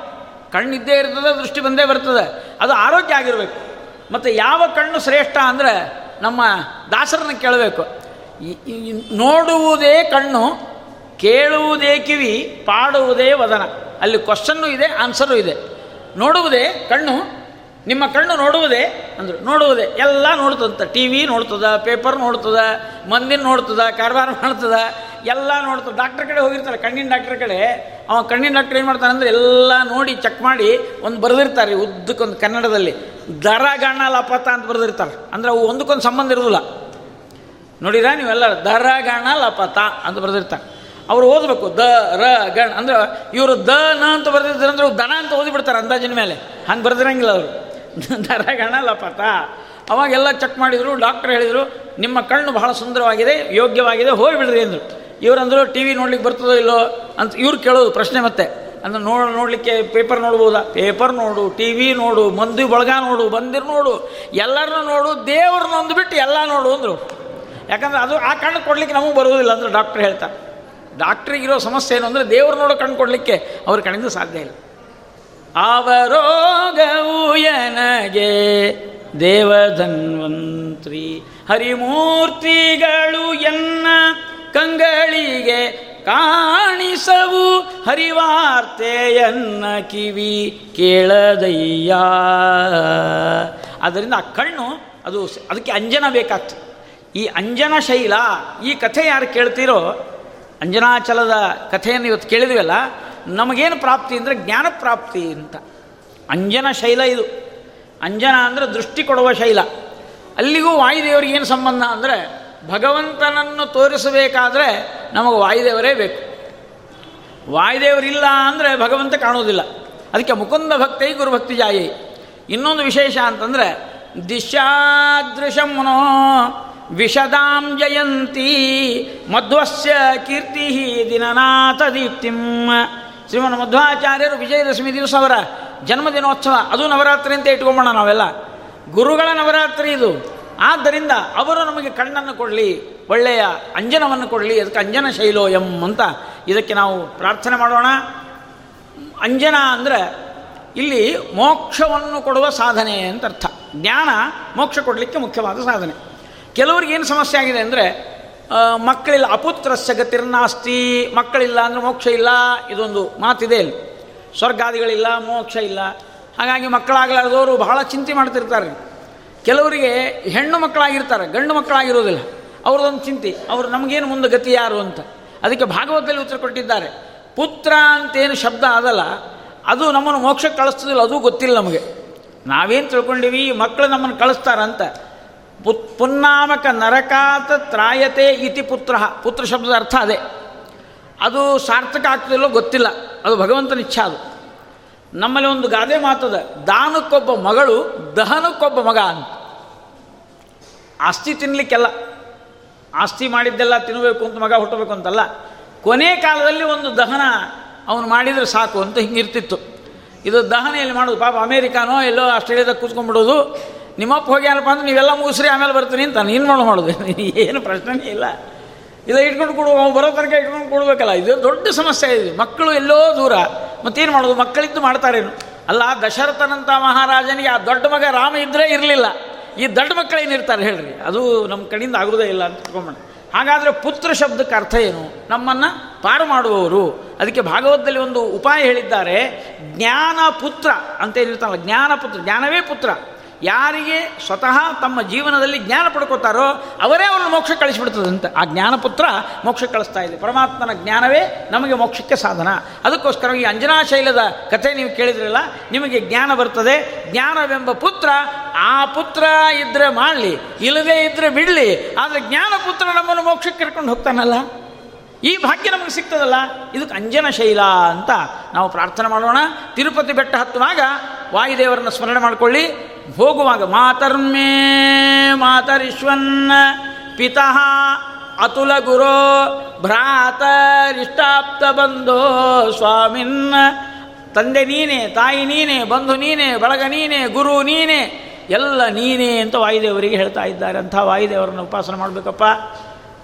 ಕಣ್ಣಿದ್ದೇ ಇರ್ತದೆ, ದೃಷ್ಟಿ ಬಂದೇ ಬರ್ತದೆ. ಅದು ಆರೋಗ್ಯ ಆಗಿರಬೇಕು. ಮತ್ತು ಯಾವ ಕಣ್ಣು ಶ್ರೇಷ್ಠ ಅಂದರೆ ನಮ್ಮ ದಾಸರನ್ನ ಕೇಳಬೇಕು. ನೋಡುವುದೇ ಕಣ್ಣು ಕೇಳುವುದೇ ಕಿವಿ ಪಾಡುವುದೇ ವದನ. ಅಲ್ಲಿ ಕ್ವಶನ್ನು ಇದೆ ಆನ್ಸರು ಇದೆ. ನೋಡುವುದೇ ಕಣ್ಣು, ನಿಮ್ಮ ಕಣ್ಣು ನೋಡುವುದೇ ಅಂದರು. ನೋಡುವುದೇ, ಎಲ್ಲ ನೋಡ್ತದಂತ. ಟಿ ವಿ ನೋಡ್ತದ ಪೇಪರ್ ನೋಡ್ತದ, ಮಂದಿನ ನೋಡ್ತದ, ಕಾರವಾರ ಮಾಡ್ತದ, ಎಲ್ಲ ನೋಡ್ತದೆ. ಡಾಕ್ಟ್ರ್ ಕಡೆ ಹೋಗಿರ್ತಾರೆ, ಕಣ್ಣಿನ ಡಾಕ್ಟ್ರ್ ಕಡೆ. ಅವ ಕಣ್ಣಿನ ಡಾಕ್ಟ್ರ್ ಏನು ಮಾಡ್ತಾನೆ ಅಂದರೆ ಎಲ್ಲ ನೋಡಿ ಚೆಕ್ ಮಾಡಿ ಒಂದು ಬರೆದಿರ್ತಾರೆ ಉದ್ದಕ್ಕೊಂದು ಕನ್ನಡದಲ್ಲಿ. ದರ ಗಣ ಲಪತ ಅಂತ ಬರೆದಿರ್ತಾರೆ. ಅಂದರೆ ಅವು ಒಂದಕ್ಕೊಂದು ಸಂಬಂಧ ಇರೋದಿಲ್ಲ. ನೋಡಿರಾ ನೀವೆಲ್ಲ ದರ ಗಣ ಲಪತ ಅಂತ ಬರೆದಿರ್ತಾರೆ. ಅವ್ರು ಓದಬೇಕು, ದ, ರ, ಗಣ, ಅಂದ್ರೆ ಇವರು ದ, ನ ಅಂತ ಬರೆದಿದ್ರು ಅಂದ್ರೆ ದನ ಅಂತ ಓದಿಬಿಡ್ತಾರೆ ಅಂದಾಜಿನ ಮೇಲೆ. ಹಂಗೆ ಬರೆದಿರಂಗಿಲ್ಲ ಅವರು. ದರ ಗಣ ಲಪತ ಅವಾಗೆಲ್ಲ ಚೆಕ್ ಮಾಡಿದರು ಡಾಕ್ಟರ್ ಹೇಳಿದರು, ನಿಮ್ಮ ಕಣ್ಣು ಬಹಳ ಸುಂದರವಾಗಿದೆ, ಯೋಗ್ಯವಾಗಿದೆ, ಹೋಗಿಬಿಡ್ರಿ ಅಂದರು. ಇವರಂದ್ರು ಟಿ ವಿ ನೋಡ್ಲಿಕ್ಕೆ ಬರ್ತದೋ ಇಲ್ಲೋ ಅಂತ ಇವ್ರು ಕೇಳೋದು ಪ್ರಶ್ನೆ ಮತ್ತೆ. ಅಂದ್ರೆ ನೋಡ್ ನೋಡಲಿಕ್ಕೆ ಪೇಪರ್ ನೋಡ್ಬೋದಾ? ಪೇಪರ್ ನೋಡು ಟಿ ವಿ ನೋಡು, ಮಂದಿ ಬಳಗ ನೋಡು, ಬಂದಿರು ನೋಡು. ಎಲ್ಲರನ್ನೂ ನೋಡು ದೇವ್ರನ್ನ ಒಂದು ಬಿಟ್ಟು ಎಲ್ಲ ನೋಡು ಅಂದರು. ಯಾಕಂದ್ರೆ ಅದು ಆ ಕಣ್ಣು ಕೊಡ್ಲಿಕ್ಕೆ ನಮಗೆ ಬರುವುದಿಲ್ಲ ಅಂದ್ರೆ ಡಾಕ್ಟ್ರ್ ಹೇಳ್ತಾರೆ. ಡಾಕ್ಟ್ರಿಗಿರೋ ಸಮಸ್ಯೆ ಏನು ಅಂದರೆ ದೇವ್ರ ನೋಡೋ ಕಣ್ಣು ಕೊಡಲಿಕ್ಕೆ ಅವ್ರ ಕಣ್ಣಿಂದ ಸಾಧ್ಯ ಇಲ್ಲ. ಅವರೋಗವು ಎನಗೆ ದೇವಧನ್ವಂತ್ರಿ ಹರಿಮೂರ್ತಿಗಳು ಎನ್ನ ಕಂಗಳಿಗೆ ಕಾಣಿಸವು ಹರಿವಾರ್ತೆಯನ್ನ ಕಿವಿ ಕೇಳದಯ್ಯ. ಅದರಿಂದ ಆ ಕಣ್ಣು ಅದು ಅದಕ್ಕೆ ಅಂಜನ ಬೇಕಾಗ್ತದೆ. ಈ ಅಂಜನ ಶೈಲ, ಈ ಕಥೆ ಯಾರು ಕೇಳ್ತೀರೋ ಅಂಜನಾಚಲದ ಕಥೆಯನ್ನು ಇವತ್ತು ಕೇಳಿದ್ವಲ್ಲ, ನಮಗೇನು ಪ್ರಾಪ್ತಿ ಅಂದರೆ ಜ್ಞಾನ ಪ್ರಾಪ್ತಿ ಅಂತ. ಅಂಜನ ಶೈಲ ಇದು. ಅಂಜನ ಅಂದರೆ ದೃಷ್ಟಿ ಕೊಡುವ ಶೈಲ. ಅಲ್ಲಿಗೂ ವಾಯುದೇವರಿಗೆ ಏನು ಸಂಬಂಧ ಅಂದರೆ, ಭಗವಂತನನ್ನು ತೋರಿಸಬೇಕಾದ್ರೆ ನಮಗೆ ವಾಯುದೇವರೇ ಬೇಕು. ವಾಯುದೇವರಿಲ್ಲ ಅಂದರೆ ಭಗವಂತ ಕಾಣುವುದಿಲ್ಲ. ಅದಕ್ಕೆ ಮುಕುಂದ ಭಕ್ತೈ ಗುರುಭಕ್ತಿ ಜಾಯಿ. ಇನ್ನೊಂದು ವಿಶೇಷ ಅಂತಂದರೆ ದಿಶಾದೃಶಂನೋ ವಿಶದಾಂ ಜಯಂತಿ ಮಧ್ವಸ್ಯ ಕೀರ್ತಿ ದಿನನಾಥ ದೀಪ್ತಿಂ ಶ್ರೀಮನ್ ಮಧ್ವಾಚಾರ್ಯರು ವಿಜಯದಶಮಿ ದಿವಸ ಅವರ ಜನ್ಮದಿನೋತ್ಸವ, ಅದು ನವರಾತ್ರಿ ಅಂತ ಇಟ್ಕೊಂಬೋಣ ನಾವೆಲ್ಲ. ಗುರುಗಳ ನವರಾತ್ರಿ ಇದು. ಆದ್ದರಿಂದ ಅವರು ನಮಗೆ ಕಣ್ಣನ್ನು ಕೊಡಲಿ, ಒಳ್ಳೆಯ ಅಂಜನವನ್ನು ಕೊಡಲಿ, ಅದಕ್ಕೆ ಅಂಜನ ಶೈಲೋಯಂ ಅಂತ ಇದಕ್ಕೆ ನಾವು ಪ್ರಾರ್ಥನೆ ಮಾಡೋಣ. ಅಂಜನ ಅಂದರೆ ಇಲ್ಲಿ ಮೋಕ್ಷವನ್ನು ಕೊಡುವ ಸಾಧನೆ ಅಂತ ಅರ್ಥ. ಜ್ಞಾನ ಮೋಕ್ಷ ಕೊಡಲಿಕ್ಕೆ ಮುಖ್ಯವಾದ ಸಾಧನೆ. ಕೆಲವ್ರಿಗೆ ಏನು ಸಮಸ್ಯೆ ಆಗಿದೆ ಅಂದರೆ ಮಕ್ಕಳಿಲ್ಲ, ಅಪುತ್ರಸ್ಯ ಗತಿರ್ನಾಸ್ತಿ, ಮಕ್ಕಳಿಲ್ಲ ಅಂದರೆ ಮೋಕ್ಷ ಇಲ್ಲ, ಇದೊಂದು ಮಾತಿದೆ ಇಲ್ಲಿ. ಸ್ವರ್ಗಾದಿಗಳಿಲ್ಲ, ಮೋಕ್ಷ ಇಲ್ಲ. ಹಾಗಾಗಿ ಮಕ್ಕಳಾಗಲಾರ್ದವರು ಬಹಳ ಚಿಂತೆ ಮಾಡ್ತಿರ್ತಾರೆ. ಕೆಲವರಿಗೆ ಹೆಣ್ಣು ಮಕ್ಕಳಾಗಿರ್ತಾರೆ, ಗಂಡು ಮಕ್ಕಳಾಗಿರೋದಿಲ್ಲ ಅವ್ರದ್ದೊಂದು ಚಿಂತೆ, ಅವರು ನಮಗೇನು ಮುಂದೆ ಗತಿ ಯಾರು ಅಂತ. ಅದಕ್ಕೆ ಭಾಗವತದಲ್ಲಿ ಉತ್ತರ ಕೊಟ್ಟಿದ್ದಾರೆ. ಪುತ್ರ ಅಂತೇನು ಶಬ್ದ ಅದಲ್ಲ, ಅದು ನಮ್ಮನ್ನು ಮೋಕ್ಷಕ್ಕೆ ಕಳಿಸ್ತದಿಲ್ಲ ಅದು ಗೊತ್ತಿಲ್ಲ ನಮಗೆ. ನಾವೇನು ತಿಳ್ಕೊಂಡಿವಿ, ಮಕ್ಕಳು ನಮ್ಮನ್ನು ಕಳಿಸ್ತಾರಂತ. ಪುನ್ನಾಮಕ ನರಕಾತ ತ್ರಾಯತೆ ಇತಿ ಪುತ್ರ. ಪುತ್ರ ಶಬ್ದದ ಅರ್ಥ ಅದೇ. ಅದು ಸಾರ್ಥಕ ಆಗ್ತದಿಲ್ಲೋ ಗೊತ್ತಿಲ್ಲ. ಅದು ಭಗವಂತನ ಇಚ್ಛಾ ಅದು. ನಮ್ಮಲ್ಲಿ ಒಂದು ಗಾದೆ ಮಾತದ. ದಾನಕ್ಕೊಬ್ಬ ಮಗಳು ದಹನಕ್ಕೊಬ್ಬ ಮಗ ಅಂತ. ಆಸ್ತಿ ತಿನ್ನಲಿಕ್ಕೆಲ್ಲ ಆಸ್ತಿ ಮಾಡಿದ್ದೆಲ್ಲ ತಿನ್ನಬೇಕು ಅಂತ ಮಗ ಹುಟ್ಟಬೇಕು ಅಂತಲ್ಲ. ಕೊನೆ ಕಾಲದಲ್ಲಿ ಒಂದು ದಹನ ಅವನು ಮಾಡಿದರೆ ಸಾಕು ಅಂತ ಹಿಂಗಿರ್ತಿತ್ತು. ಇದು ದಹನ ಎಲ್ಲಿ ಮಾಡೋದು ಪಾಪ ಅಮೇರಿಕಾನೋ ಎಲ್ಲೋ ಆಸ್ಟ್ರೇಲಿಯಾದಾಗ ಕೂತ್ಕೊಂಡ್ಬಿಡೋದು. ನಿಮ್ಮಪ್ಪ ಹೋಗ್ಯಾನಪ್ಪ ಅಂದ್ರೆ ನೀವೆಲ್ಲ ಮುಗಿಸ್ರಿ, ಆಮೇಲೆ ಬರ್ತೀನಿ ಅಂತ. ಏನು ಮಾಡಿ ಮಾಡೋದು. ಏನು ಪ್ರಶ್ನೆನೇ ಇಲ್ಲ. ಇದು ಇಟ್ಕೊಂಡು ಕೊಡು, ಅವ್ನು ಬರೋ ತನಕ ಇಟ್ಕೊಂಡು ಕೊಡಬೇಕಲ್ಲ. ಇದು ದೊಡ್ಡ ಸಮಸ್ಯೆ ಇದೆ. ಮಕ್ಕಳು ಎಲ್ಲೋ ದೂರ. ಮತ್ತೇನು ಮಾಡೋದು? ಮಕ್ಕಳಿದ್ದು ಮಾಡ್ತಾರೇನು? ಅಲ್ಲ, ದಶರಥನಂತ ಮಹಾರಾಜನಿಗೆ ಆ ದೊಡ್ಡ ಮಗ ರಾಮ ಇದ್ದರೆ ಇರಲಿಲ್ಲ. ಈ ದೊಡ್ಡ ಮಕ್ಕಳೇನಿರ್ತಾರೆ ಹೇಳ್ರಿ? ಅದು ನಮ್ಮ ಕಡೆಯಿಂದ ಆಗೋದೇ ಇಲ್ಲ ಅಂತ ತಿಳ್ಕೊಂಬೋಣ ಹಾಗಾದರೆ ಪುತ್ರ ಶಬ್ದಕ್ಕೆ ಅರ್ಥ ಏನು? ನಮ್ಮನ್ನು ಪಾರು ಮಾಡುವವರು. ಅದಕ್ಕೆ ಭಾಗವತದಲ್ಲಿ ಒಂದು ಉಪಾಯ ಹೇಳಿದ್ದಾರೆ. ಜ್ಞಾನ ಪುತ್ರ ಅಂತ ಏನಿರ್ತಾನಲ್ಲ ಜ್ಞಾನ ಪುತ್ರ, ಜ್ಞಾನವೇ ಪುತ್ರ. ಯಾರಿಗೆ ಸ್ವತಃ ತಮ್ಮ ಜೀವನದಲ್ಲಿ ಜ್ಞಾನ ಪಡ್ಕೋತಾರೋ ಅವರೇ ಅವರನ್ನು ಮೋಕ್ಷ ಕಳಿಸಿಬಿಡ್ತದಂತೆ. ಆ ಜ್ಞಾನಪುತ್ರ ಮೋಕ್ಷ ಕಳಿಸ್ತಾ ಇದೆ. ಪರಮಾತ್ಮನ ಜ್ಞಾನವೇ ನಮಗೆ ಮೋಕ್ಷಕ್ಕೆ ಸಾಧನ. ಅದಕ್ಕೋಸ್ಕರ ಈ ಅಂಜನಾಶೈಲದ ಕಥೆ ನೀವು ಕೇಳಿದ್ರಲ್ಲ, ನಿಮಗೆ ಜ್ಞಾನ ಬರ್ತದೆ. ಜ್ಞಾನವೆಂಬ ಪುತ್ರ ಆ ಪುತ್ರ ಇದ್ದರೆ ಮಾಡಲಿ, ಇಲ್ಲದೇ ಇದ್ದರೆ ಬಿಡಲಿ. ಆದರೆ ಜ್ಞಾನಪುತ್ರ ನಮ್ಮನ್ನು ಮೋಕ್ಷಕ್ಕೆ ಕರ್ಕೊಂಡು ಹೋಗ್ತಾನಲ್ಲ. ಈ ಭಾಗ್ಯ ನಮಗೆ ಸಿಗ್ತದಲ್ಲ. ಇದಕ್ಕೆ ಅಂಜನ ಶೈಲ ಅಂತ ನಾವು ಪ್ರಾರ್ಥನೆ ಮಾಡೋಣ. ತಿರುಪತಿ ಬೆಟ್ಟ ಹತ್ತುವಾಗ ವಾಯುದೇವರನ್ನು ಸ್ಮರಣೆ ಮಾಡಿಕೊಳ್ಳಿ. ಹೋಗುವಾಗ ಮಾತರ್ಮೇ ಮಾತರಿಶ್ವನ್ನ ಪಿತಃ ಅತುಲ ಗುರೋ ಭ್ರಾತರಿಷ್ಟಾಪ್ತ ಬಂಧೋ ಸ್ವಾಮಿನ್ನ. ತಂದೆ ನೀನೇ, ತಾಯಿ ನೀನೇ, ಬಂಧು ನೀನೇ, ಬಳಗ ನೀನೇ, ಗುರು ನೀನೇ, ಎಲ್ಲ ನೀನೇ ಅಂತ ವಾಯುದೇವರಿಗೆ ಹೇಳ್ತಾ ಇದ್ದಾರೆ. ಅಂಥ ವಾಯುದೇವರನ್ನು ಉಪಾಸನೆ ಮಾಡಬೇಕಪ್ಪ.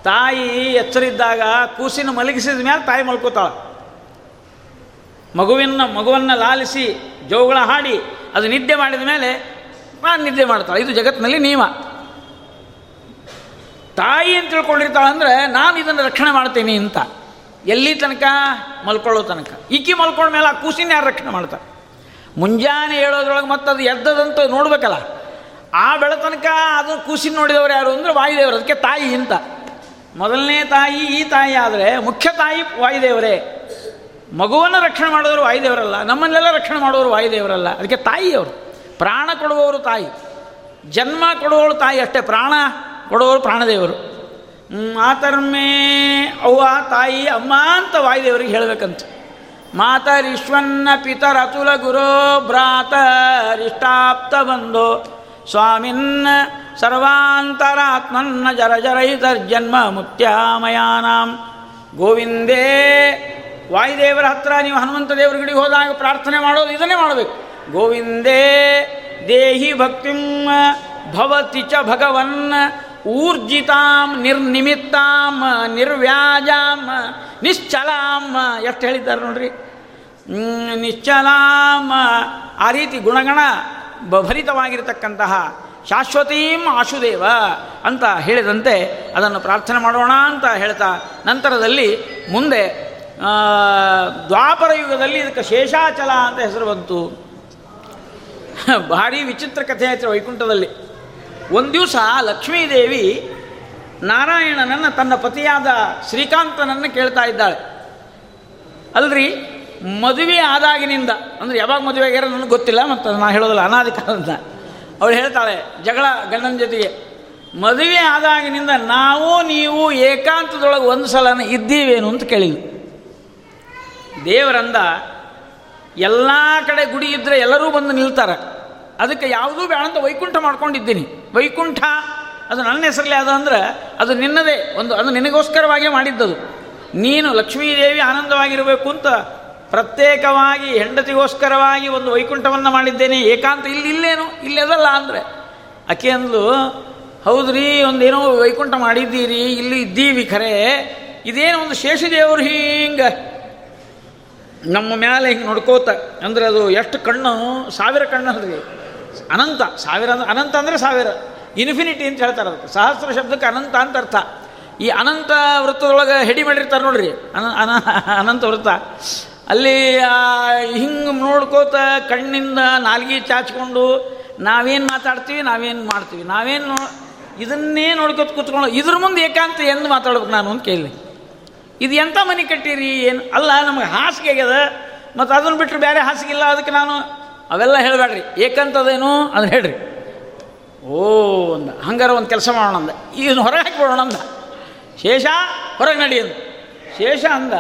ತಾಯಿ ಎಚ್ಚರಿದ್ದಾಗ ಕೂಸಿನ ಮಲಗಿಸಿದ ಮೇಲೆ ತಾಯಿ ಮಲ್ಕೋತಾಳ. ಮಗುವಿನ ಮಗುವನ್ನು ಲಾಲಿಸಿ ಜೋಗಳ ಹಾಡಿ ಅದು ನಿದ್ದೆ ಮಾಡಿದ ಮೇಲೆ ನಾನು ನಿದ್ದೆ ಮಾಡ್ತಾಳೆ. ಇದು ಜಗತ್ತಿನಲ್ಲಿ ನಿಯಮ. ತಾಯಿ ಅಂತ ತಿಳ್ಕೊಂಡಿರ್ತಾಳೆ ಅಂದರೆ ನಾನು ಇದನ್ನು ರಕ್ಷಣೆ ಮಾಡ್ತೀನಿ ಅಂತ. ಎಲ್ಲಿ ತನಕ? ಮಲ್ಕೊಳ್ಳೋ ತನಕ. ಈಕಿ ಮಲ್ಕೊಂಡ ಮೇಲೆ ಆ ಕೂಸಿನ ಯಾರು ರಕ್ಷಣೆ ಮಾಡ್ತಾರೆ? ಮುಂಜಾನೆ ಹೇಳೋದ್ರೊಳಗೆ ಮತ್ತೆ ಅದು ಎದ್ದದಂತ ನೋಡ್ಬೇಕಲ್ಲ. ಆ ಬೆಳತನಕ ಅದು ಕೂಸಿನ ನೋಡಿದವರು ಯಾರು ಅಂದರೆ ವಾಯುದೇವರು, ಅದಕ್ಕೆ ತಾಯಿ ಅಂತ. ಮೊದಲನೇ ತಾಯಿ ಈ ತಾಯಿ ಆದರೆ ಮುಖ್ಯ ತಾಯಿ ವಾಯುದೇವರೇ. ಮಗುವನ್ನು ರಕ್ಷಣೆ ಮಾಡೋರು ವಾಯುದೇವರಲ್ಲ, ನಮ್ಮನ್ನೆಲ್ಲ ರಕ್ಷಣೆ ಮಾಡೋರು ವಾಯುದೇವರಲ್ಲ, ಅದಕ್ಕೆ ತಾಯಿಯವರು. ಪ್ರಾಣ ಕೊಡುವವರು ತಾಯಿ. ಜನ್ಮ ಕೊಡುವವಳು ತಾಯಿ ಅಷ್ಟೇ. ಪ್ರಾಣ ಕೊಡುವವರು ಪ್ರಾಣದೇವರು. ಮಾತರ್ಮೇ ಅವ್ವ, ತಾಯಿ, ಅಮ್ಮ ಅಂತ ವಾಯುದೇವರಿಗೆ ಹೇಳಬೇಕಂತ. ಮಾತರಿಶ್ವನ್ನ ಪಿತರತುಲ ಗುರೋ ಭ್ರಾತರಿಷ್ಟಾಪ್ತ ಬಂಧೋ. ಸ್ವಾಮಿನ್ನ ಸರ್ವಾಂತರಾತ್ಮನ್ನ ಜರ ಜರೈತರ್ಜನ್ಮ ಮುತ್ಯಾಮಯಾನಾಂ. ಗೋವಿಂದೇ, ವಾಯುದೇವರ ಹತ್ರ ನೀವು ಹನುಮಂತ ದೇವರ ಗಿಡಿಗೆ ಹೋದಾಗ ಪ್ರಾರ್ಥನೆ ಮಾಡೋದು ಇದನ್ನೇ ಮಾಡಬೇಕು. ಗೋವಿಂದೇ ದೇಹಿ ಭಕ್ತಿಂ ಭವತಿ ಚ ಭಗವನ್ ಊರ್ಜಿತಾಂ ನಿರ್ನಿಮಿತ್ತಾಂ ನಿರ್ವ್ಯಾಜಾಂ ನಿಶ್ಚಲಾಂ ಎಷ್ಟು ಹೇಳಿದ್ದಾರೆ ನೋಡ್ರಿ. ನಿಶ್ಚಲಾಂ ಆ ರೀತಿ ಗುಣಗಣ ಭರಿತವಾಗಿರತಕ್ಕಂತಹ ಶಾಶ್ವತೀಂ ಆಶುದೇವ ಅಂತ ಹೇಳಿದಂತೆ ಅದನ್ನು ಪ್ರಾರ್ಥನೆ ಮಾಡೋಣ ಅಂತ ಹೇಳ್ತಾ ನಂತರದಲ್ಲಿ ಮುಂದೆ ದ್ವಾಪರ ಯುಗದಲ್ಲಿ ಇದಕ್ಕೆ ಶೇಷಾಚಲ ಅಂತ ಹೆಸರು ಬಂತು. ಭಾರಿ ವಿಚಿತ್ರ ಕಥೆ ಆಯ್ತು ವೈಕುಂಠದಲ್ಲಿ. ಒಂದು ದಿವಸ ಲಕ್ಷ್ಮೀದೇವಿ ನಾರಾಯಣನನ್ನು ತನ್ನ ಪತಿಯಾದ ಶ್ರೀಕಾಂತನನ್ನು ಕೇಳ್ತಾ ಇದ್ದಾಳೆ. ಅಲ್ರಿ, ಮದುವೆ ಆದಾಗಿನಿಂದ, ಅಂದರೆ ಯಾವಾಗ ಮದುವೆ ಆಗ್ಯಾರ ನನಗೆ ಗೊತ್ತಿಲ್ಲ, ಮತ್ತು ನಾನು ಹೇಳೋದಿಲ್ಲ, ಅನಾದಿ ಕಾಲದಿಂದ. ಅವಳು ಹೇಳ್ತಾಳೆ, ಜಗಳ ಗಂಡನ ಜೊತೆಗೆ, ಮದುವೆ ಆದಾಗಿನಿಂದ ನಾವು, ನೀವು ಏಕಾಂತದೊಳಗೆ ಒಂದು ಸಲನ ಇದ್ದೀವೇನು? ಅಂತ ಕೇಳಿದ್ವಿ ದೇವರಂದ ಎಲ್ಲ ಕಡೆ ಗುಡಿ ಇದ್ದರೆ ಎಲ್ಲರೂ ಬಂದು ನಿಲ್ತಾರೆ. ಅದಕ್ಕೆ ಯಾವುದೂ ಬೇಡ ಅಂತ ವೈಕುಂಠ ಮಾಡ್ಕೊಂಡಿದ್ದೀನಿ. ವೈಕುಂಠ, ಅದು ನನ್ನ ಹೆಸರಲ್ಲಿ ಅದು ಅಂದರೆ ಅದು ನಿನ್ನದೇ ಒಂದು, ಅದು ನಿನಗೋಸ್ಕರವಾಗಿಯೇ ಮಾಡಿದ್ದದು. ನೀನು ಲಕ್ಷ್ಮೀದೇವಿ ಆನಂದವಾಗಿರಬೇಕು ಅಂತ ಪ್ರತ್ಯೇಕವಾಗಿ ಹೆಂಡತಿಗೋಸ್ಕರವಾಗಿ ಒಂದು ವೈಕುಂಠವನ್ನು ಮಾಡಿದ್ದೇನೆ. ಏಕಾಂತ ಇಲ್ಲಿ ಇಲ್ಲೇನು? ಇಲ್ಲದಲ್ಲ ಅಂದರೆ. ಆಕೆ ಅಂದ್ಲು, ಹೌದ್ರಿ, ಒಂದೇನೋ ವೈಕುಂಠ ಮಾಡಿದ್ದೀರಿ, ಇಲ್ಲಿ ಇದ್ದೀವಿ ಖರೆ. ಇದೇನೋ ಒಂದು ಶೇಷದೇವರು ಹಿಂಗೆ ನಮ್ಮ ಮೇಲೆ ಹಿಂಗೆ ನೋಡ್ಕೋತ, ಅಂದರೆ ಅದು ಎಷ್ಟು ಕಣ್ಣು? ಸಾವಿರ ಕಣ್ಣು ಅಲ್ರಿ ಅನಂತ, ಸಾವಿರ ಅಂದ್ರೆ ಅನಂತ ಅಂದರೆ ಸಾವಿರ. ಇನ್ಫಿನಿಟಿ ಅಂತ ಹೇಳ್ತಾರೆ ಅದಕ್ಕೆ. ಸಹಸ್ರ ಶಬ್ದಕ್ಕೆ ಅನಂತ ಅಂತ ಅರ್ಥ. ಈ ಅನಂತ ವೃತ್ತದೊಳಗೆ ಹೆಡಿ ಮಾಡಿರ್ತಾರೆ ನೋಡ್ರಿ. ಅನ ಅನ ಅನಂತ ವೃತ್ತ. ಅಲ್ಲಿ ಹಿಂಗೆ ನೋಡ್ಕೋತ ಕಣ್ಣಿಂದ ನಾಲ್ಗೆ ಚಾಚ್ಕೊಂಡು ನಾವೇನು ಮಾತಾಡ್ತೀವಿ, ನಾವೇನು ಮಾಡ್ತೀವಿ. ನಾವೇನು ಇದನ್ನೇ ನೋಡ್ಕೋತ ಕೂತ್ಕೊಂಡು, ಇದ್ರ ಮುಂದೆ ಏಕಾಂತ ಎಂದು ಮಾತಾಡ್ಬೇಕು ನಾನು ಅಂತ ಕೇಳಿ ಇದು ಎಂಥ ಮನೆ ಕಟ್ಟಿರಿ? ಏನು? ಅಲ್ಲ, ನಮಗೆ ಹಾಸಿಗೆ ಆಗ್ಯದ. ಮತ್ತು ಅದನ್ನು ಬಿಟ್ಟರೆ ಬೇರೆ ಹಾಸಿಗೆ ಇಲ್ಲ ಅದಕ್ಕೆ ನಾನು ಅವೆಲ್ಲ ಹೇಳಬೇಡ್ರಿ ಏಕಂತದೇನು? ಅದು ಹೇಳ್ರಿ. ಓ ಅಂದ ಹಂಗಾರ ಒಂದು ಕೆಲಸ ಮಾಡೋಣ ಅಂದ. ಈಗ ಹೊರಗೆ ಹಾಕಿಬಿಡೋಣ ಅಂದ. ಶೇಷ, ಹೊರಗೆ ನಡಿ ಅಂದ. ಶೇಷ ಅಂದ,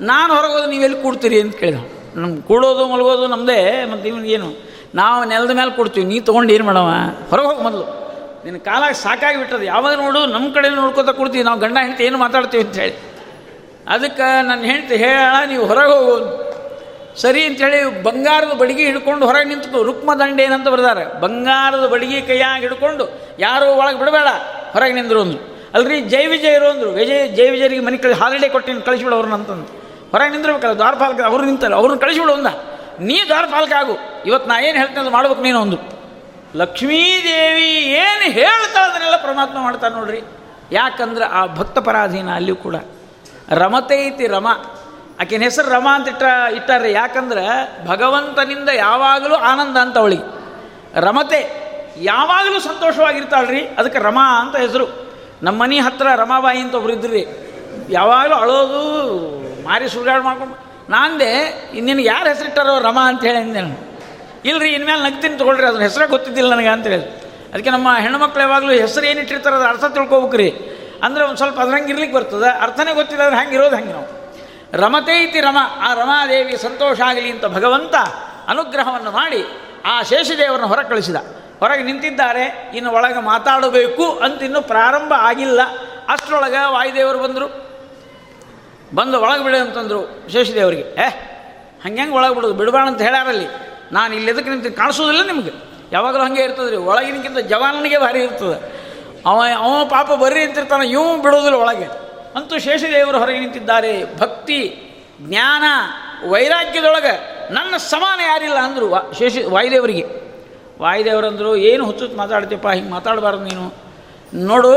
ನಾನು ಹೊರಗೆ ಹೋದ್ರೆ ನೀವೆಲ್ಲಿ ಕೂಡ್ತೀರಿ ಅಂತ ಕೇಳಿದ. ನಮ್ಗೆ ಕೂಡೋದು, ಮಲಗೋದು ನಮ್ಮದೇ ಮತ್ತು ನಿಮ್ಗೆ ಏನು? ನಾವು ನೆಲದ ಮೇಲೆ ಕೊಡ್ತೀವಿ, ನೀ ತೊಗೊಂಡು ಏನು ಮಾಡವ? ಹೊರಗೆ ಹೋಗಿ ಮೊದಲು. ನಿನ್ನ ಕಾಲಾಗಿ ಸಾಕಾಗಿ ಬಿಟ್ಟದು. ಯಾವಾಗ ನೋಡು ನಮ್ಮ ಕಡೆ ನೋಡ್ಕೊತ ಕೊಡ್ತೀವಿ. ನಾವು ಗಂಡ ಹೆಂಡತಿ ಏನು ಮಾತಾಡ್ತೀವಿ ಅಂತ ಹೇಳಿ. ಅದಕ್ಕೆ ನನ್ನ ಹೆಂಡತಿ ಹೇಳ ನೀವು ಹೊರಗೆ ಹೋಗು. ಸರಿ ಅಂತೇಳಿ ಬಂಗಾರದ ಬಡಿಗೆ ಹಿಡ್ಕೊಂಡು ಹೊರಗೆ ನಿಂತು ರುಕ್ಮದಂಡೆ ಏನಂತ ಬರ್ದಾರೆ. ಬಂಗಾರದ ಬಡಿಗೆ ಕೈಯಾಗಿ ಹಿಡ್ಕೊಂಡು ಯಾರು ಒಳಗೆ ಬಿಡಬೇಡ, ಹೊರಗೆ ನಿಂದ್ರು ಅಂದರು. ಅಲ್ರಿ, ಜೈ ವಿಜಯರು ಅಂದರು. ವಿಜಯ್, ಜೈ ವಿಜಯರಿಗೆ ಮನೆ ಕಳಿಸಿ ಹಾಲಿಡೇ ಕೊಟ್ಟಿನಿ, ಕಳಿಸಿಬಿಡು ಅವ್ರನ್ನ ಅಂತಂದು ಹೊರಗೆ ನಿಂದಿರ್ಬೇಕಲ್ಲ ದ್ವಾರಪಾಲಕ, ಅವ್ರು ನಿಂತಲ್ಲ, ಅವ್ರನ್ನ ಕಳಿಸಿಬಿಡು ಅಂದ. ನೀ ದ್ವಾರಪಾಲಕ ಆಗು ಇವತ್ತು ನಾ ಏನು ಹೇಳ್ತೇನೆ ಅದು ಮಾಡ್ಬೇಕು ನೀನು ಒಂದು ಲಕ್ಷ್ಮೀದೇವಿ ಏನು ಹೇಳ್ತಾ ಅದನ್ನೆಲ್ಲ ಪರಮಾತ್ಮ ಮಾಡ್ತಾರೆ ನೋಡ್ರಿ. ಯಾಕಂದ್ರೆ ಆ ಭಕ್ತ ಪರಾಧೀನ ಅಲ್ಲಿಯೂ ಕೂಡ ರಮತೆ ಐತಿ ರಮ. ಆಕಿನ ಹೆಸರು ರಮ ಅಂತ ಇಟ್ಟ ಇಟ್ಟಾರೆ ಯಾಕಂದ್ರೆ ಭಗವಂತನಿಂದ ಯಾವಾಗಲೂ ಆನಂದ ಅಂತ ಅವಳಿಗೆ. ರಮತೆ, ಯಾವಾಗಲೂ ಸಂತೋಷವಾಗಿರ್ತಾಳ್ರಿ. ಅದಕ್ಕೆ ರಮಾ ಅಂತ ಹೆಸರು. ನಮ್ಮ ಮನೆ ಹತ್ರ ರಮಾಬಾಯಿ ಅಂತ ಒಬ್ರು ಇದ್ರಿ. ಯಾವಾಗಲೂ ಅಳೋದು, ಮಾರಿ ಸುಳ್ಗಾಡು ಮಾಡ್ಕೊಂಡು ನಾಂದೆ, ಇನ್ನೇನು ಯಾರು ಹೆಸರಿಟ್ಟಾರೋ ರಮಾ ಅಂತ ಹೇಳಿ ಅಂದೆ ನಾನು. ಇಲ್ರಿ, ಇನ್ಮೇಲೆ ನಗ್ತೀನಿ ತೊಗೊಳ್ರಿ ಅದ್ರ ಹೆಸರೇ ಗೊತ್ತಿದ್ದಿಲ್ಲ ನನಗೆ ಅಂತ ಹೇಳಿ. ಅದಕ್ಕೆ ನಮ್ಮ ಹೆಣ್ಮಕ್ಳು ಯಾವಾಗಲೂ ಹೆಸರು ಏನಿಟ್ಟಿರ್ತಾರೆ ಅದ್ರ ಅರ್ಥ ತಿಳ್ಕೊಬೇಕ್ರಿ. ಅಂದರೆ ಒಂದು ಸ್ವಲ್ಪ ಅದ್ರಂಗೆ ಇರ್ಲಿಕ್ಕೆ ಬರ್ತದೆ. ಅರ್ಥನೇ ಗೊತ್ತಿಲ್ಲ ಅಂದ್ರೆ ಹಂಗೆ ಇರೋದು ಹಂಗೆ ನಾವು. ರಮತೆ ಇತಿ ರಮ, ಆ ರಮಾದೇವಿ ಸಂತೋಷ ಆಗಲಿ ಅಂತ ಭಗವಂತ ಅನುಗ್ರಹವನ್ನು ಮಾಡಿ ಆ ಶೇಷದೇವರನ್ನು ಹೊರ ಕಳಿಸಿದ. ಹೊರಗೆ ನಿಂತಿದ್ದಾರೆ, ಇನ್ನು ಒಳಗೆ ಮಾತಾಡಬೇಕು ಅಂತ ಇನ್ನೂ ಪ್ರಾರಂಭ ಆಗಿಲ್ಲ. ಅಷ್ಟರೊಳಗೆ ವಾಯುದೇವರು ಬಂದರು. ಬಂದು ಒಳಗೆ ಬಿಡು ಅಂತಂದರು ಶೇಷದೇವರಿಗೆ. ಏ ಹಂಗೆ ಒಳಗೆ ಬಿಡೋದು? ಬಿಡಬೇಡ ಅಂತ ಹೇಳಾರಲ್ಲಿ ನಾನು ಇಲ್ಲಿ ಎದಕ್ಕೆ ನಿಂತು ಕಾಣಿಸೋದಿಲ್ಲ ನಿಮಗೆ. ಯಾವಾಗಲೂ ಹಾಗೆ ಇರ್ತದೆ ರೀ ಒಳಗಿನಕ್ಕಿಂತ ಜವಾನನಿಗೆ ಭಾರಿ ಇರ್ತದೆ. ಅವ ಅವ ಪಾಪ ಬರ್ರಿ ಅಂತಿರ್ತಾನೆ ಇವು ಬಿಡೋದಿಲ್ಲ ಒಳಗೆ. ಅಂತೂ ಶೇಷದೇವರು ಹೊರಗೆ ನಿಂತಿದ್ದಾರೆ, ಭಕ್ತಿ, ಜ್ಞಾನ, ವೈರಾಗ್ಯದೊಳಗೆ ನನ್ನ ಸಮಾನ ಯಾರಿಲ್ಲ ಅಂದರು ವಾ, ಶೇಷ, ವಾಯುದೇವರಿಗೆ. ವಾಯುದೇವರಂದರು, ಏನು ಹುಚ್ಚುತ್ತು ಮಾತಾಡ್ತೀಪ್ಪ ಹಿಂಗೆ ಮಾತಾಡಬಾರ್ದು ನೀನು. ನೋಡು,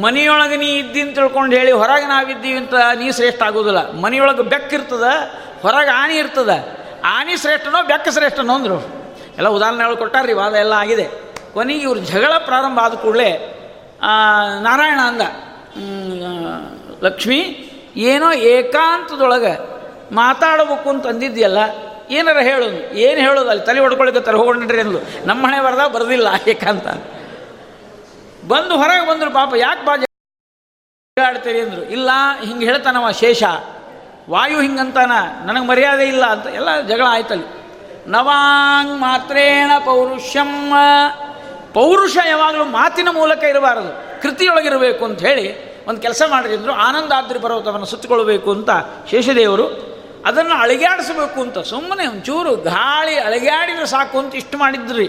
ಮನೆಯೊಳಗೆ ನೀ ಇದ್ದೀನಿ ತಿಳ್ಕೊಂಡು ಹೇಳಿ, ಹೊರಗೆ ನಾವಿದ್ದೀವಿ ಅಂತ ನೀ ಶ್ರೇಷ್ಠ ಆಗೋದಿಲ್ಲ. ಮನೆಯೊಳಗೆ ಬೆಕ್ಕಿರ್ತದ ಹೊರಗೆ ಆನೆ ಇರ್ತದೆ. ಆನೆ ಶ್ರೇಷ್ಠನೋ, ಬೆಕ್ಕ ಶ್ರೇಷ್ಠನೋ ಅಂದರು. ಎಲ್ಲ ಉದಾಹರಣೆಗಳು ಕೊಟ್ಟಾರ್ರಿ, ವಾದ ಎಲ್ಲ ಆಗಿದೆ. ಕೊನೆಗೆ ಇವ್ರ ಜಗಳ ಪ್ರಾರಂಭ ಆದ ಕೂಡಲೇ ನಾರಾಯಣ ಅಂದ. ಲಕ್ಷ್ಮಿ, ಏನೋ ಏಕಾಂತದೊಳಗೆ ಮಾತಾಡಬೇಕು ಅಂತ ಅಂದಿದ್ಯಲ್ಲ, ಏನಾರ ಹೇಳೋದು ಏನು ಹೇಳೋದು? ಅಲ್ಲಿ ತಲೆ ಹೊಡ್ಕೊಳ್ಳಿಕ್ಕೆ ತರ ಹೋಗ್ರಿ ಅಂದ್ಲು. ನಮ್ಮ ಹಣೆ ಬರ್ದ ಬರೋದಿಲ್ಲ ಏಕಾಂತ. ಬಂದು ಹೊರಗೆ ಬಂದರು ಪಾಪ, ಯಾಕೆ ಬಾ ಆಡ್ತೀರಿ ಅಂದರು. ಇಲ್ಲ, ಹಿಂಗೆ ಹೇಳ್ತಾನವ ಶೇಷ. ವಾಯು ಹಿಂಗಂತಾನ, ನನಗೆ ಮರ್ಯಾದೆ ಇಲ್ಲ ಅಂತ ಎಲ್ಲ ಜಗಳ ಆಯ್ತಲ್ಲಿ. ನವಾಂಗ್ ಮಾತ್ರೇಣ ಪೌರುಷಂ ಪೌರುಷ ಯಾವಾಗಲೂ ಮಾತಿನ ಮೂಲಕ ಇರಬಾರದು, ಕೃತಿಯೊಳಗಿರಬೇಕು ಅಂತ ಹೇಳಿ ಒಂದು ಕೆಲಸ ಮಾಡಿದ್ರು ಆನಂದಾದ್ರಿ ಪರ್ವತವನ್ನು ಸುತ್ತಕೊಳ್ಬೇಕು ಅಂತ ಶೇಷದೇವರು ಅದನ್ನು ಅಳಿಗಾಡಿಸಬೇಕು ಅಂತ, ಸುಮ್ಮನೆ ಒಂಚೂರು ಗಾಳಿ ಅಳಿಗಾಡಿದ್ರೆ ಸಾಕು ಅಂತ ಇಷ್ಟು ಮಾಡಿದ್ರಿ.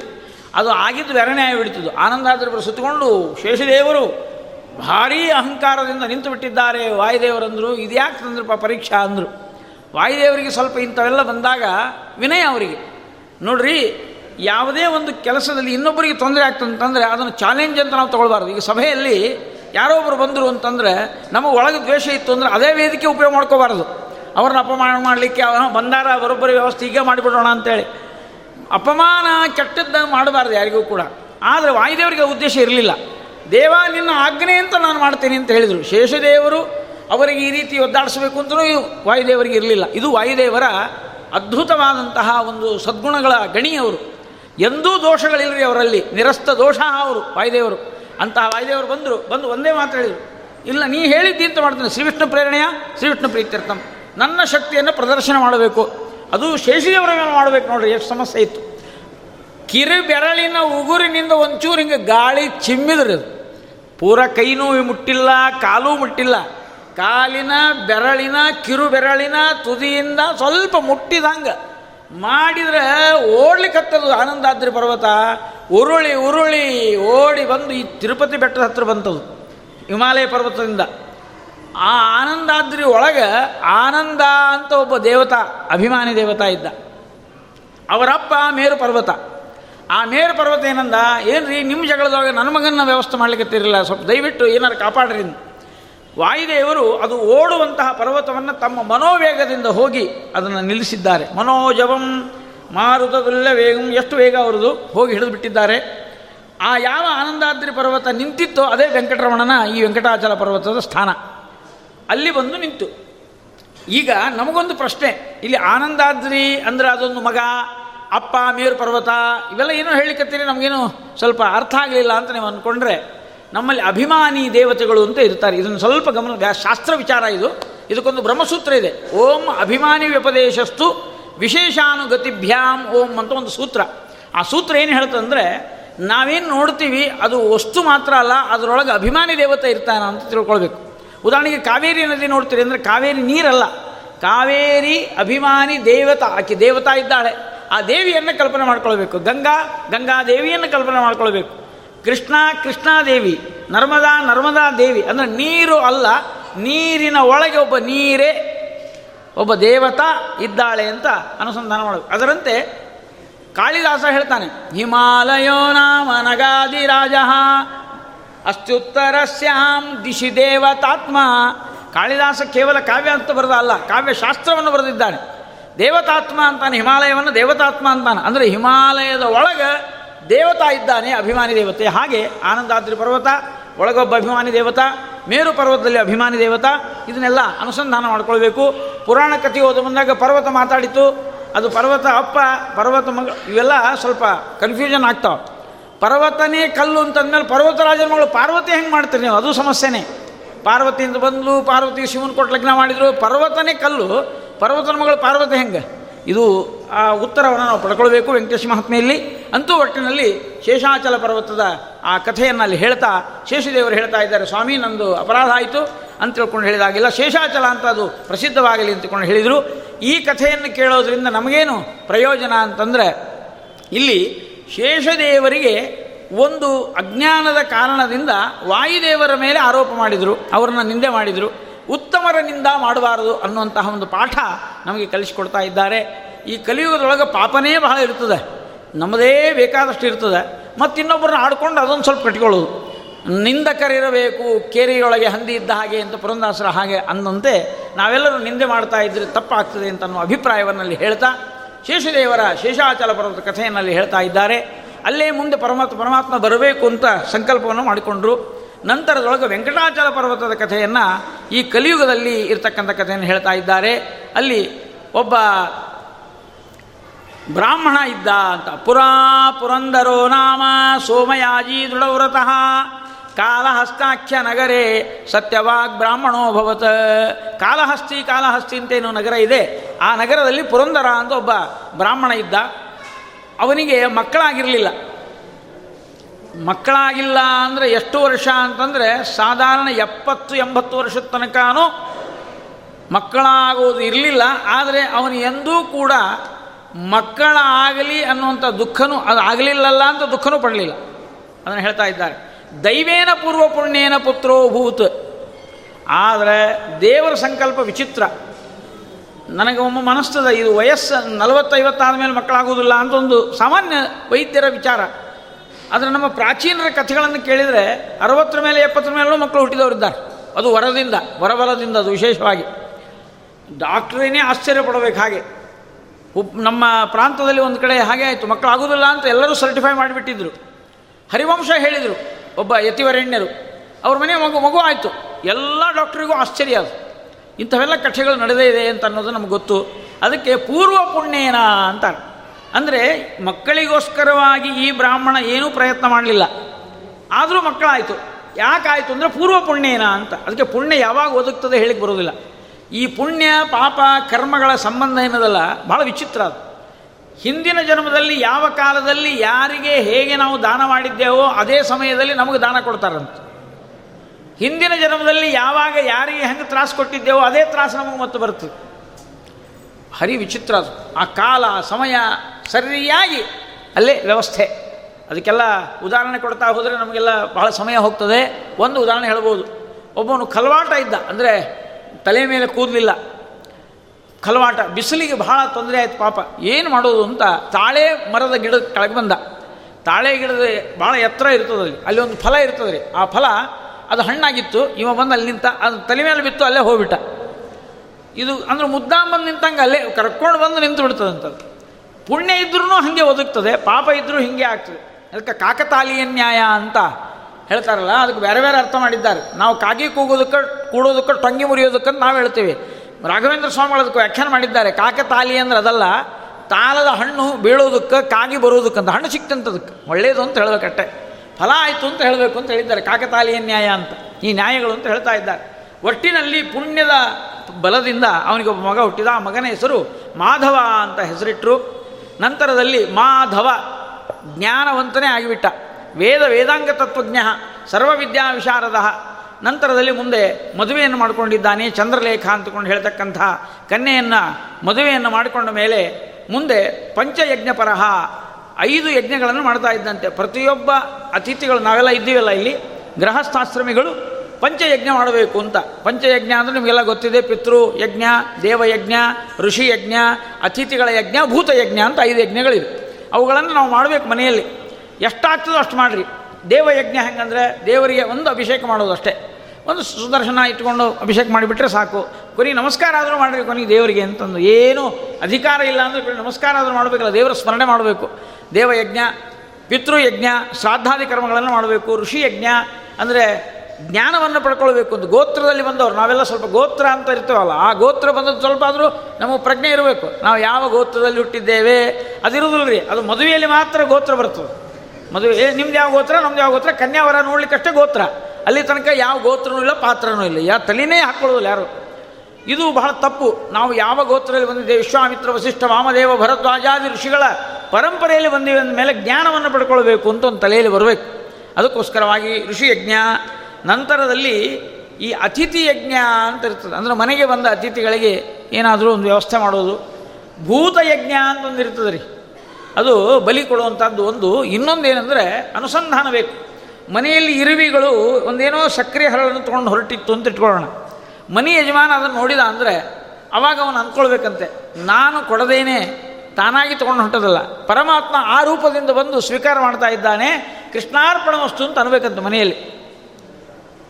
ಅದು ಆಗಿದ್ದು ಬೆರಣೆ ಆಗಿಬಿಡ್ತಿದ್ದು ಆನಂದಾದ್ರಿ ಸುತ್ತಕೊಂಡು ಶೇಷದೇವರು ಭಾರೀ ಅಹಂಕಾರದಿಂದ ನಿಂತು ಬಿಟ್ಟಿದ್ದಾರೆ, ವಾಯುದೇವರಂದರು ಇದ್ಯಾಕೆ ತಂದ್ರಪ್ಪ ಪರೀಕ್ಷಾ ಅಂದರು. ವಾಯುದೇವರಿಗೆ ಸ್ವಲ್ಪ ಇಂಥವೆಲ್ಲ ಬಂದಾಗ ವಿನಯ ಅವರಿಗೆ, ನೋಡ್ರಿ ಯಾವುದೇ ಒಂದು ಕೆಲಸದಲ್ಲಿ ಇನ್ನೊಬ್ಬರಿಗೆ ತೊಂದರೆ ಆಗ್ತಂತಂದರೆ ಅದನ್ನು ಚಾಲೆಂಜ್ ಅಂತ ನಾವು ತೊಗೊಳ್ಬಾರ್ದು. ಈಗ ಸಭೆಯಲ್ಲಿ ಯಾರೋ ಒಬ್ಬರು ಬಂದರು ಅಂತಂದರೆ ನಮಗೆ ಒಳಗೆ ದ್ವೇಷ ಇತ್ತು ಅಂದರೆ ಅದೇ ವೇದಿಕೆ ಉಪಯೋಗ ಮಾಡ್ಕೋಬಾರ್ದು. ಅವ್ರನ್ನ ಅಪಮಾನ ಮಾಡಲಿಕ್ಕೆ ಅವನ ಬಂದಾರ ಬರೋಬ್ಬರಿ ವ್ಯವಸ್ಥೆ ಹೀಗೆ ಮಾಡಿಬಿಡೋಣ ಅಂತೇಳಿ. ಅಪಮಾನ ಕೆಟ್ಟದ್ದು ಮಾಡಬಾರ್ದು ಯಾರಿಗೂ ಕೂಡ. ಆದರೆ ವಾಯುದೇವರಿಗೆ ಉದ್ದೇಶ ಇರಲಿಲ್ಲ. ದೇವ ನಿನ್ನ ಆಜ್ಞೆ ಅಂತ ನಾನು ಮಾಡ್ತೇನೆ ಅಂತ ಹೇಳಿದರು. ಶೇಷದೇವರು ಅವರಿಗೆ ಈ ರೀತಿ ಒದ್ದಾಡಿಸಬೇಕು ಅಂತಲೂ ವಾಯುದೇವರಿಗೆ ಇರಲಿಲ್ಲ. ಇದು ವಾಯುದೇವರ ಅದ್ಭುತವಾದಂತಹ ಒಂದು ಸದ್ಗುಣಗಳ ಗಣಿಯವರು ಎಂದೂ ದೋಷಗಳಿಲ್ಲರಿ ಅವರಲ್ಲಿ. ನಿರಸ್ತ ದೋಷ ಅವರು, ವಾಯುದೇವರು. ಅಂತಹ ವಾಯುದೇವರು ಬಂದರು, ಬಂದು ಒಂದೇ ಮಾತು ಹೇಳಿದರು. ಇಲ್ಲ, ನೀ ಹೇಳಿದ್ದಿ ಅಂತ ಶ್ರೀ ಶ್ರೀವಿಷ್ಣು ಪ್ರೇರಣೆಯ, ಶ್ರೀವಿಷ್ಣು ಪ್ರೀತ್ಯರ್ಥಂ. ನನ್ನ ಶಕ್ತಿಯನ್ನು ಪ್ರದರ್ಶನ ಮಾಡಬೇಕು. ಅದು ಶೇಷಿಯವರ ಮೇಲೆ ಮಾಡಬೇಕು ನೋಡ್ರಿ, ಎಷ್ಟು ಸಮಸ್ಯೆ ಇತ್ತು. ಕಿರು ಬೆರಳಿನ ಉಗುರಿನಿಂದ ಒಂಚೂರು ಹಿಂಗೆ ಗಾಳಿ ಚಿಮ್ಮಿದ್ರಿ ಅದು. ಪೂರ ಕೈನೂ ಮುಟ್ಟಿಲ್ಲ, ಕಾಲೂ ಮುಟ್ಟಿಲ್ಲ. ಕಾಲಿನ ಬೆರಳಿನ, ಕಿರು ಬೆರಳಿನ ತುದಿಯಿಂದ ಸ್ವಲ್ಪ ಮುಟ್ಟಿದಂಗೆ ಮಾಡಿದ್ರೆ ಓಡ್ಲಿಕ್ಕತ್ತದು ಆನಂದಾದ್ರಿ ಪರ್ವತ. ಉರುಳಿ ಉರುಳಿ ಓಡಿ ಬಂದು ಈ ತಿರುಪತಿ ಬೆಟ್ಟದ ಹತ್ರ ಬಂತದು, ಹಿಮಾಲಯ ಪರ್ವತದಿಂದ. ಆ ಆನಂದಾದ್ರಿ ಒಳಗೆ ಆನಂದ ಅಂತ ಒಬ್ಬ ದೇವತಾ, ಅಭಿಮಾನಿ ದೇವತಾ ಇದ್ದ. ಅವರಪ್ಪ ಮೇರು ಪರ್ವತ. ಆ ಮೇರು ಪರ್ವತ ಏನಂದ, ಏನ್ರಿ ನಿಮ್ಮ ಜಗಳದೊಳಗೆ ನನ್ನ ಮಗನ ವ್ಯವಸ್ಥೆ ಮಾಡ್ಲಿಕ್ಕೆ ಸ್ವಲ್ಪ ದಯವಿಟ್ಟು ಏನಾರು ಕಾಪಾಡ್ರಿ. ವಾಯುದೇವರು ಅದು ಓಡುವಂತಹ ಪರ್ವತವನ್ನು ತಮ್ಮ ಮನೋವೇಗದಿಂದ ಹೋಗಿ ಅದನ್ನು ನಿಲ್ಲಿಸಿದ್ದಾರೆ. ಮನೋಜವಂ ಮಾರುತದಲ್ಲ ವೇಗಂ ಎಷ್ಟು ವೇಗ ಅವರದು? ಹೋಗಿ ಹಿಡಿದು ಬಿಟ್ಟಿದ್ದಾರೆ. ಆ ಯಾವ ಆನಂದಾದ್ರಿ ಪರ್ವತ ನಿಂತಿತ್ತೋ ಅದೇ ವೆಂಕಟರಮಣನ ಈ ವೆಂಕಟಾಚಲ ಪರ್ವತದ ಸ್ಥಾನ. ಅಲ್ಲಿ ಬಂದು ನಿಂತು. ಈಗ ನಮಗೊಂದು ಪ್ರಶ್ನೆ, ಇಲ್ಲಿ ಆನಂದಾದ್ರಿ ಅಂದರೆ ಅದೊಂದು ಮಗ, ಅಪ್ಪ, ಮೇರು ಪರ್ವತ, ಇವೆಲ್ಲ ಏನೋ ಹೇಳಿಕತ್ತೀರಿ, ನಮಗೇನು ಸ್ವಲ್ಪ ಅರ್ಥ ಆಗಲಿಲ್ಲ ಅಂತ ನೀವು ಅಂದ್ಕೊಂಡ್ರೆ ನಮ್ಮಲ್ಲಿ ಅಭಿಮಾನಿ ದೇವತೆಗಳು ಅಂತ ಇರ್ತಾರೆ. ಇದನ್ನು ಸ್ವಲ್ಪ ಗಮನ ಶಾಸ್ತ್ರ ವಿಚಾರ ಇದು. ಇದಕ್ಕೊಂದು ಬ್ರಹ್ಮಸೂತ್ರ ಇದೆ. ಓಂ ಅಭಿಮಾನಿ ವ್ಯಪದೇಶಸ್ತು ವಿಶೇಷಾನುಗತಿಭ್ಯಾಂ ಓಂ ಅಂತ ಒಂದು ಸೂತ್ರ. ಆ ಸೂತ್ರ ಏನು ಹೇಳ್ತಂದರೆ, ನಾವೇನು ನೋಡ್ತೀವಿ, ಅದು ವಸ್ತು ಮಾತ್ರ ಅಲ್ಲ, ಅದರೊಳಗೆ ಅಭಿಮಾನಿ ದೇವತೆ ಇರ್ತಾನ ಅಂತ ತಿಳ್ಕೊಳ್ಬೇಕು. ಉದಾಹರಣೆಗೆ ಕಾವೇರಿ ನದಿ ನೋಡ್ತೀರಿ ಅಂದರೆ ಕಾವೇರಿ ನೀರಲ್ಲ. ಕಾವೇರಿ ಅಭಿಮಾನಿ ದೇವತಾ, ಆಕೆ ದೇವತಾ ಇದ್ದಾಳೆ. ಆ ದೇವಿಯನ್ನು ಕಲ್ಪನೆ ಮಾಡ್ಕೊಳ್ಬೇಕು. ಗಂಗಾ ಗಂಗಾ ದೇವಿಯನ್ನು ಕಲ್ಪನೆ ಮಾಡ್ಕೊಳ್ಬೇಕು. ಕೃಷ್ಣ ಕೃಷ್ಣಾದೇವಿ, ನರ್ಮದಾ ನರ್ಮದಾ ದೇವಿ ಅಂದರೆ ನೀರು ಅಲ್ಲ, ನೀರಿನ ಒಳಗೆ ಒಬ್ಬ ನೀರೇ, ಒಬ್ಬ ದೇವತಾ ಇದ್ದಾಳೆ ಅಂತ ಅನುಸಂಧಾನ ಮಾಡಬೇಕು ಅದರಂತೆ ಕಾಳಿದಾಸ ಹೇಳ್ತಾನೆ, ಹಿಮಾಲಯೋ ನಾಮ ನಗಾದಿ ರಾಜಃ ಅಸ್ತ್ಯುತ್ತರ ಸ್ಯಾಮ್ ದಿಶಿ ದೇವತಾತ್ಮ. ಕಾಳಿದಾಸ ಕೇವಲ ಕಾವ್ಯ ಅಂತ ಬರೆದ ಅಲ್ಲ, ಕಾವ್ಯಶಾಸ್ತ್ರವನ್ನು ಬರೆದಿದ್ದಾನೆ. ದೇವತಾತ್ಮ ಅಂತಾನೆ, ಹಿಮಾಲಯವನ್ನು ದೇವತಾತ್ಮ ಅಂತಾನೆ. ಅಂದರೆ ಹಿಮಾಲಯದ ಒಳಗೆ ದೇವತಾ ಇದ್ದಾನೆ ಅಭಿಮಾನಿ ದೇವತೆ. ಹಾಗೆ ಆನಂದಾದ್ರಿ ಪರ್ವತ, ಒಳಗೊಬ್ಬ ಅಭಿಮಾನಿ ದೇವತಾ, ಮೇರು ಪರ್ವತದಲ್ಲಿ ಅಭಿಮಾನಿ ದೇವತಾ, ಇದನ್ನೆಲ್ಲ ಅನುಸಂಧಾನ ಮಾಡ್ಕೊಳ್ಬೇಕು. ಪುರಾಣ ಕಥೆ ಓದ ಬಂದಾಗ ಪರ್ವತ ಮಾತಾಡಿತು ಅದು ಪರ್ವತ ಅಪ್ಪ, ಪರ್ವತ ಮಗ, ಇವೆಲ್ಲ ಸ್ವಲ್ಪ ಕನ್ಫ್ಯೂಷನ್ ಆಗ್ತಾವೆ. ಪರ್ವತನೇ ಕಲ್ಲು ಅಂತಂದ್ಮೇಲೆ ಪರ್ವತರಾಜನ ಮಗಳು ಪಾರ್ವತಿ ಹೆಂಗೆ ಮಾಡ್ತೀರಿ ನೀವು? ಅದು ಸಮಸ್ಯೆನೇ. ಪಾರ್ವತಿಯಿಂದ ಬಂದಲು ಪಾರ್ವತಿ ಶಿವನ ಕೊಟ್ಟು ಲಗ್ನ ಮಾಡಿದರು. ಪರ್ವತನೇ ಕಲ್ಲು, ಪರ್ವತನ ಮಗಳು ಪಾರ್ವತಿ ಹೆಂಗೆ? ಇದು ಆ ಉತ್ತರವನ್ನು ನಾವು ಪಡ್ಕೊಳ್ಬೇಕು ವೆಂಕಟೇಶ ಮಹಾತ್ಮೆಯಲ್ಲಿ. ಅಂತೂ ಒಟ್ಟಿನಲ್ಲಿ ಶೇಷಾಚಲ ಪರ್ವತದ ಆ ಕಥೆಯನ್ನು ಅಲ್ಲಿ ಹೇಳ್ತಾ ಶೇಷದೇವರು ಹೇಳ್ತಾ ಇದ್ದಾರೆ, ಸ್ವಾಮಿ, ನಂದು ಅಪರಾಧ ಆಯಿತು. ಅಂತ ತಿಳ್ಕೊಂಡು ಹೇಳಿದಾಗಿಲ್ಲ. ಶೇಷಾಚಲ ಅಂತ ಅದು ಪ್ರಸಿದ್ಧವಾಗಲಿ ಅಂತಕೊಂಡು ಹೇಳಿದರು. ಈ ಕಥೆಯನ್ನು ಕೇಳೋದ್ರಿಂದ ನಮಗೇನು ಪ್ರಯೋಜನ ಅಂತಂದರೆ, ಇಲ್ಲಿ ಶೇಷದೇವರಿಗೆ ಒಂದು ಅಜ್ಞಾನದ ಕಾರಣದಿಂದ ವಾಯುದೇವರ ಮೇಲೆ ಆರೋಪ ಮಾಡಿದರು. ಅವರನ್ನು ನಿಂದೆ ಮಾಡಿದರು. ಉತ್ತಮರ ನಿಂದ ಮಾಡಬಾರದು ಅನ್ನುವಂತಹ ಒಂದು ಪಾಠ ನಮಗೆ ಕಲಿಸಿಕೊಡ್ತಾ ಇದ್ದಾರೆ. ಈ ಕಲಿಯುಗದೊಳಗೆ ಪಾಪನೇ ಬಹಳ ಇರ್ತದೆ. ನಮ್ಮದೇ ಬೇಕಾದಷ್ಟು ಇರ್ತದೆ. ಮತ್ತು ಇನ್ನೊಬ್ಬರನ್ನ ಆಡ್ಕೊಂಡು ಅದೊಂದು ಸ್ವಲ್ಪ ಕಟ್ಕೊಳ್ಳೋದು ನಿಂದಕರಿರಬೇಕು, ಕೇರಿಯೊಳಗೆ ಹಂದಿ ಇದ್ದ ಹಾಗೆ ಅಂತ ಪುರಂದಾಸರ ಹಾಗೆ ಅಂದಂತೆ ನಾವೆಲ್ಲರೂ ನಿಂದೆ ಮಾಡ್ತಾ ಇದ್ದರೆ ತಪ್ಪಾಗ್ತದೆ ಅಂತ ಅನ್ನೋ ಅಭಿಪ್ರಾಯವನ್ನಲ್ಲಿ ಹೇಳ್ತಾ, ಶೇಷದೇವರ ಶೇಷಾಚಲ ಪರ್ವತ ಕಥೆಯನ್ನಲ್ಲಿ ಹೇಳ್ತಾ ಇದ್ದಾರೆ. ಅಲ್ಲೇ ಮುಂದೆ ಪರಮಾತ್ಮ ಪರಮಾತ್ಮ ಬರಬೇಕು ಅಂತ ಸಂಕಲ್ಪವನ್ನು ಮಾಡಿಕೊಂಡ್ರು. ನಂತರದೊಳಗೆ ವೆಂಕಟಾಚಲ ಪರ್ವತದ ಕಥೆಯನ್ನು ಈ ಕಲಿಯುಗದಲ್ಲಿ ಇರತಕ್ಕಂಥ ಕಥೆಯನ್ನು ಹೇಳ್ತಾ ಇದ್ದಾರೆ. ಅಲ್ಲಿ ಒಬ್ಬ ಬ್ರಾಹ್ಮಣ ಇದ್ದ ಅಂತ, ಪುರಾ ಪುರಂದರೋ ನಾಮ ಸೋಮಯಾಜಿ ದೃಢವ್ರತಃ, ಕಾಲಹಸ್ತಾಖ್ಯ ನಗರೇ ಸತ್ಯವಾಗ್ ಬ್ರಾಹ್ಮಣೋ ಭವತ. ಕಾಲಹಸ್ತಿ ಕಾಲಹಸ್ತಿ ಅಂತೇನು ನಗರ ಇದೆ. ಆ ನಗರದಲ್ಲಿ ಪುರಂದರ ಅಂತ ಒಬ್ಬ ಬ್ರಾಹ್ಮಣ ಇದ್ದ. ಅವನಿಗೆ ಮಕ್ಕಳಾಗಿರಲಿಲ್ಲ. ಮಕ್ಕಳಾಗಿಲ್ಲ ಅಂದರೆ ಎಷ್ಟು ವರ್ಷ ಅಂತಂದರೆ ಸಾಧಾರಣ ಎಪ್ಪತ್ತು, ಎಂಬತ್ತು ವರ್ಷದ ತನಕನೂ ಮಕ್ಕಳಾಗೋದು ಇರಲಿಲ್ಲ. ಆದರೆ ಅವನು ಎಂದೂ ಕೂಡ ಮಕ್ಕಳಾಗಲಿ ಅನ್ನುವಂಥ ದುಃಖನೂ, ಅದು ಆಗಲಿಲ್ಲಲ್ಲ ಅಂತ ದುಃಖನೂ ಪಡಲಿಲ್ಲ. ಅದನ್ನು ಹೇಳ್ತಾ ಇದ್ದಾರೆ. ದೈವೇನ ಪೂರ್ವ ಪುಣ್ಯೇನ ಪುತ್ರೋ ಭೂತ್. ಆದರೆ ದೇವರ ಸಂಕಲ್ಪ ವಿಚಿತ್ರ. ನನಗೆ ಒಮ್ಮೆ ಮನಸ್ತದ, ಇದು ವಯಸ್ಸು ನಲವತ್ತೈವತ್ತಾದ ಮೇಲೆ ಮಕ್ಕಳಾಗುವುದಿಲ್ಲ ಅಂತ ಒಂದು ಸಾಮಾನ್ಯ ವೈದ್ಯರ ವಿಚಾರ. ಆದರೆ ನಮ್ಮ ಪ್ರಾಚೀನರ ಕಥೆಗಳನ್ನು ಕೇಳಿದರೆ ಅರವತ್ತರ ಮೇಲೆ, ಎಪ್ಪತ್ತರ ಮೇಲೂ ಮಕ್ಕಳು ಹುಟ್ಟಿದವರಿದ್ದಾರೆ ಅದು ವರದಿಂದ, ವರಬಲದಿಂದ, ಅದು ವಿಶೇಷವಾಗಿ. ಡಾಕ್ಟ್ರೇನೇ ಆಶ್ಚರ್ಯ ಪಡಬೇಕು ಹಾಗೆ. ಉಪ್, ನಮ್ಮ ಪ್ರಾಂತದಲ್ಲಿ ಒಂದು ಕಡೆ ಹಾಗೆ ಆಯಿತು. ಮಕ್ಕಳು ಆಗೋದಿಲ್ಲ ಅಂತ ಎಲ್ಲರೂ ಸರ್ಟಿಫೈ ಮಾಡಿಬಿಟ್ಟಿದ್ರು. ಹರಿವಂಶ ಹೇಳಿದರು, ಒಬ್ಬ ಯತಿವರೆಣ್ಯರು. ಅವ್ರ ಮನೆ ಮಗು ಮಗು ಆಯಿತು. ಎಲ್ಲ ಡಾಕ್ಟ್ರಿಗೂ ಆಶ್ಚರ್ಯ ಅದು. ಇಂಥವೆಲ್ಲ ಕಥೆಗಳು ನಡೆದೇ ಇದೆ ಅಂತ ಅನ್ನೋದು ನಮ್ಗೆ ಗೊತ್ತು. ಅದಕ್ಕೆ ಪೂರ್ವ ಪುಣ್ಯೇನ ಅಂತಾರೆ. ಅಂದರೆ ಮಕ್ಕಳಿಗೋಸ್ಕರವಾಗಿ ಈ ಬ್ರಾಹ್ಮಣ ಏನೂ ಪ್ರಯತ್ನ ಮಾಡಲಿಲ್ಲ. ಆದರೂ ಮಕ್ಕಳಾಯಿತು. ಯಾಕಾಯಿತು ಅಂದರೆ ಪೂರ್ವ ಪುಣ್ಯೇನ ಅಂತ. ಅದಕ್ಕೆ ಪುಣ್ಯ ಯಾವಾಗ ಒದಗ್ತದೆ ಹೇಳಿಕ್ಕೆ ಬರೋದಿಲ್ಲ. ಈ ಪುಣ್ಯ, ಪಾಪ, ಕರ್ಮಗಳ ಸಂಬಂಧ ಏನದಲ್ಲ ಭಾಳ ವಿಚಿತ್ರ ಅದು. ಹಿಂದಿನ ಜನ್ಮದಲ್ಲಿ ಯಾವ ಕಾಲದಲ್ಲಿ ಯಾರಿಗೆ ಹೇಗೆ ನಾವು ದಾನ ಮಾಡಿದ್ದೇವೋ ಅದೇ ಸಮಯದಲ್ಲಿ ನಮಗೆ ದಾನ ಕೊಡ್ತಾರಂತ. ಹಿಂದಿನ ಜನ್ಮದಲ್ಲಿ ಯಾವಾಗ ಯಾರಿಗೆ ಹೆಂಗೆ ತ್ರಾಸು ಕೊಟ್ಟಿದ್ದೇವೋ ಅದೇ ತ್ರಾಸು ನಮಗೆ ಮತ್ತೆ ಬರ್ತದೆ. ಹರಿ ವಿಚಿತ್ರ ಅದು ಆ ಕಾಲ ಸಮಯ ಸರಿಯಾಗಿ ಅಲ್ಲೇ ವ್ಯವಸ್ಥೆ. ಅದಕ್ಕೆಲ್ಲ ಉದಾಹರಣೆ ಕೊಡ್ತಾ ಹೋದರೆ ನಮಗೆಲ್ಲ ಬಹಳ ಸಮಯ ಹೋಗ್ತದೆ. ಒಂದು ಉದಾಹರಣೆ ಹೇಳ್ಬೋದು. ಒಬ್ಬನು ಕಲ್ವಾಟ ಇದ್ದ, ಅಂದರೆ ತಲೆ ಮೇಲೆ ಕೂದಲಿಲ್ಲ. ಕಲ್ವಾಟ ಬಿಸಿಲಿಗೆ ಬಹಳ ತೊಂದರೆ ಆಯ್ತು ಪಾಪ. ಏನು ಮಾಡೋದು ಅಂತ ತಾಳೆ ಮರದ ಗಿಡ ಕೆಳಗೆ ಬಂದ. ತಾಳೆ ಗಿಡದ ಭಾಳ ಎತ್ತರ ಇರ್ತದೆ ಅಲ್ಲಿ. ಅಲ್ಲಿ ಒಂದು ಫಲ ಇರ್ತದೆ. ರೀ ಆ ಫಲ ಅದು ಹಣ್ಣಾಗಿತ್ತು. ಇವ ಬಂದು ಅಲ್ಲಿ ನಿಂತ, ಅದು ತಲೆ ಮೇಲೆ ಬಿತ್ತು, ಅಲ್ಲೇ ಹೋಗ್ಬಿಟ್ಟ. ಇದು ಅಂದ್ರೆ ಮುದ್ದಾಂಬಂದು ನಿಂತಂಗೆ ಅಲ್ಲೇ ಕರ್ಕೊಂಡು ಬಂದು ನಿಂತು ಬಿಡ್ತದೆ ಅಂತದ್ದು ಪುಣ್ಯ ಇದ್ರೂ ಹಾಗೆ ಒದಗ್ತದೆ, ಪಾಪ ಇದ್ರೂ ಹಿಂಗೆ ಆಗ್ತದೆ. ಅದಕ್ಕೆ ಕಾಕತಾಲೀಯ ನ್ಯಾಯ ಅಂತ ಹೇಳ್ತಾರಲ್ಲ, ಅದಕ್ಕೆ ಬೇರೆ ಬೇರೆ ಅರ್ಥ ಮಾಡಿದ್ದಾರೆ. ನಾವು ಕಾಗಿ ಕೂಗೋದಕ್ಕೆ, ಕೂಡೋದಕ್ಕೆ, ಟೊಂಗಿ ಮುರಿಯೋದಕ್ಕಂತ ನಾವು ಹೇಳ್ತೀವಿ. ರಾಘವೇಂದ್ರ ಸ್ವಾಮಿಗಳು ಅದಕ್ಕೆ ವ್ಯಾಖ್ಯಾನ ಮಾಡಿದ್ದಾರೆ ಕಾಕತಾಲಿ ಅಂದ್ರೆ ಅದಲ್ಲ ತಾಲದ ಹಣ್ಣು ಬೀಳೋದಕ್ಕೆ, ಕಾಗಿ ಬರೋದಕ್ಕಂತ ಹಣ್ಣು ಸಿಕ್ತಂತದಕ್ಕೆ. ಒಳ್ಳೇದು ಅಂತ ಹೇಳಬೇಕಟ್ಟೆ ಫಲ ಆಯಿತು ಅಂತ ಹೇಳಬೇಕು ಅಂತ ಹೇಳಿದ್ದಾರೆ ಕಾಕತಾಲಿಯ ನ್ಯಾಯ ಅಂತ, ಈ ನ್ಯಾಯಗಳು ಅಂತ ಹೇಳ್ತಾ ಇದ್ದಾರೆ. ಒಟ್ಟಿನಲ್ಲಿ ಪುಣ್ಯದ ಬಲದಿಂದ ಅವನಿಗೆ ಒಬ್ಬ ಮಗ ಹುಟ್ಟಿದ. ಆ ಮಗನ ಹೆಸರು ಮಾಧವ ಅಂತ ಹೆಸರಿಟ್ಟರು ನಂತರದಲ್ಲಿ ಮಾಧವ ಜ್ಞಾನವಂತನೇ ಆಗಿಬಿಟ್ಟ. ವೇದ ವೇದಾಂಗ ತತ್ವಜ್ಞ ಸರ್ವವಿದ್ಯಾ ವಿಶಾರದ ನಂತರದಲ್ಲಿ ಮುಂದೆ ಮದುವೆಯನ್ನು ಮಾಡಿಕೊಂಡಿದ್ದಾನೆ, ಚಂದ್ರಲೇಖ ಅಂತಕೊಂಡು ಹೇಳ್ತಕ್ಕಂಥ ಕನ್ಯೆಯನ್ನು ಮದುವೆಯನ್ನು ಮಾಡಿಕೊಂಡ ಮೇಲೆ ಮುಂದೆ ಪಂಚಯಜ್ಞಪರಹ ಐದು ಯಜ್ಞಗಳನ್ನು ಮಾಡ್ತಾ ಇದ್ದಂತೆ. ಪ್ರತಿಯೊಬ್ಬ ಅತಿಥಿಗಳು, ನಾವೆಲ್ಲ ಇದ್ದೀವಲ್ಲ ಇಲ್ಲಿ, ಗೃಹಸ್ಥಾಶ್ರಮಿಗಳು ಪಂಚಯಜ್ಞ ಮಾಡಬೇಕು ಅಂತ. ಪಂಚಯಜ್ಞ ಅಂದರೆ ನಿಮಗೆಲ್ಲ ಗೊತ್ತಿದೆ, ಪಿತೃ ಯಜ್ಞ ದೇವಯಜ್ಞ ಋಷಿ ಯಜ್ಞ, ಅತಿಥಿಗಳ ಯಜ್ಞ ಭೂತಯಜ್ಞ ಅಂತ ಐದು ಯಜ್ಞಗಳಿವೆ. ಅವುಗಳನ್ನು ನಾವು ಮಾಡಬೇಕು ಮನೆಯಲ್ಲಿ. ಎಷ್ಟಾಗ್ತದೋ ಅಷ್ಟು ಮಾಡಿರಿ. ದೇವಯಜ್ಞ ಹೆಂಗಂದರೆ ದೇವರಿಗೆ ಒಂದು ಅಭಿಷೇಕ ಮಾಡೋದು ಅಷ್ಟೇ ಒಂದು ಸುದರ್ಶನ ಇಟ್ಕೊಂಡು ಅಭಿಷೇಕ ಮಾಡಿಬಿಟ್ರೆ ಸಾಕು. ಕೊನೆಗೆ ನಮಸ್ಕಾರ ಆದರೂ ಮಾಡಿರಿ ಕೊನೆಗೆ ದೇವರಿಗೆ ಅಂತಂದು. ಏನು ಅಧಿಕಾರ ಇಲ್ಲ ಅಂದರೆ ನಮಸ್ಕಾರ ಆದರೂ ಮಾಡಬೇಕಲ್ಲ, ದೇವರ ಸ್ಮರಣೆ ಮಾಡಬೇಕು. ದೇವಯಜ್ಞ ಪಿತೃಯಜ್ಞ ಶ್ರಾದ್ದಾದಿ ಕರ್ಮಗಳನ್ನು ಮಾಡಬೇಕು. ಋಷಿ ಯಜ್ಞ ಅಂದರೆ ಜ್ಞಾನವನ್ನು ಪಡ್ಕೊಳ್ಬೇಕು ಒಂದು ಗೋತ್ರದಲ್ಲಿ ಬಂದವರು. ನಾವೆಲ್ಲ ಸ್ವಲ್ಪ ಗೋತ್ರ ಅಂತ ಇರ್ತೇವಲ್ಲ, ಆ ಗೋತ್ರ ಬಂದದ್ದು ಸ್ವಲ್ಪ ಆದರೂ ನಮಗೆ ಪ್ರಜ್ಞೆ ಇರಬೇಕು. ನಾವು ಯಾವ ಗೋತ್ರದಲ್ಲಿ ಹುಟ್ಟಿದ್ದೇವೆ? ಅದಿರುವುದಿಲ್ಲ ರೀ ಅದು ಮದುವೆಯಲ್ಲಿ ಮಾತ್ರ ಗೋತ್ರ ಬರ್ತದೆ. ಮದುವೆ ನಿಮ್ದು ಯಾವ ಗೋತ್ರ, ನಮ್ದು ಯಾವ ಗೋತ್ರ? ಕನ್ಯಾವರ ನೋಡ್ಲಿಕ್ಕಷ್ಟೇ ಗೋತ್ರ. ಅಲ್ಲಿ ತನಕ ಯಾವ ಗೋತ್ರನೂ ಇಲ್ಲ, ಪಾತ್ರನೂ ಇಲ್ಲ. ಯಾವ ತಲೆನೇ ಹಾಕ್ಕೊಳ್ಳೋದಿಲ್ಲ ಯಾರು. ಇದು ಬಹಳ ತಪ್ಪು. ನಾವು ಯಾವ ಗೋತ್ರದಲ್ಲಿ ಬಂದಿದ್ದೇವೆ? ವಿಶ್ವಾಮಿತ್ರ ವಸಿಷ್ಠ ವಾಮದೇವ ಭರದ್ವಾಜಾದಿ ಋಷಿಗಳ ಪರಂಪರೆಯಲ್ಲಿ ಬಂದಿವೆ ಅಂದ ಮೇಲೆ ಜ್ಞಾನವನ್ನು ಪಡ್ಕೊಳ್ಬೇಕು ಅಂತ ಒಂದು ತಲೆಯಲ್ಲಿ ಬರಬೇಕು. ಅದಕ್ಕೋಸ್ಕರವಾಗಿ ಋಷಿ ಯಜ್ಞ ನಂತರದಲ್ಲಿ ಈ ಅತಿಥಿ ಯಜ್ಞ ಅಂತ ಇರ್ತದೆ. ಅಂದರೆ ಮನೆಗೆ ಬಂದ ಅತಿಥಿಗಳಿಗೆ ಏನಾದರೂ ಒಂದು ವ್ಯವಸ್ಥೆ ಮಾಡೋದು. ಭೂತಯಜ್ಞ ಅಂತ ಒಂದು ಇರ್ತದೆ ರೀ. ಅದು ಬಲಿ ಕೊಡುವಂಥದ್ದು ಒಂದು. ಇನ್ನೊಂದು ಏನಂದರೆ ಅನುಸಂಧಾನ ಬೇಕು. ಮನೆಯಲ್ಲಿ ಇರುವಿಗಳು ಒಂದೇನೋ ಸಕ್ಕರೆ ಹರಳನ್ನು ತೊಗೊಂಡು ಹೊರಟಿತ್ತು ಅಂತ ಇಟ್ಕೊಳ್ಳೋಣ. ಮನೆ ಯಜಮಾನ ಅದನ್ನು ನೋಡಿದ ಅಂದರೆ ಅವಾಗ ಅವನು ಅಂದ್ಕೊಳ್ಬೇಕಂತೆ. ನಾನು ಕೊಡದೇನೆ, ತಾನಾಗಿ ತೊಗೊಂಡು ಹೊಂಟದಲ್ಲ ಪರಮಾತ್ಮ ಆ ರೂಪದಿಂದ ಬಂದು ಸ್ವೀಕಾರ ಮಾಡ್ತಾ ಇದ್ದಾನೆ. ಕೃಷ್ಣಾರ್ಪಣ ವಸ್ತು ಅಂತ ಅನ್ಬೇಕಂತ ಮನೆಯಲ್ಲಿ.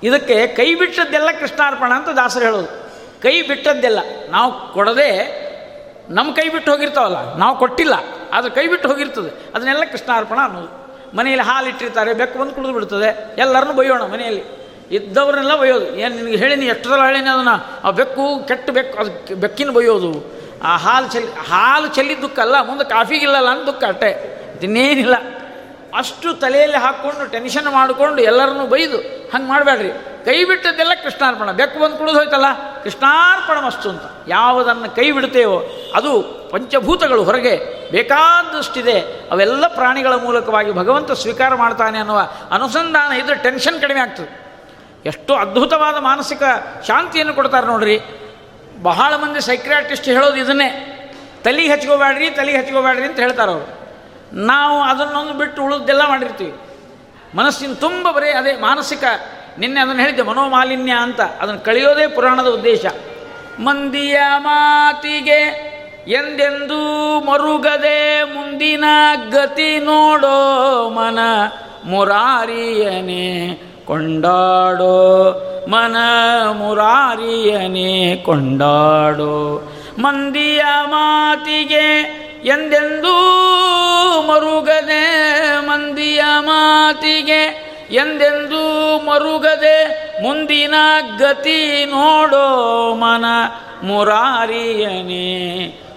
ಇದಕ್ಕೆ ಕೈ ಬಿಟ್ಟದ್ದೆಲ್ಲ ಕೃಷ್ಣಾರ್ಪಣ ಅಂತ ದಾಸರು ಹೇಳೋದು. ಕೈ ಬಿಟ್ಟದ್ದೆಲ್ಲ, ನಾವು ಕೊಡದೆ ನಮ್ಮ ಕೈ ಬಿಟ್ಟು ಹೋಗಿರ್ತಾವಲ್ಲ, ನಾವು ಕೊಟ್ಟಿಲ್ಲ, ಆದರೆ ಕೈ ಬಿಟ್ಟು ಹೋಗಿರ್ತದೆ. ಅದನ್ನೆಲ್ಲ ಕೃಷ್ಣಾರ್ಪಣ ಅನ್ನೋದು. ಮನೆಯಲ್ಲಿ ಹಾಲು ಇಟ್ಟಿರ್ತಾರೆ, ಬೆಕ್ಕು ಬಂದು ಕುಡಿದು ಬಿಡ್ತದೆ, ಎಲ್ಲರನ್ನೂ ಬೈಯೋಣ ಮನೆಯಲ್ಲಿ. ಇದ್ದವ್ರನ್ನೆಲ್ಲ ಬೈಯೋದು ಏನು ನಿನಗೆ ಹೇಳಿನಿ ಎಷ್ಟು ಸಲ ಹೇಳಿನಿ ಅದನ್ನು? ಆ ಬೆಕ್ಕು ಕೆಟ್ಟ ಬೆಕ್ಕು, ಅದು ಬೆಕ್ಕಿನ ಬೈಯೋದು ಆ ಹಾಲು ಚೆಲ್ಲಿ ಹಾಲು ಚೆಲ್ಲಿದ್ದು ದುಃಖ ಅಲ್ಲ, ಮುಂದೆ ಕಾಫಿಗಿಲ್ಲಲ್ಲ ಅಂತ ದುಃಖ ಅಷ್ಟೇ ಇನ್ನೇನಿಲ್ಲ ಅಷ್ಟು ತಲೆಯಲ್ಲಿ ಹಾಕ್ಕೊಂಡು ಟೆನ್ಷನ್ ಮಾಡಿಕೊಂಡು ಎಲ್ಲರನ್ನೂ ಬೈದು ಹಂಗೆ ಮಾಡಬೇಡ್ರಿ. ಕೈ ಬಿಟ್ಟದ್ದೆಲ್ಲ ಕೃಷ್ಣಾರ್ಪಣ. ಬೆಕ್ಕು ಬಂದು ಕುಳಿದು ಹೋಯ್ತಲ್ಲ? ಕೃಷ್ಣಾರ್ಪಣ ಮಸ್ತು ಅಂತ. ಯಾವುದನ್ನು ಕೈ ಬಿಡ್ತೇವೋ ಅದು ಪಂಚಭೂತಗಳು ಹೊರಗೆ ಬೇಕಾದಷ್ಟಿದೆ. ಅವೆಲ್ಲ ಪ್ರಾಣಿಗಳ ಮೂಲಕವಾಗಿ ಭಗವಂತ ಸ್ವೀಕಾರ ಮಾಡ್ತಾನೆ ಅನ್ನುವ ಅನುಸಂಧಾನ ಇದ್ದರೆ ಟೆನ್ಷನ್ ಕಡಿಮೆ ಆಗ್ತದೆ. ಎಷ್ಟು ಅದ್ಭುತವಾದ ಮಾನಸಿಕ ಶಾಂತಿಯನ್ನು ಕೊಡ್ತಾರೆ ನೋಡ್ರಿ. ಬಹಳ ಮಂದಿ ಸೈಕ್ರಾಟಿಸ್ಟ್ ಹೇಳೋದು ಇದನ್ನೇ. ತಲೆ ಹಚ್ಕೋಬೇಡ್ರಿ ತಲೆಗೆ ಹಚ್ಕೋಬೇಡ್ರಿ ಅಂತ ಹೇಳ್ತಾರೆ ಅವರು. ನಾವು ಅದನ್ನೊಂದು ಬಿಟ್ಟು ಉಳಿದೆಲ್ಲ ಮಾಡಿರ್ತೀವಿ. ಮನಸ್ಸಿನ ತುಂಬ ಬರೀ ಅದೇ ಮಾನಸಿಕ, ನಿನ್ನೆ ಅದನ್ನು ಹೇಳಿದ್ದೆ, ಮನೋಮಾಲಿನ್ಯ ಅಂತ. ಅದನ್ನು ಕಳೆಯೋದೇ ಪುರಾಣದ ಉದ್ದೇಶ. ಮಂದಿಯ ಮಾತಿಗೆ ಎಂದೆಂದೂ ಮರುಗದೆ ಮುಂದಿನ ಗತಿ ನೋಡೋ ಮನ ಮುರಾರಿಯನೇ ಕೊಂಡಾಡೋ ಮನ ಮುರಾರಿಯನೇ ಕೊಂಡಾಡೋ. ಮಂದಿಯ ಮಾತಿಗೆ ಎಂದೆಂದೂ ಮರುಗದೆ ಮಂದಿಯ ಮಾತಿಗೆ, ಎಂದೆಂದೂ ಮರುಗದೆ ಮುಂದಿನ ಗತಿ ನೋಡೋ ಮನ ಮುರಾರಿಯನೇ,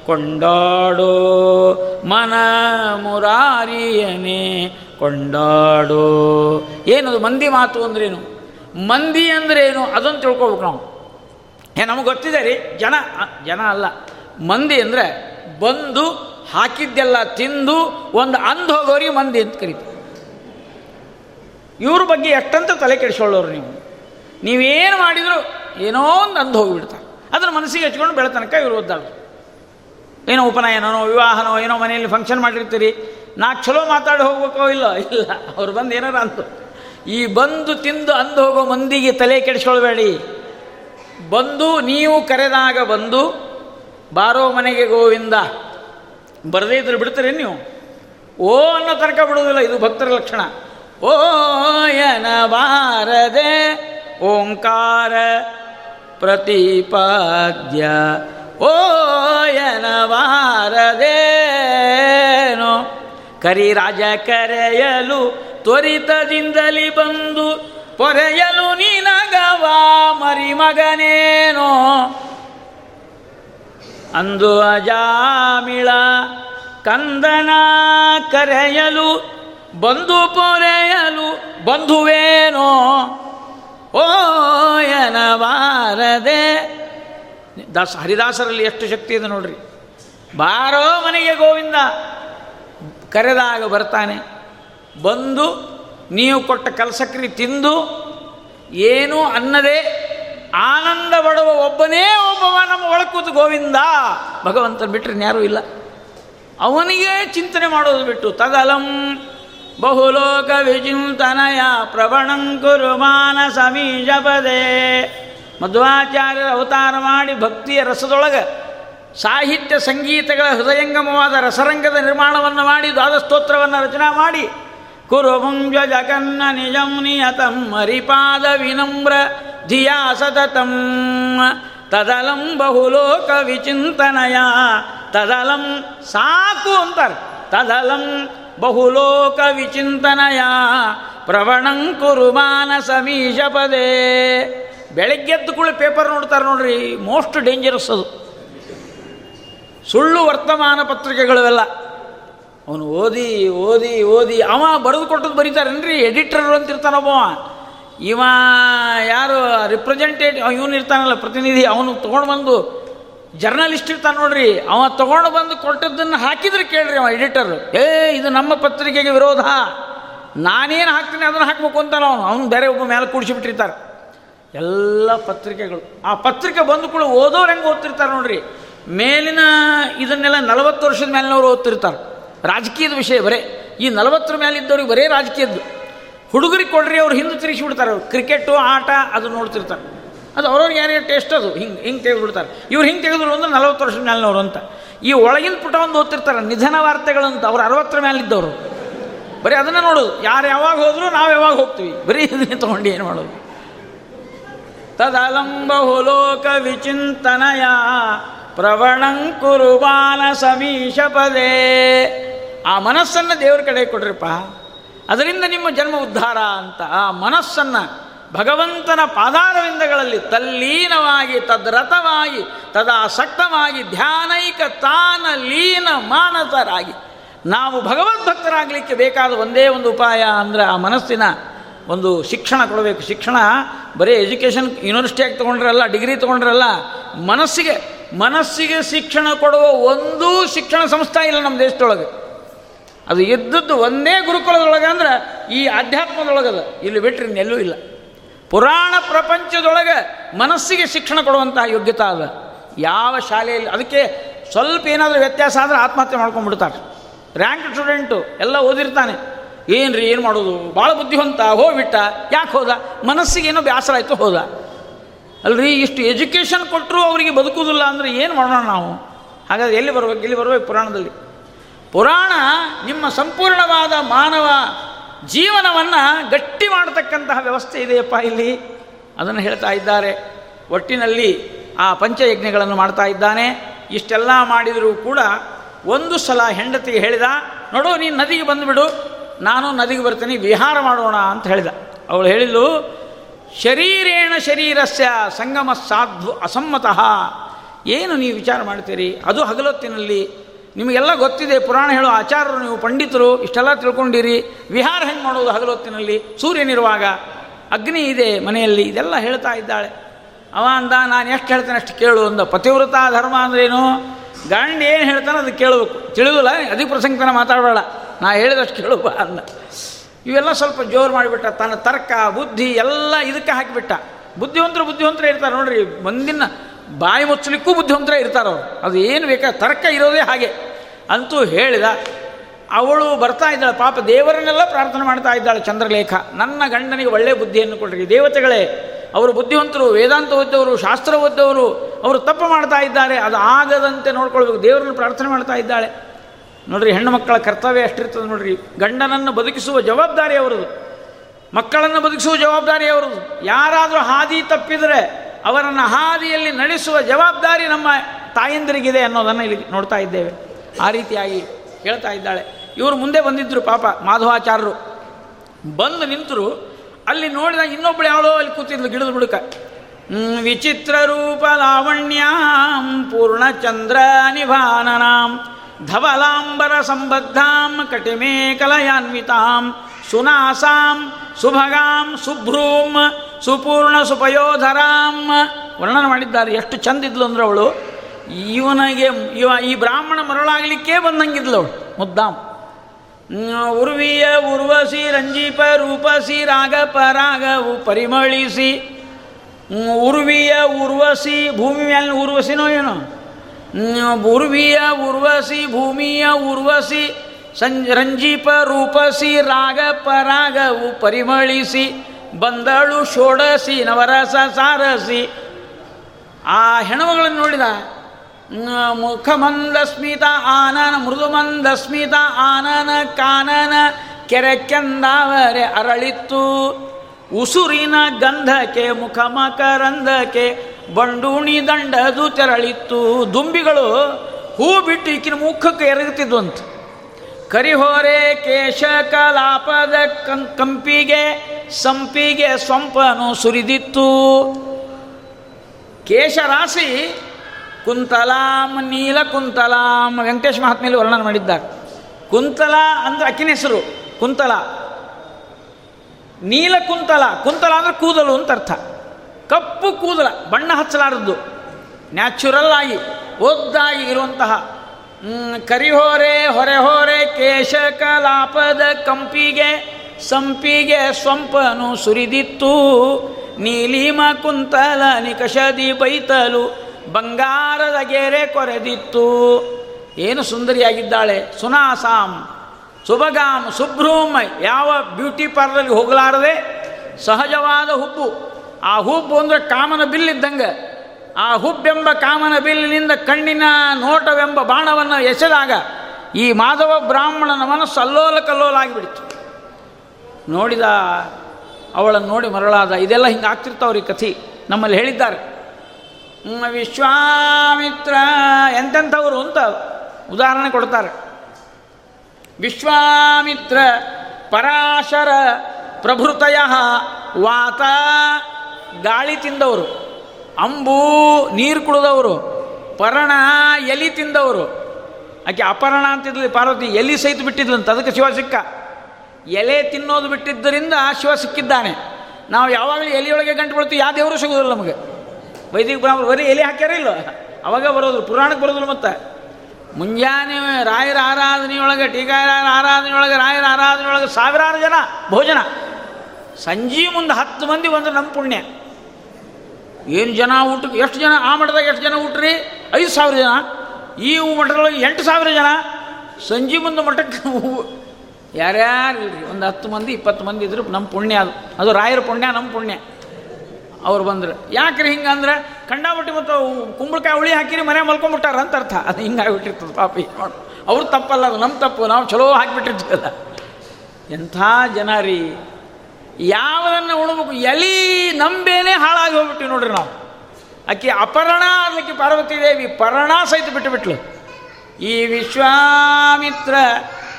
ಕೊಂಡಾಡೋ ಮನ ಮುರಾರಿಯನೇ, ಕೊಂಡಾಡೋ. ಏನದು ಮಂದಿ ಮಾತು ಅಂದ್ರೇನು? ಮಂದಿ ಅಂದ್ರೇನು? ಅದನ್ನು ತಿಳ್ಕೊಬೇಕು ನಾವು. ಏ, ನಮಗೆ ಗೊತ್ತಿದೆ ರೀ, ಜನ ಜನ ಅಲ್ಲ. ಮಂದಿ ಅಂದರೆ ಬಂದು ಹಾಕಿದ್ದೆಲ್ಲ ತಿಂದು ಒಂದು ಅಂದ್ ಹೋಗೋರಿ ಮಂದಿ ಅಂತ ಕರೀತಾರೆ. ಇವ್ರ ಬಗ್ಗೆ ಎಷ್ಟಂತ ತಲೆ ಕೆಡಿಸ್ಕೊಳ್ಳೋರು ನೀವು? ನೀವೇನು ಮಾಡಿದ್ರು ಏನೋ ಒಂದು ಅಂದು ಹೋಗಿಬಿಡ್ತಾರೆ. ಅದನ್ನು ಮನಸ್ಸಿಗೆ ಹಚ್ಕೊಂಡು ಬೆಳೆ ತನಕ ಇವರು ಓದ್ದಾಳು ಏನೋ ಉಪನಯನೋ ವಿವಾಹನೋ ಏನೋ ಮನೆಯಲ್ಲಿ ಫಂಕ್ಷನ್ ಮಾಡಿರ್ತೀರಿ. ನಾ ಚಲೋ ಮಾತಾಡಿ ಹೋಗ್ಬೇಕೋ ಇಲ್ಲ? ಇಲ್ಲ, ಅವ್ರು ಬಂದು ಏನಾರ ಅಂತ ಈ ಬಂದು ತಿಂದು ಅಂದು ಹೋಗೋ ಮಂದಿಗೆ ತಲೆ ಕೆಡಿಸ್ಕೊಳ್ಬೇಡಿ. ಬಂದು ನೀವು ಕರೆದಾಗ ಬಂದು ಬಾರೋ ಮನೆಗೆ ಗೋವಿಂದ. ಬರದೇ ಇದ್ರೆ ಬಿಡ್ತೀರಿ ನೀವು? ಓ ಅನ್ನೋ ತನಕ ಬಿಡೋದಿಲ್ಲ ಇದು ಭಕ್ತರ ಲಕ್ಷಣ. ಓಯನ ಯನ ಬಾರದೆ, ಓಂಕಾರ ಪ್ರತಿಪಾದ್ಯ. ಓಯನ ಬಾರದೇನೋ ಕರಿ ರಾಜ ಕರೆಯಲು ತ್ವರಿತದಿಂದಲಿ ಬಂದು, ಪೊರೆಯಲು ನಿನಗವ ಮರಿಮಗನೇನೋ. ಅಂದು ಅಜಾಮಿಳ ಕಂದನ ಕರೆಯಲು ಬಂಧು ಪೊರೆಯಲು ಬಂಧುವೇನೋ? ಓಯನವಾರದೆ ದಾಸ ಹರಿದಾಸರಲ್ಲಿ ಎಷ್ಟು ಶಕ್ತಿ ಇದೆ ನೋಡ್ರಿ. ಬಾರೋ ಮನೆಗೆ ಗೋವಿಂದ ಕರೆದಾಗ ಬರ್ತಾನೆ. ಬಂದು ನೀವು ಕೊಟ್ಟ ಕಲಸಕ್ರಿ ತಿಂದು, ಏನೂ ಅನ್ನದೇ ಆನಂದ ಪಡುವ ಒಬ್ಬನೇ ಒಬ್ಬವ ನಮ್ಮ ಒಳಕೂತು ಗೋವಿಂದ. ಭಗವಂತನ ಬಿಟ್ಟರೆ ಯಾರೂ ಇಲ್ಲ. ಅವನಿಗೆ ಚಿಂತನೆ ಮಾಡೋದು ಬಿಟ್ಟು ತದಲಂ ಬಹುಲೋಕ ವಿಚಿಂತನಯ ಪ್ರವಣಂಕುರು ಮಾನಸ ಮಧ್ವಾಚಾರ್ಯರ ಅವತಾರ ಮಾಡಿ ಭಕ್ತಿಯ ರಸದೊಳಗೆ ಸಾಹಿತ್ಯ ಸಂಗೀತಗಳ ಹೃದಯಂಗಮವಾದ ರಸರಂಗದ ನಿರ್ಮಾಣವನ್ನು ಮಾಡಿ ದ್ವಾದಸ್ತೋತ್ರವನ್ನು ರಚನಾ ಮಾಡಿ ಕುರುಭುಂಜ ಜಗನ್ನ ನಿಜಂ ನಿಯತಂ ಹರಿಪಾದ ವಿನಮ್ರ ಧಿಯಾ ಸತತಂ ತದಲಂ ಬಹುಲೋಕ ವಿಚಿಂತನಯ ತದಲಂ ಸಾಕು ಅಂತಾರೆ ತದಲಂ ಬಹುಲೋಕ ವಿಚಿಂತನಯ ಪ್ರವಣಂ ಕುರು ಮಾನಸ ಮೀಶ ಪದೇ ಬೆಳಗ್ಗೆದ್ದು ಕೂಡ ಪೇಪರ್ ನೋಡ್ತಾರೆ ನೋಡ್ರಿ, ಮೋಸ್ಟ್ ಡೇಂಜರಸ್ ಅದು. ಸುಳ್ಳು ವರ್ತಮಾನ ಪತ್ರಿಕೆಗಳೆಲ್ಲ ಅವನು ಓದಿ ಓದಿ ಓದಿ, ಅವ ಬರೆದು ಕೊಟ್ಟದ್ದು ಬರೀತಾರೇನ್ರಿ? ಎಡಿಟರ್ ಅಂತ ಇರ್ತಾನೊಬ್ಬ ಇವ ಯಾರು ರಿಪ್ರೆಸೆಂಟೇಟಿವ್ ಇವನು ಇರ್ತಾನಲ್ಲ, ಪ್ರತಿನಿಧಿ, ಅವನು ತೊಗೊಂಡು ಬಂದು ಜರ್ನಲಿಸ್ಟ್ ಇರ್ತಾನೆ ನೋಡ್ರಿ. ಅವ ತೊಗೊಂಡು ಬಂದು ಕೊಟ್ಟದ್ದನ್ನು ಹಾಕಿದ್ರೆ ಕೇಳ್ರಿ ಅವ ಎಡಿಟರ್ ಏ, ಇದು ನಮ್ಮ ಪತ್ರಿಕೆಗೆ ವಿರೋಧ. ನಾನೇನು ಹಾಕ್ತೀನಿ ಅದನ್ನು ಹಾಕ್ಬೇಕು ಅಂತಾನೆ ಅವನು. ಅವನು ಬೇರೆ ಒಬ್ಬ ಮೇಲೆ ಕೂಡಿಸಿಬಿಟ್ಟಿರ್ತಾರೆ ಎಲ್ಲ ಪತ್ರಿಕೆಗಳು. ಆ ಪತ್ರಿಕೆ ಬಂದು ಕೂಡ ಓದೋರು ಹೆಂಗೆ ಓದ್ತಿರ್ತಾರೆ ನೋಡ್ರಿ. ಮೇಲಿನ ಇದನ್ನೆಲ್ಲ ನಲವತ್ತು ವರ್ಷದ ಮೇಲಿನವರು ಓದ್ತಿರ್ತಾರೆ. ರಾಜಕೀಯದ ವಿಷಯ ಬರೇ. ಈ ನಲವತ್ತರ ಮೇಲಿದ್ದವ್ರಿಗೆ ಬರೇ ರಾಜಕೀಯದ್ದು. ಹುಡುಗರಿಗೆ ಕೊಡ್ರಿ, ಅವ್ರು ಹಿಂದೆ ತಿರುಗಿಸ್ಬಿಡ್ತಾರೆ ಅವ್ರು ಕ್ರಿಕೆಟು ಆಟ, ಅದು ನೋಡ್ತಿರ್ತಾರೆ. ಅದು ಅವ್ರವ್ರಿಗೆ ಯಾರ್ಯಾರು ಟೇಸ್ಟ್ ಅದು. ಹಿಂಗೆ ಹಿಂಗೆ ತೆಗೆದುಬಿಡ್ತಾರೆ. ಇವ್ರು ಹಿಂಗೆ ತೆಗೆದ್ರು ಅಂದ್ರೆ ನಲವತ್ತು ವರ್ಷದ ಮೇಲಿನವರು ಅಂತ. ಈ ಒಳಗಿನ ಪುಟ ಒಂದು ಓದ್ತಿರ್ತಾರೆ, ನಿಧನ ವಾರ್ತೆಗಳಂತ ಅವ್ರು ಅರವತ್ತರ ಮೇಲಿದ್ದವರು. ಬರೀ ಅದನ್ನು ನೋಡೋದು. ಯಾರು ಯಾವಾಗ ಹೋದ್ರು ನಾವು ಯಾವಾಗ ಹೋಗ್ತೀವಿ. ಬರೀ ಇದನ್ನೇ ತೊಗೊಂಡು ಏನು ಮಾಡೋದು. ತದಲಂಬಹುಲೋಕ ವಿಚಿಂತನಯ ಪ್ರವಣಂ ಕುರುಬಾನ ಸಮೀಶ ಪದೇ. ಆ ಮನಸ್ಸನ್ನು ದೇವ್ರ ಕಡೆ ಕೊಡ್ರಿಪ್ಪ. ಅದರಿಂದ ನಿಮ್ಮ ಜನ್ಮ ಉದ್ಧಾರ ಅಂತ ಆ ಮನಸ್ಸನ್ನು ಭಗವಂತನ ಪಾದಾರವಿಂದಗಳಲ್ಲಿ ತಲ್ಲೀನವಾಗಿ ತದ್ರತವಾಗಿ ತದಾಸಕ್ತವಾಗಿ, ಧ್ಯಾನೈಕ ತಾನ ಲೀನ ಮಾನಸರಾಗಿ ನಾವು ಭಗವದ್ಭಕ್ತರಾಗಲಿಕ್ಕೆ ಬೇಕಾದ ಒಂದೇ ಒಂದು ಉಪಾಯ ಅಂದರೆ ಆ ಮನಸ್ಸಿನ ಒಂದು ಶಿಕ್ಷಣ ಕೊಡಬೇಕು. ಶಿಕ್ಷಣ ಬರೀ ಎಜುಕೇಷನ್ ಯೂನಿವರ್ಸಿಟಿಯಾಗಿ ತೊಗೊಂಡ್ರಲ್ಲ, ಡಿಗ್ರಿ ತೊಗೊಂಡ್ರಲ್ಲ, ಮನಸ್ಸಿಗೆ ಮನಸ್ಸಿಗೆ ಶಿಕ್ಷಣ ಕೊಡುವ ಒಂದೂ ಶಿಕ್ಷಣ ಸಂಸ್ಥೆ ಇಲ್ಲ ನಮ್ಮ ದೇಶದೊಳಗೆ. ಅದು ಇದ್ದದ್ದು ಒಂದೇ ಗುರುಕುಲದೊಳಗೆ ಅಂದ್ರೆ ಈ ಅಧ್ಯಾತ್ಮದೊಳಗದ. ಇಲ್ಲಿ ಬಿಟ್ಟರೆ ಇನ್ನೆಲ್ಲೂ ಇಲ್ಲ. ಪುರಾಣ ಪ್ರಪಂಚದೊಳಗೆ ಮನಸ್ಸಿಗೆ ಶಿಕ್ಷಣ ಕೊಡುವಂತಹ ಯೋಗ್ಯತೆ ಅದ ಯಾವ ಶಾಲೆಯಲ್ಲಿ ಅದಕ್ಕೆ ಸ್ವಲ್ಪ ಏನಾದರೂ ವ್ಯತ್ಯಾಸ ಆದರೆ ಆತ್ಮಹತ್ಯೆ ಮಾಡ್ಕೊಂಡ್ಬಿಡ್ತಾರೆ. ರ್ಯಾಂಕ್ ಸ್ಟೂಡೆಂಟು ಎಲ್ಲ ಓದಿರ್ತಾನೆ. ಏನು ರೀ ಏನು ಮಾಡೋದು? ಭಾಳ ಬುದ್ಧಿವಂತ, ಹೋಗ್ಬಿಟ್ಟ. ಯಾಕೆ ಹೋದ? ಮನಸ್ಸಿಗೆ ಏನೋ ಬೇಸರ ಆಯಿತು, ಹೋದ. ಅಲ್ರಿ, ಇಷ್ಟು ಎಜುಕೇಷನ್ ಕೊಟ್ಟರು ಅವರಿಗೆ ಬದುಕುವುದಿಲ್ಲ ಅಂದರೆ ಏನು ಮಾಡೋಣ ನಾವು? ಹಾಗಾದ್ರೆ ಎಲ್ಲಿ ಬರ್ಬೇಕು? ಎಲ್ಲಿ ಬರ್ಬೇಕು ಪುರಾಣದಲ್ಲಿ? ಪುರಾಣ ನಿಮ್ಮ ಸಂಪೂರ್ಣವಾದ ಮಾನವ ಜೀವನವನ್ನು ಗಟ್ಟಿ ಮಾಡತಕ್ಕಂತಹ ವ್ಯವಸ್ಥೆ ಇದೆಯಪ್ಪ ಇಲ್ಲಿ. ಅದನ್ನು ಹೇಳ್ತಾ ಇದ್ದಾರೆ. ಒಟ್ಟಿನಲ್ಲಿ ಆ ಪಂಚಯಜ್ಞಗಳನ್ನು ಮಾಡ್ತಾ ಇದ್ದಾನೆ. ಇಷ್ಟೆಲ್ಲ ಮಾಡಿದರೂ ಕೂಡ ಒಂದು ಸಲ ಹೆಂಡತಿಗೆ ಹೇಳಿದ, ನೋಡು, ನೀನು ನದಿಗೆ ಬಂದುಬಿಡು. ನಾನು ನದಿಗೆ ಬರ್ತೀನಿ, ವಿಹಾರ ಮಾಡೋಣ ಅಂತ ಹೇಳಿದ. ಅವಳು ಹೇಳಿದ್ಲು, ಶರೀರೇಣ ಶರೀರಸ್ಯ ಸಂಗಮ ಸಾಧು ಅಸಮ್ಮತಃ. ಏನು ನೀವು ವಿಚಾರ ಮಾಡ್ತೀರಿ ಅದು ಹಗಲೊತ್ತಿನಲ್ಲಿ ನಿಮಗೆಲ್ಲ ಗೊತ್ತಿದೆ, ಪುರಾಣ ಹೇಳೋ ಆಚಾರ್ಯರು ನೀವು ಪಂಡಿತರು, ಇಷ್ಟೆಲ್ಲ ತಿಳ್ಕೊಂಡಿರಿ. ವಿಹಾರ ಹೆಂಗೆ ಮಾಡೋದು ಹಗಲೊತ್ತಿನಲ್ಲಿ? ಸೂರ್ಯನಿರುವಾಗ ಅಗ್ನಿ ಇದೆ ಮನೆಯಲ್ಲಿ, ಇದೆಲ್ಲ ಹೇಳ್ತಾ ಇದ್ದಾಳೆ. ಅವ ಅಂದ, ನಾನು ಎಷ್ಟು ಹೇಳ್ತೇನೆ ಅಷ್ಟು ಕೇಳು ಅಂದ. ಪತಿವ್ರತ ಧರ್ಮ ಅಂದ್ರೇನು? ಗಂಡ ಏನು ಹೇಳ್ತಾನೆ ಅದು ಕೇಳಬೇಕು. ತಿಳಿದಿಲ್ಲ ಅಧಿಕ ಪ್ರಸಂಗತನ ಮಾತಾಡಬೇಡ. ನಾ ಹೇಳಿದಷ್ಟು ಕೇಳುವ ಅಂದ. ಇವೆಲ್ಲ ಸ್ವಲ್ಪ ಜೋರು ಮಾಡಿಬಿಟ್ಟ. ತನ್ನ ತರ್ಕ, ಬುದ್ಧಿ ಎಲ್ಲ ಇದಕ್ಕೆ ಹಾಕಿಬಿಟ್ಟ. ಬುದ್ಧಿವಂತರು ಬುದ್ಧಿವಂತರೇ ಇರ್ತಾರೆ ನೋಡ್ರಿ ಮುಂದಿನ ಬಾಯಿ ಮುಚ್ಚಲಿಕ್ಕೂ ಬುದ್ಧಿವಂತರೇ ಇರ್ತಾರೆ ಅದು ಏನು ಬೇಕಾ? ತರ್ಕ ಇರೋದೇ ಹಾಗೆ. ಅಂತೂ ಹೇಳಿದ, ಅವಳು ಬರ್ತಾ ಇದ್ದಾಳೆ, ಪಾಪ ದೇವರನ್ನೆಲ್ಲ ಪ್ರಾರ್ಥನೆ ಮಾಡ್ತಾ ಇದ್ದಾಳೆ ಚಂದ್ರಲೇಖ. ನನ್ನ ಗಂಡನಿಗೆ ಒಳ್ಳೆಯ ಬುದ್ಧಿಯನ್ನು ಕೊಡ್ರಿ. ದೇವತೆಗಳೇ, ಅವರು ಬುದ್ಧಿವಂತರು, ವೇದಾಂತ ಓದ್ದವರು, ಶಾಸ್ತ್ರ ಓದ್ದವರು, ಅವರು ತಪ್ಪು ಮಾಡ್ತಾ ಇದ್ದಾರೆ. ಅದು ಆಗದಂತೆ ನೋಡ್ಕೊಳ್ಬೇಕು. ದೇವರನ್ನು ಪ್ರಾರ್ಥನೆ ಮಾಡ್ತಾ ಇದ್ದಾಳೆ. ನೋಡ್ರಿ, ಹೆಣ್ಣು ಮಕ್ಕಳ ಕರ್ತವ್ಯ ಎಷ್ಟಿರ್ತದೆ ನೋಡ್ರಿ. ಗಂಡನನ್ನು ಬದುಕಿಸುವ ಜವಾಬ್ದಾರಿ ಅವರದು ಮಕ್ಕಳನ್ನು ಬದುಕಿಸುವ ಜವಾಬ್ದಾರಿ ಅವರದು ಯಾರಾದರೂ ಹಾದಿ ತಪ್ಪಿದರೆ ಅವರನ್ನು ಹಾದಿಯಲ್ಲಿ ನಡೆಸುವ ಜವಾಬ್ದಾರಿ ನಮ್ಮ ತಾಯಂದಿರಿಗಿದೆ ಅನ್ನೋದನ್ನು ಇಲ್ಲಿ ನೋಡ್ತಾ ಇದ್ದೇವೆ. ಆ ರೀತಿಯಾಗಿ ಹೇಳ್ತಾ ಇದ್ದಾಳೆ. ಇವರು ಮುಂದೆ ಬಂದಿದ್ದರು ಪಾಪ ಮಾಧವಾಚಾರ್ಯರು ಬಂದು ನಿಂತರು. ಅಲ್ಲಿ ನೋಡಿದ ಇನ್ನೊಬ್ಬಳು ಯಾವಳೋ ಅಲ್ಲಿ ಕೂತಿದ್ಲು ಗಿಡದ ಬುಡಕ. ವಿಚಿತ್ರ ರೂಪ ಲಾವಣ್ಯಾಂ, ಪೂರ್ಣಚಂದ್ರ ನಿಭಾನನಾಂ, ಧವಲಾಂಬರ ಸಂಬದ್ಧಾಂ, ಕಟಿಮೆ ಕಲಯಾನ್ವಿತಾಂ ಸುನಾಸಾಂ, ಸುಭಗಾಂ, ಸುಭ್ರೂಂ, ಸುಪೂರ್ಣ ಸುಪಯೋಧರಾಂ. ವರ್ಣನೆ ಮಾಡಿದ್ದಾರೆ. ಎಷ್ಟು ಚಂದಿದ್ಲು ಅಂದ್ರೆ ಅವಳು, ಇವನಿಗೆ, ಇವ ಈ ಬ್ರಾಹ್ಮಣ ಮರಳಾಗಲಿಕ್ಕೇ ಬಂದಂಗಿದ್ಲು ಅವಳು. ಮುದ್ದಾಂ. ಉರ್ವಿಯ ಉರ್ವಸಿ, ರಂಜೀಪ ರೂಪಸಿ ರಾಗ ಪರಾಗವು ಪರಿಮಳಿಸಿ, ಉರ್ವಿಯ ಉರ್ವಸಿ, ಭೂಮಿ ಮೇಲೆ ಉರ್ವಸಿನೋ ಏನೋ? ಉರ್ವಿಯ ಉರ್ವಸಿ, ಭೂಮಿಯ ಉರ್ವಸಿ ಸಂಜ ರಂಜೀಪ ರೂಪಸಿ ರಾಗ ಪರಾಗವು ಪರಿಮಳಿಸಿ, ಬಂದಳು ಷೋಡಸಿ ನವರಸ ಸಾರಸಿ. ಆ ಹೆಣಮಗಳನ್ನು ನೋಡಿದ? ಮುಖಮಂದ ಸ್ಮಿತ ಆನನ, ಮೃದುಮಂದ ಸ್ಮಿತ ಆನನ, ಕಾನನ ಕೆರೆ ಕೆಂದಾವರೆ ಅರಳಿತ್ತು. ಉಸುರಿನ ಗಂಧಕ್ಕೆ, ಮುಖ ಮಕರಂಧಕ್ಕೆ ಬಂಡೂಣಿ ದಂಡದು ತೆರಳಿತ್ತು. ದುಂಬಿಗಳು ಹೂ ಬಿಟ್ಟು ಈಕಿನ ಮುಖಕ್ಕೆ ಎರಗುತ್ತಿದ್ವಂತ. ಕರಿಹೋರೆ ಕೇಶ ಕಲಾಪದ ಕಂಪಿಗೆ ಸಂಪಿಗೆ ಸ್ವಂಪನು ಸುರಿದಿತ್ತು. ಕೇಶರಾಶಿ ಕುಂತಲಾಂ, ನೀಲ ಕುಂತಲಾಂ, ವೆಂಕಟೇಶ್ ಮಹಾತ್ಮೇಲಿ ವರ್ಣನೆ ಮಾಡಿದ್ದಾರೆ. ಕುಂತಲ ಅಂದ್ರೆ ಅಕ್ಕಿನ ಹೆಸರು, ಕುಂತಲ. ನೀಲ ಕುಂತಲ ಕುಂತಲ ಅಂದ್ರೆ ಕೂದಲು ಅಂತ ಅರ್ಥ. ಕಪ್ಪು ಕೂದಲ, ಬಣ್ಣ ಹಚ್ಚಲಾರದ್ದು. ನ್ಯಾಚುರಲ್ ಆಗಿ, ಒದ್ದಾಗಿ ಇರುವಂತಹ ಕರಿಹೋರೆ, ಹೊರೆಹೋರೆ ಕೇಶ ಕಲಾಪದ ಕಂಪಿಗೆ, ಸಂಪಿಗೆ ಸ್ವಂಪನು ಸುರಿದಿತ್ತು. ನೀಲಿಮ ಕುಂತಲ ನಿಕಷದಿ ಬೈತಲು ಬಂಗಾರದ ಗೆರೆ ಕೊರೆದಿತ್ತು. ಏನು ಸುಂದರಿಯಾಗಿದ್ದಾಳೆ? ಸುನಾಸಾಮ್, ಸುಭಗಾಮ್, ಸುಭ್ರೂಮ್, ಯಾವ ಬ್ಯೂಟಿ ಪಾರ್ಲರ್ಗೆ ಹೋಗಲಾರದೆ ಸಹಜವಾದ ಹುಬ್ಬು. ಆ ಹುಬ್ಬು ಅಂದರೆ ಕಾಮನ ಬಿಲ್ಲಿದ್ದಂಗೆ ಆ ಹುಬ್ಬೆಂಬ ಕಾಮನ ಬಿಲ್ಲಿನಿಂದ ಕಣ್ಣಿನ ನೋಟವೆಂಬ ಬಾಣವನ್ನು ಎಸೆದಾಗ ಈ ಮಾಧವ ಬ್ರಾಹ್ಮಣನ ಮನಸ್ಸು ಅಲ್ಲೋಲ ಕಲ್ಲೋಲ ಆಗಿಬಿಡಿತು ನೋಡಿದ ಅವಳನ್ನು ನೋಡಿ ಮರಳಾದ, ಇದೆಲ್ಲ ಹಿಂಗೆ ಆಗ್ತಿರ್ತಾವ್ರಿ ಕಥೆ? ನಮ್ಮಲ್ಲಿ ಹೇಳಿದ್ದಾರೆ. ವಿಶ್ವಾಮಿತ್ರ ಎಂತೆಂಥವ್ರು ಅಂತ ಉದಾಹರಣೆ ಕೊಡ್ತಾರೆ. ವಿಶ್ವಾಮಿತ್ರ ಪರಾಶರ ಪ್ರಭೃತಯ ವಾತ ಗಾಳಿ ತಿಂದವರು. ಅಂಬು ನೀರು ಕುಡಿದವರು, ಪರ್ಣ ಎಲಿ ತಿಂದವರು. ಆಕೆ ಅಪರ್ಣ ಅಂತಿದ್ಲಿ, ಪಾರ್ವತಿ ಎಲಿ ಸಹಿತ ಬಿಟ್ಟಿದ್ಲಂತ ಅದಕ್ಕೆ ಶಿವ ಸಿಕ್ಕ. ಎಲೆ ತಿನ್ನೋದು ಬಿಟ್ಟಿದ್ದರಿಂದ ಶಿವ ಸಿಕ್ಕಿದ್ದಾನೆ. ನಾವು ಯಾವಾಗಲೂ ಎಲೆಯೊಳಗೆ ಗಂಟು ಬೀಳ್ತೀವಿ, ಯಾವ ದೇವರು ಸಿಗೋದಿಲ್ಲ ನಮಗೆ. ವೈದಿಕ ಬ್ರಾಹ್ಮಣರು ಬರೀ ಎಲೆ ಹಾಕ್ಯಾರ ಇಲ್ಲ ಅವಾಗ ಬರೋದು, ಪುರಾಣಕ್ಕೆ ಬರೋದಿಲ್ಲ ಮತ್ತೆ. ಮುಂಜಾನೆ ರಾಯರ ಆರಾಧನೆಯೊಳಗೆ ಟೀಕಾಯರ ಆರಾಧನೆಯೊಳಗೆ, ರಾಯರ ಆರಾಧನೆಯೊಳಗೆ ಸಾವಿರಾರು ಜನ ಭೋಜನ. ಸಂಜೆ ಮುಂದೆ ಹತ್ತು ಮಂದಿ ಬಂದ್ರೆ ನಮ್ಮ ಪುಣ್ಯ. ಏನು ಜನ ಊಟ, ಎಷ್ಟು ಜನ ಆ ಮಠದಾಗ ಎಷ್ಟು ಜನ ಊಟ್ರಿ? ಐದು ಸಾವಿರ ಜನ. ಈ ಮಠದೊಳಗೆ ಎಂಟು ಸಾವಿರ ಜನ. ಸಂಜೆ ಮುಂದೆ ಮಠಕ್ಕೆ ಯಾರ್ಯಾರು ಒಂದು ಹತ್ತು ಮಂದಿ, ಇಪ್ಪತ್ತು ಮಂದಿ ಇದ್ರು ನಮ್ಮ ಪುಣ್ಯ ಅದು. ಅದು ರಾಯರ ಪುಣ್ಯ ನಮ್ಮ ಪುಣ್ಯ. ಅವ್ರು ಬಂದರು. ಯಾಕ್ರಿ ಹಿಂಗಂದ್ರೆ ಕಂಡಾಬಿಟ್ಟು ಮತ್ತು ಕುಂಬಳಕಾಯಿ ಹುಳಿ ಹಾಕಿರಿ, ಮನೆ ಮಲ್ಕೊಂಡ್ಬಿಟ್ಟಾರ ಅಂತ ಅರ್ಥ. ಅದು ಹಿಂಗಾಗಿಬಿಟ್ಟಿರ್ತದೆ ಪಾಪಿ ಅವ್ರು ತಪ್ಪಲ್ಲ ಅದು ನಮ್ಮ ತಪ್ಪು. ನಾವು ಚಲೋ ಹಾಕಿಬಿಟ್ಟಿರ್ತೀವಲ್ಲ. ಎಂಥ ಜನ ರೀ ಯಾವುದನ್ನು ಉಳಬೇಕು ಎಲಿ ನಂಬೇನೆ ಹಾಳಾಗಿ ಹೋಗ್ಬಿಟ್ಟಿವಿ ನೋಡ್ರಿ ನಾವು. ಆಕೆ ಅಪರ್ಣ ಅದಕ್ಕೆ ಪಾರ್ವತಿ ದೇವಿ ಪರ್ಣ ಸಹಿತ ಬಿಟ್ಟು ಬಿಟ್ಲು ಈ ವಿಶ್ವಾಮಿತ್ರ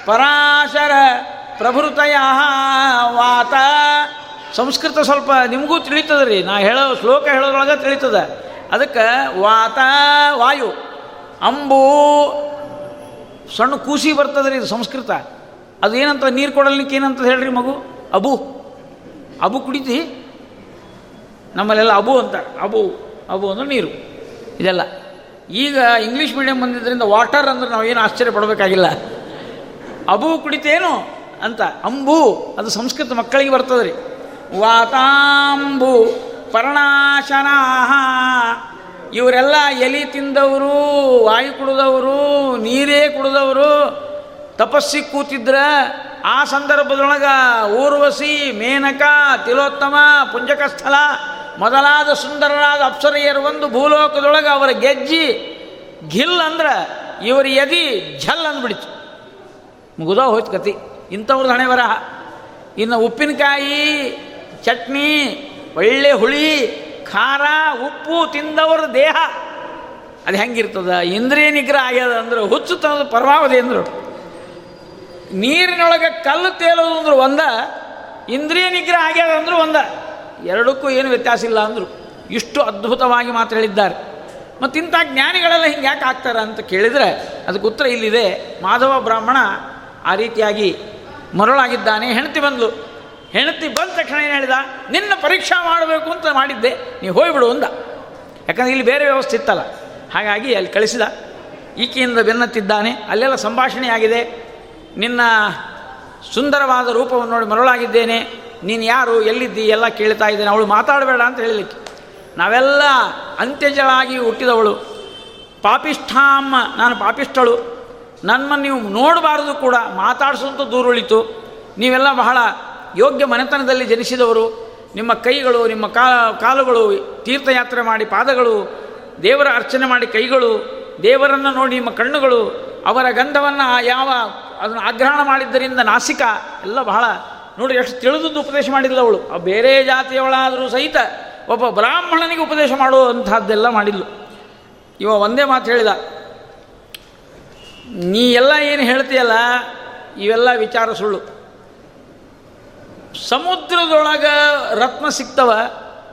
ಪರಾಶರ ಪ್ರಭೃತಯ ವಾತ. ಸಂಸ್ಕೃತ ಸ್ವಲ್ಪ ನಿಮಗೂ ತಿಳಿತದ ರೀ ನಾ ಹೇಳೋ ಶ್ಲೋಕ ಹೇಳೋದ್ರೊಳಗೆ ತಿಳಿತದ. ಅದಕ್ಕೆ ವಾತ ವಾಯು. ಅಂಬು ಸಣ್ಣ ಕೂಸಿ ಬರ್ತದೆ ರೀ ಇದು ಸಂಸ್ಕೃತ. ಅದು ಏನಂತ ನೀರು ಕೊಡಲಿಕ್ಕೆ ಏನಂತ ಹೇಳ್ರಿ ಮಗು? ಅಬು. ಅಬು ಕುಡಿತಿ? ನಮ್ಮಲ್ಲೆಲ್ಲ ಅಬು ಅಂತ, ಅಬು ಅಬು ಅಂದ್ರೆ ನೀರು. ಇದೆಲ್ಲ. ಈಗ ಇಂಗ್ಲೀಷ್ ಮೀಡಿಯಂ ಬಂದಿದ್ದರಿಂದ ವಾಟರ್ ಅಂದ್ರೆ ನಾವೇನು ಆಶ್ಚರ್ಯ ಪಡಬೇಕಾಗಿಲ್ಲ. ಅಬು ಕುಡಿತೇನು ಅಂತ, ಅಂಬು, ಅದು ಸಂಸ್ಕೃತ ಮಕ್ಕಳಿಗೆ ಬರ್ತದೆ ರೀ ವಾತಾಂಬು, ಪರ್ಣಾಶನಾಹ, ಇವರೆಲ್ಲ ಎಲಿ ತಿಂದವರು, ವಾಯು ಕುಡಿದವರು, ನೀರೇ ಕುಡಿದವರು, ತಪಸ್ಸಿಗೆ ಕೂತಿದ್ರ ಆ ಸಂದರ್ಭದೊಳಗ ಊರ್ವಶಿ, ಮೇನಕ, ತಿಲೋತ್ತಮ ಪುಂಜಕಸ್ಥಲ ಮೊದಲಾದ ಸುಂದರರಾದ ಅಪ್ಸರೆಯರು ಒಂದು ಭೂಲೋಕದೊಳಗೆ ಅವರ ಗೆಜ್ಜಿ ಘಿಲ್ ಅಂದ್ರೆ ಇವರ ಎದಿ ಝಲ್ ಅಂದ್ಬಿಡಿತು. ಮುಗಿದ ಹೋಯ್ತು ಕತಿ. ಇಂಥವ್ರದ್ದು ಹಣೆ ಬರಹ. ಇನ್ನು ಉಪ್ಪಿನಕಾಯಿ, ಚಟ್ನಿ, ಒಳ್ಳೆ ಹುಳಿ, ಖಾರ, ಉಪ್ಪು ತಿಂದವರ ದೇಹ. ಅದು ಹೆಂಗಿರ್ತದ? ಇಂದ್ರಿಯ ನಿಗ್ರಹ ಆಗ್ಯದ ಅಂದ್ರೆ ಹುಚ್ಚು ತನ್ನದು ಪರಮಾವಧಿ ಅಂದರು ನೀರಿನೊಳಗೆ ಕಲ್ಲು ತೇಲೋದು ಅಂದ್ರೆ ಒಂದ, ಇಂದ್ರಿಯ ನಿಗ್ರಹ ಆಗ್ಯದ ಅಂದ್ರೆ ಒಂದ. ಎರಡಕ್ಕೂ ಏನು ವ್ಯತ್ಯಾಸ ಇಲ್ಲ ಅಂದರು. ಇಷ್ಟು ಅದ್ಭುತವಾಗಿ ಮಾತು ಹೇಳಿದ್ದಾರೆ. ಮತ್ತು ಇಂಥ ಜ್ಞಾನಿಗಳೆಲ್ಲ ಹಿಂಗೆ ಯಾಕೆ ಆಗ್ತಾರೆ ಅಂತ ಕೇಳಿದರೆ ಅದಕ್ಕೆ ಉತ್ತರ ಇಲ್ಲಿದೆ. ಮಾಧವ ಬ್ರಾಹ್ಮಣ ಆ ರೀತಿಯಾಗಿ ಮರಳಾಗಿದ್ದಾನೆ. ಹೆಂಡತಿ ಬಂದ್ಲು. ಹೆಂಡತಿ ಬಂದ ತಕ್ಷಣ ಏನು ಹೇಳಿದ? ನಿನ್ನ ಪರೀಕ್ಷಾ ಮಾಡಬೇಕು ಅಂತ ಮಾಡಿದ್ದೆ. ನೀವು ಹೋಗ್ಬಿಡು ಅಂದ. ಯಾಕಂದ್ರೆ ಇಲ್ಲಿ ಬೇರೆ ವ್ಯವಸ್ಥೆ ಇತ್ತಲ್ಲ. ಹಾಗಾಗಿ ಅಲ್ಲಿ ಕಳಿಸಿದ. ಈಕೆಯಿಂದ ಬೆನ್ನತ್ತಿದ್ದಾನೆ. ಅಲ್ಲೆಲ್ಲ ಸಂಭಾಷಣೆ ಆಗಿದೆ ನಿನ್ನ ಸುಂದರವಾದ ರೂಪವನ್ನು ನೋಡಿ ಮರಳಾಗಿದ್ದೇನೆ. ನೀನು ಯಾರು, ಎಲ್ಲಿದ್ದಿ, ಎಲ್ಲ ಕೇಳ್ತಾ ಇದ್ದೇನೆ. ಅವಳು ಮಾತಾಡಬೇಡ ಅಂತ ಹೇಳಲಿಕ್ಕೆ ನಾವೆಲ್ಲ ಅಂತ್ಯಜಳಾಗಿ ಹುಟ್ಟಿದವಳು. ಪಾಪಿಷ್ಠಾಮ್ಮ ನಾನು ಪಾಪಿಷ್ಠಳು. ನನ್ನನ್ನು ನೀವು ನೋಡಬಾರದು ಕೂಡ ಮಾತಾಡಿಸುವಂಥ ದೂರುಳಿತು. ನೀವೆಲ್ಲ ಬಹಳ ಯೋಗ್ಯ ಮನೆತನದಲ್ಲಿ ಜನಿಸಿದವರು. ನಿಮ್ಮ ಕೈಗಳು, ನಿಮ್ಮ ಕಾ, ಕಾಲುಗಳು ತೀರ್ಥಯಾತ್ರೆ ಮಾಡಿ ಪಾದಗಳು, ದೇವರ ಅರ್ಚನೆ ಮಾಡಿ ಕೈಗಳು, ದೇವರನ್ನು ನೋಡಿ ನಿಮ್ಮ ಕಣ್ಣುಗಳು, ಅವರ ಗಂಧವನ್ನು ಯಾವ ಅದನ್ನು ಆಗ್ರಹಣ ಮಾಡಿದ್ದರಿಂದ ನಾಸಿಕ ಎಲ್ಲ ಬಹಳ ನೋಡಿ ಎಷ್ಟು ತಿಳಿದದ್ದು ಉಪದೇಶ ಮಾಡಿಲ್ಲ ಅವಳು. ಆ ಬೇರೆ ಜಾತಿಯವಳಾದರೂ ಸಹಿತ ಒಬ್ಬ ಬ್ರಾಹ್ಮಣನಿಗೆ ಉಪದೇಶ ಮಾಡುವಂಥದ್ದೆಲ್ಲ ಮಾಡಿದ್ಲು. ಇವ ಒಂದೇ ಮಾತು ಹೇಳಿದ. ನೀ ಎಲ್ಲ ಏನು ಹೇಳ್ತೀಯಲ್ಲ, ಇವೆಲ್ಲ ವಿಚಾರ ಸುಳ್ಳು. ಸಮುದ್ರದೊಳಗೆ ರತ್ನ ಸಿಗ್ತವ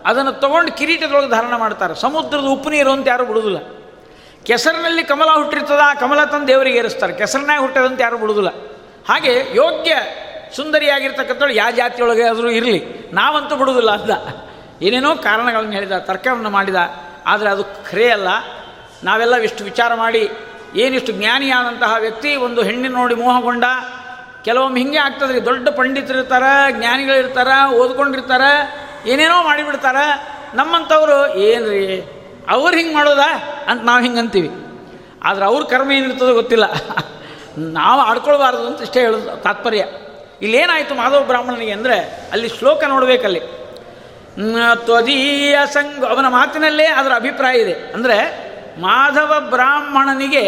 ಅದನ್ನು ತಗೊಂಡು ಕಿರೀಟದೊಳಗೆ ಧಾರಣ ಮಾಡ್ತಾರೆ. ಸಮುದ್ರದ ಉಪ್ಪು ನೀರು ಅಂತ ಯಾರು ಬಿಡುವುದಿಲ್ಲ ಕೆಸರಿನಲ್ಲಿ ಕಮಲ ಹುಟ್ಟಿರ್ತದ, ಆ ಕಮಲ ತಂದು ದೇವರಿಗೆ ಏರಿಸ್ತಾರೆ. ಕೆಸರನಾಗಿ ಹುಟ್ಟದಂತ ಯಾರು ಬಿಡುವುದಿಲ್ಲ. ಹಾಗೆ ಯೋಗ್ಯ ಸುಂದರಿಯಾಗಿರ್ತಕ್ಕಂಥವ್ಳು ಯಾವ ಜಾತಿಯೊಳಗೆ ಆದರೂ ಇರಲಿ. ನಾವಂತೂ ಬಿಡುವುದಿಲ್ಲ ಅಂತ ಏನೇನೋ ಕಾರಣಗಳನ್ನು ಹೇಳಿದ, ತರ್ಕವನ್ನು ಮಾಡಿದ, ಆದರೆ ಅದು ಅಲ್ಲ. ನಾವೆಲ್ಲ ಇಷ್ಟು ವಿಚಾರ ಮಾಡಿ, ಏನಿಷ್ಟು ಜ್ಞಾನಿಯಾದಂತಹ ವ್ಯಕ್ತಿ, ಒಂದು ಹೆಣ್ಣಿನ ನೋಡಿ ಮೋಹಗೊಂಡ, ಕೆಲವೊಮ್ಮೆ ಹಿಂಗೆ ಆಗ್ತದೆ ರೀ ದೊಡ್ಡ ಪಂಡಿತರಿರ್ತಾರೆ, ಜ್ಞಾನಿಗಳಿರ್ತಾರೆ, ಓದ್ಕೊಂಡಿರ್ತಾರೆ, ಏನೇನೋ ಮಾಡಿಬಿಡ್ತಾರೆ. ನಮ್ಮಂಥವ್ರು ಏನು ರೀ ಅವ್ರು ಹಿಂಗೆ ಮಾಡೋದಾ? ಅಂತ ನಾವು ಹಿಂಗೆ ಅಂತೀವಿ ಆದರೆ ಅವ್ರ ಕರ್ಮ ಏನಿರ್ತದೋ ಗೊತ್ತಿಲ್ಲ. ನಾವು ಆಡ್ಕೊಳ್ಬಾರ್ದು ಅಂತ ಇಷ್ಟೇ ಹೇಳೋದು ತಾತ್ಪರ್ಯ. ಇಲ್ಲೇನಾಯಿತು ಮಾಧವ ಬ್ರಾಹ್ಮಣನಿಗೆ ಅಂದರೆ ಅಲ್ಲಿ ಶ್ಲೋಕ ನೋಡಬೇಕಲ್ಲಿ. ತ್ವದೀಯ ಸಂಘ ಅವನ ಮಾತಿನಲ್ಲೇ ಅದರ ಅಭಿಪ್ರಾಯ ಇದೆ. ಅಂದರೆ ಮಾಧವ ಬ್ರಾಹ್ಮಣನಿಗೆ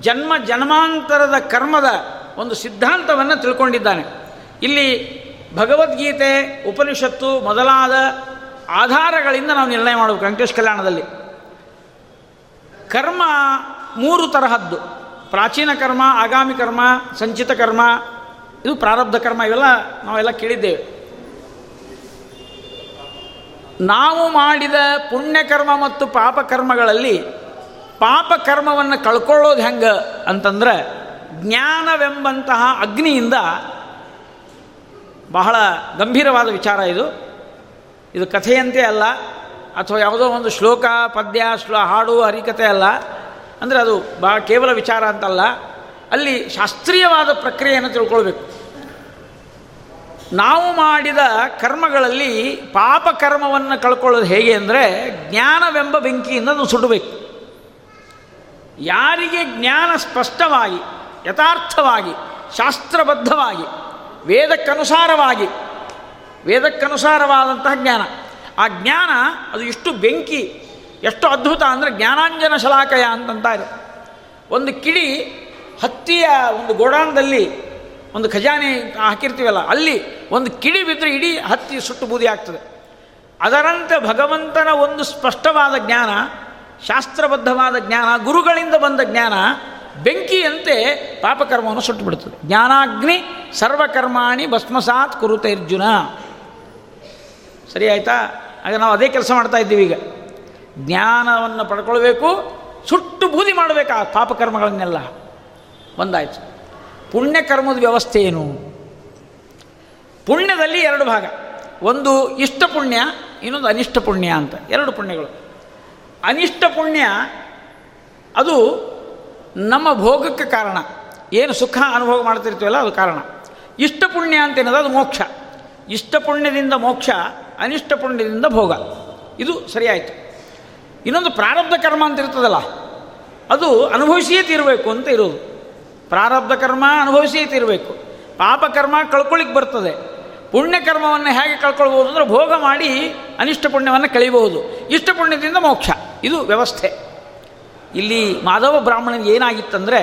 ಜನ್ಮ ಜನ್ಮಾಂತರದ ಕರ್ಮದ ಒಂದು ಸಿದ್ಧಾಂತವನ್ನು ತಿಳ್ಕೊಂಡಿದ್ದಾನೆ. ಇಲ್ಲಿ ಭಗವದ್ಗೀತೆ, ಉಪನಿಷತ್ತು ಮೊದಲಾದ ಆಧಾರಗಳಿಂದ ನಾವು ನಿರ್ಣಯ ಮಾಡಬೇಕು ವೆಂಕಟೇಶ್ ಕಲ್ಯಾಣದಲ್ಲಿ. ಕರ್ಮ ಮೂರು ತರಹದ್ದು. ಪ್ರಾಚೀನ ಕರ್ಮ, ಆಗಾಮಿ ಕರ್ಮ, ಸಂಚಿತ ಕರ್ಮ, ಇದು ಪ್ರಾರಬ್ಧ ಕರ್ಮ, ಇವೆಲ್ಲ ನಾವೆಲ್ಲ ಕೇಳಿದ್ದೇವೆ. ನಾವು ಮಾಡಿದ ಪುಣ್ಯಕರ್ಮ ಮತ್ತು ಪಾಪಕರ್ಮಗಳಲ್ಲಿ ಪಾಪಕರ್ಮವನ್ನು ಕಳ್ಕೊಳ್ಳೋದು ಹೆಂಗೆ ಅಂತಂದ್ರೆ ಜ್ಞಾನವೆಂಬಂತಹ ಅಗ್ನಿಯಿಂದ ಬಹಳ ಗಂಭೀರವಾದ ವಿಚಾರ ಇದು. ಇದು ಕಥೆಯಂತೆ ಅಲ್ಲ. ಅಥವಾ ಯಾವುದೋ ಒಂದು ಶ್ಲೋಕ, ಪದ್ಯ, ಶ್ಲೋ, ಹಾಡು, ಹರಿಕತೆ ಅಲ್ಲ. ಅಂದರೆ ಅದು ಬಾ, ಕೇವಲ ವಿಚಾರ ಅಂತಲ್ಲ. ಅಲ್ಲಿ ಶಾಸ್ತ್ರೀಯವಾದ ಪ್ರಕ್ರಿಯೆಯನ್ನು ತಿಳ್ಕೊಳ್ಬೇಕು. ನಾವು ಮಾಡಿದ ಕರ್ಮಗಳಲ್ಲಿ ಪಾಪ ಕರ್ಮವನ್ನು ಕಳ್ಕೊಳ್ಳೋದು ಹೇಗೆ ಅಂದರೆ ಜ್ಞಾನವೆಂಬ ಬೆಂಕಿಯಿಂದ ಅದು ಸುಡಬೇಕು. ಯಾರಿಗೆ ಜ್ಞಾನ ಸ್ಪಷ್ಟವಾಗಿ, ಯಥಾರ್ಥವಾಗಿ, ಶಾಸ್ತ್ರಬದ್ಧವಾಗಿ, ವೇದಕ್ಕನುಸಾರವಾಗಿ, ವೇದಕ್ಕನುಸಾರವಾದಂತಹ ಜ್ಞಾನ. ಆ ಜ್ಞಾನ ಅದು ಎಷ್ಟು ಬೆಂಕಿ, ಎಷ್ಟು ಅದ್ಭುತ ಅಂದರೆ ಜ್ಞಾನಾಂಜನ ಶಲಾಕಯ ಅಂತಂತಾರೆ ಒಂದು ಕಿಡಿ ಹತ್ತಿಯ ಒಂದು ಗೋಡಾಣದಲ್ಲಿ ಒಂದು ಖಜಾನೆ ಹಾಕಿರ್ತೀವಲ್ಲ, ಅಲ್ಲಿ ಒಂದು ಕಿಡಿ ಬಿದ್ದರೆ ಇಡೀ ಹತ್ತಿ ಸುಟ್ಟು ಬೂದಿ ಆಗ್ತದೆ. ಅದರಂತೆ ಭಗವಂತನ ಒಂದು ಸ್ಪಷ್ಟವಾದ ಜ್ಞಾನ, ಶಾಸ್ತ್ರಬದ್ಧವಾದ ಜ್ಞಾನ, ಗುರುಗಳಿಂದ ಬಂದ ಜ್ಞಾನ, ಬೆಂಕಿಯಂತೆ ಪಾಪಕರ್ಮವನ್ನು ಸುಟ್ಟು ಬಿಡುತ್ತದೆ ಜ್ಞಾನಾಗ್ನಿ ಸರ್ವಕರ್ಮಾಣಿ ಭಸ್ಮಸಾತ್ ಕುರುತೈರ್ಜುನ. ಸರಿ ಆಯ್ತಾ? ಆಗ ನಾವು ಅದೇ ಕೆಲಸ ಮಾಡ್ತಾ ಇದ್ದೀವಿ ಈಗ. ಜ್ಞಾನವನ್ನು ಪಡ್ಕೊಳ್ಬೇಕು, ಸುಟ್ಟು ಬೂದಿ ಮಾಡಬೇಕು ಆ ಪಾಪಕರ್ಮಗಳನ್ನೆಲ್ಲ ಒಂದಾಯ್ತು. ಪುಣ್ಯಕರ್ಮದ ವ್ಯವಸ್ಥೆ ಏನು? ಪುಣ್ಯದಲ್ಲಿ ಎರಡು ಭಾಗ. ಒಂದು ಇಷ್ಟ ಪುಣ್ಯ, ಇನ್ನೊಂದು ಅನಿಷ್ಟ ಪುಣ್ಯ ಅಂತ. ಎರಡು ಪುಣ್ಯಗಳು. ಅನಿಷ್ಟ ಪುಣ್ಯ, ಅದು ನಮ್ಮ ಭೋಗಕ್ಕೆ ಕಾರಣ. ಏನು ಸುಖ ಅನುಭವ ಮಾಡ್ತಿರ್ತೀವಲ್ಲ ಅದು ಕಾರಣ. ಇಷ್ಟ ಪುಣ್ಯ ಅಂತ ಏನದ? ಅದು ಮೋಕ್ಷ. ಇಷ್ಟ ಪುಣ್ಯದಿಂದ ಮೋಕ್ಷ ಅನಿಷ್ಟ ಪುಣ್ಯದಿಂದ ಭೋಗ. ಇದು ಸರಿಯಾಯಿತು. ಇನ್ನೊಂದು ಪ್ರಾರಬ್ಧ ಕರ್ಮ ಅಂತ ಇರ್ತದಲ್ಲ, ಅದು ಅನುಭವಿಸಿಯೇ ತೀರಬೇಕು ಅಂತ ಇರೋದು. ಪ್ರಾರಬ್ಧ ಕರ್ಮ ಅನುಭವಿಸಿಯೇ ತೀರಬೇಕು. ಪಾಪಕರ್ಮ ಕಳ್ಕೊಳ್ಳಿಕ್ಕೆ ಬರ್ತದೆ. ಪುಣ್ಯಕರ್ಮವನ್ನು ಹೇಗೆ ಕಳ್ಕೊಳ್ಬೋದು ಅಂದರೆ ಭೋಗ ಮಾಡಿ ಅನಿಷ್ಟ ಪುಣ್ಯವನ್ನು ಕಳಿಬಹುದು. ಇಷ್ಟ ಪುಣ್ಯದಿಂದ ಮೋಕ್ಷ. ಇದು ವ್ಯವಸ್ಥೆ. ಇಲ್ಲಿ ಮಾಧವ ಬ್ರಾಹ್ಮಣನಿಗೆ ಏನಾಗಿತ್ತಂದರೆ,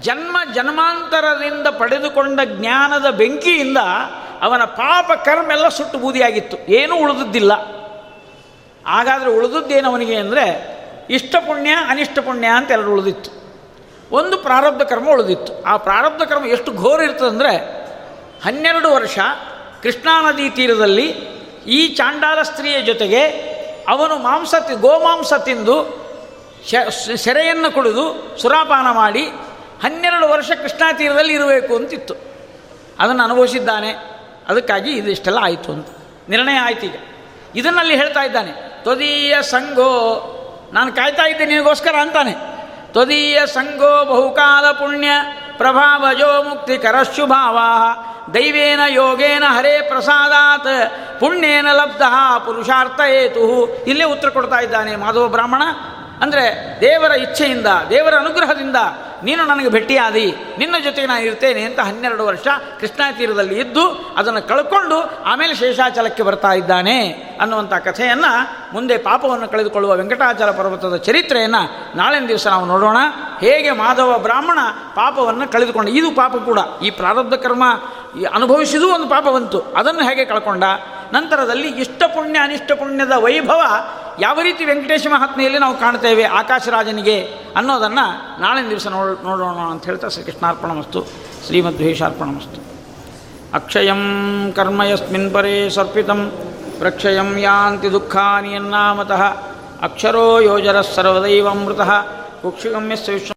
ಜನ್ಮ ಜನ್ಮಾಂತರದಿಂದ ಪಡೆದುಕೊಂಡ ಜ್ಞಾನದ ಬೆಂಕಿಯಿಂದ ಅವನ ಪಾಪ ಕರ್ಮ ಎಲ್ಲ ಸುಟ್ಟು ಬೂದಿಯಾಗಿತ್ತು. ಏನೂ ಉಳಿದದ್ದಿಲ್ಲ. ಹಾಗಾದರೆ ಉಳಿದದ್ದೇನು ಅವನಿಗೆ ಅಂದರೆ ಇಷ್ಟ ಪುಣ್ಯ, ಅನಿಷ್ಟ ಪುಣ್ಯ ಅಂತ ಎರಡು ಉಳಿದಿತ್ತು. ಒಂದು ಪ್ರಾರಬ್ಧ ಕರ್ಮ ಉಳಿದಿತ್ತು. ಆ ಪ್ರಾರಬ್ಧ ಕರ್ಮ ಎಷ್ಟು ಘೋರ ಇರ್ತದಂದರೆ ಹನ್ನೆರಡು ವರ್ಷ ಕೃಷ್ಣಾ ನದಿ ತೀರದಲ್ಲಿ ಈ ಚಾಂಡಾಲ ಸ್ತ್ರೀಯ ಜೊತೆಗೆ ಅವನು ಮಾಂಸ ತಿ, ಗೋಮಾಂಸ ತಿಂದು ಸೆರೆಯನ್ನು ಕುಡಿದು ಸುರಾಪಾನ ಮಾಡಿ ಹನ್ನೆರಡು ವರ್ಷ ಕೃಷ್ಣಾ ತೀರದಲ್ಲಿ ಇರಬೇಕು ಅಂತಿತ್ತು. ಅದನ್ನು ಅನುಭವಿಸಿದ್ದಾನೆ. ಅದಕ್ಕಾಗಿ ಇದಿಷ್ಟೆಲ್ಲ ಆಯಿತು ಅಂತ. ನಿರ್ಣಯ ಆಯ್ತು ಈಗ. ಇದನ್ನಲ್ಲಿ ಹೇಳ್ತಾ ಇದ್ದಾನೆ, ತ್ವದೀಯ ಸಂಘೋ, ನಾನು ಕಾಯ್ತಾ ಇದ್ದೆ ನಿನಗೋಸ್ಕರ ಅಂತಾನೆ, ತ್ವದೀಯ ಸಂಘೋ ಬಹುಕಾಲ ಪುಣ್ಯ ಪ್ರಭಾವಜೋ ಮುಕ್ತಿ ಕರಶುಭಾವ ದೈವೇನ ಯೋಗೇನ ಹರೇ ಪ್ರಸಾದಾತ್, ಪುಣ್ಯೇನ ಲಬ್ಧ ಪುರುಷಾರ್ಥ ಏತು ಇಲ್ಲೇ ಉತ್ತರ ಕೊಡ್ತಾ ಇದ್ದಾನೆ ಮಾಧವ ಬ್ರಾಹ್ಮಣ. ಅಂದರೆ ದೇವರ ಇಚ್ಛೆಯಿಂದ, ದೇವರ ಅನುಗ್ರಹದಿಂದ ನೀನು ನನಗೆ ಭೇಟಿಯಾದಿ. ನಿನ್ನ ಜೊತೆಗೆ ನಾನು ಇರ್ತೇನೆ ಅಂತ ಹನ್ನೆರಡು ವರ್ಷ ಕೃಷ್ಣಾ ತೀರದಲ್ಲಿ ಇದ್ದು ಅದನ್ನು ಕಳ್ಕೊಂಡು ಆಮೇಲೆ ಶೇಷಾಚಲಕ್ಕೆ ಬರ್ತಾ ಇದ್ದಾನೆ ಅನ್ನುವಂಥ ಕಥೆಯನ್ನು ಮುಂದೆ ಪಾಪವನ್ನು ಕಳೆದುಕೊಳ್ಳುವ ವೆಂಕಟಾಚಲ ಪರ್ವತದ ಚರಿತ್ರೆಯನ್ನು ನಾಳಿನ ದಿವಸ ನಾವು ನೋಡೋಣ. ಹೇಗೆ ಮಾಧವ ಬ್ರಾಹ್ಮಣ ಪಾಪವನ್ನು ಕಳೆದುಕೊಂಡ, ಇದು ಪಾಪ ಕೂಡ ಈ ಪ್ರಾರಬ್ಧ ಕರ್ಮ ಅನುಭವಿಸಿದೂ ಒಂದು ಪಾಪ ಬಂತು ಅದನ್ನು ಹೇಗೆ ಕಳ್ಕೊಂಡ? ನಂತರದಲ್ಲಿ ಇಷ್ಟ ಪುಣ್ಯ ಅನಿಷ್ಟ ಪುಣ್ಯದ ವೈಭವ ಯಾವ ರೀತಿ ವೆಂಕಟೇಶ ಮಹಾತ್ಮೆಯಲ್ಲಿ ನಾವು ಕಾಣ್ತೇವೆ ಆಕಾಶರಾಜನಿಗೆ ಅನ್ನೋದನ್ನು ನಾಳಿನ ದಿವಸ ನೋಡ್, ನೋಡೋಣ ಅಂತ ಹೇಳ್ತಾ ಶ್ರೀಕೃಷ್ಣಾರ್ಪಣಮಸ್ತು ಶ್ರೀಮದ್ವೇಷಾರ್ಪಣಮಸ್ತು ಅಕ್ಷಯಂ ಕರ್ಮ ಯಸ್ಮಿನ್ ಪರೇ ಸರ್ಪಿತಂ, ಪ್ರಕ್ಷಯಂ ಯಾಂತಿ ದುಃಖಾನಿ ಯನ್ನಾಮತಃ, ಅಕ್ಷರೋ ಯೋಜರ ಸರ್ವದೈವಮೃತಃ ಕುಕ್ಷಿಗಮ್ಯ ವಿಶ್ವ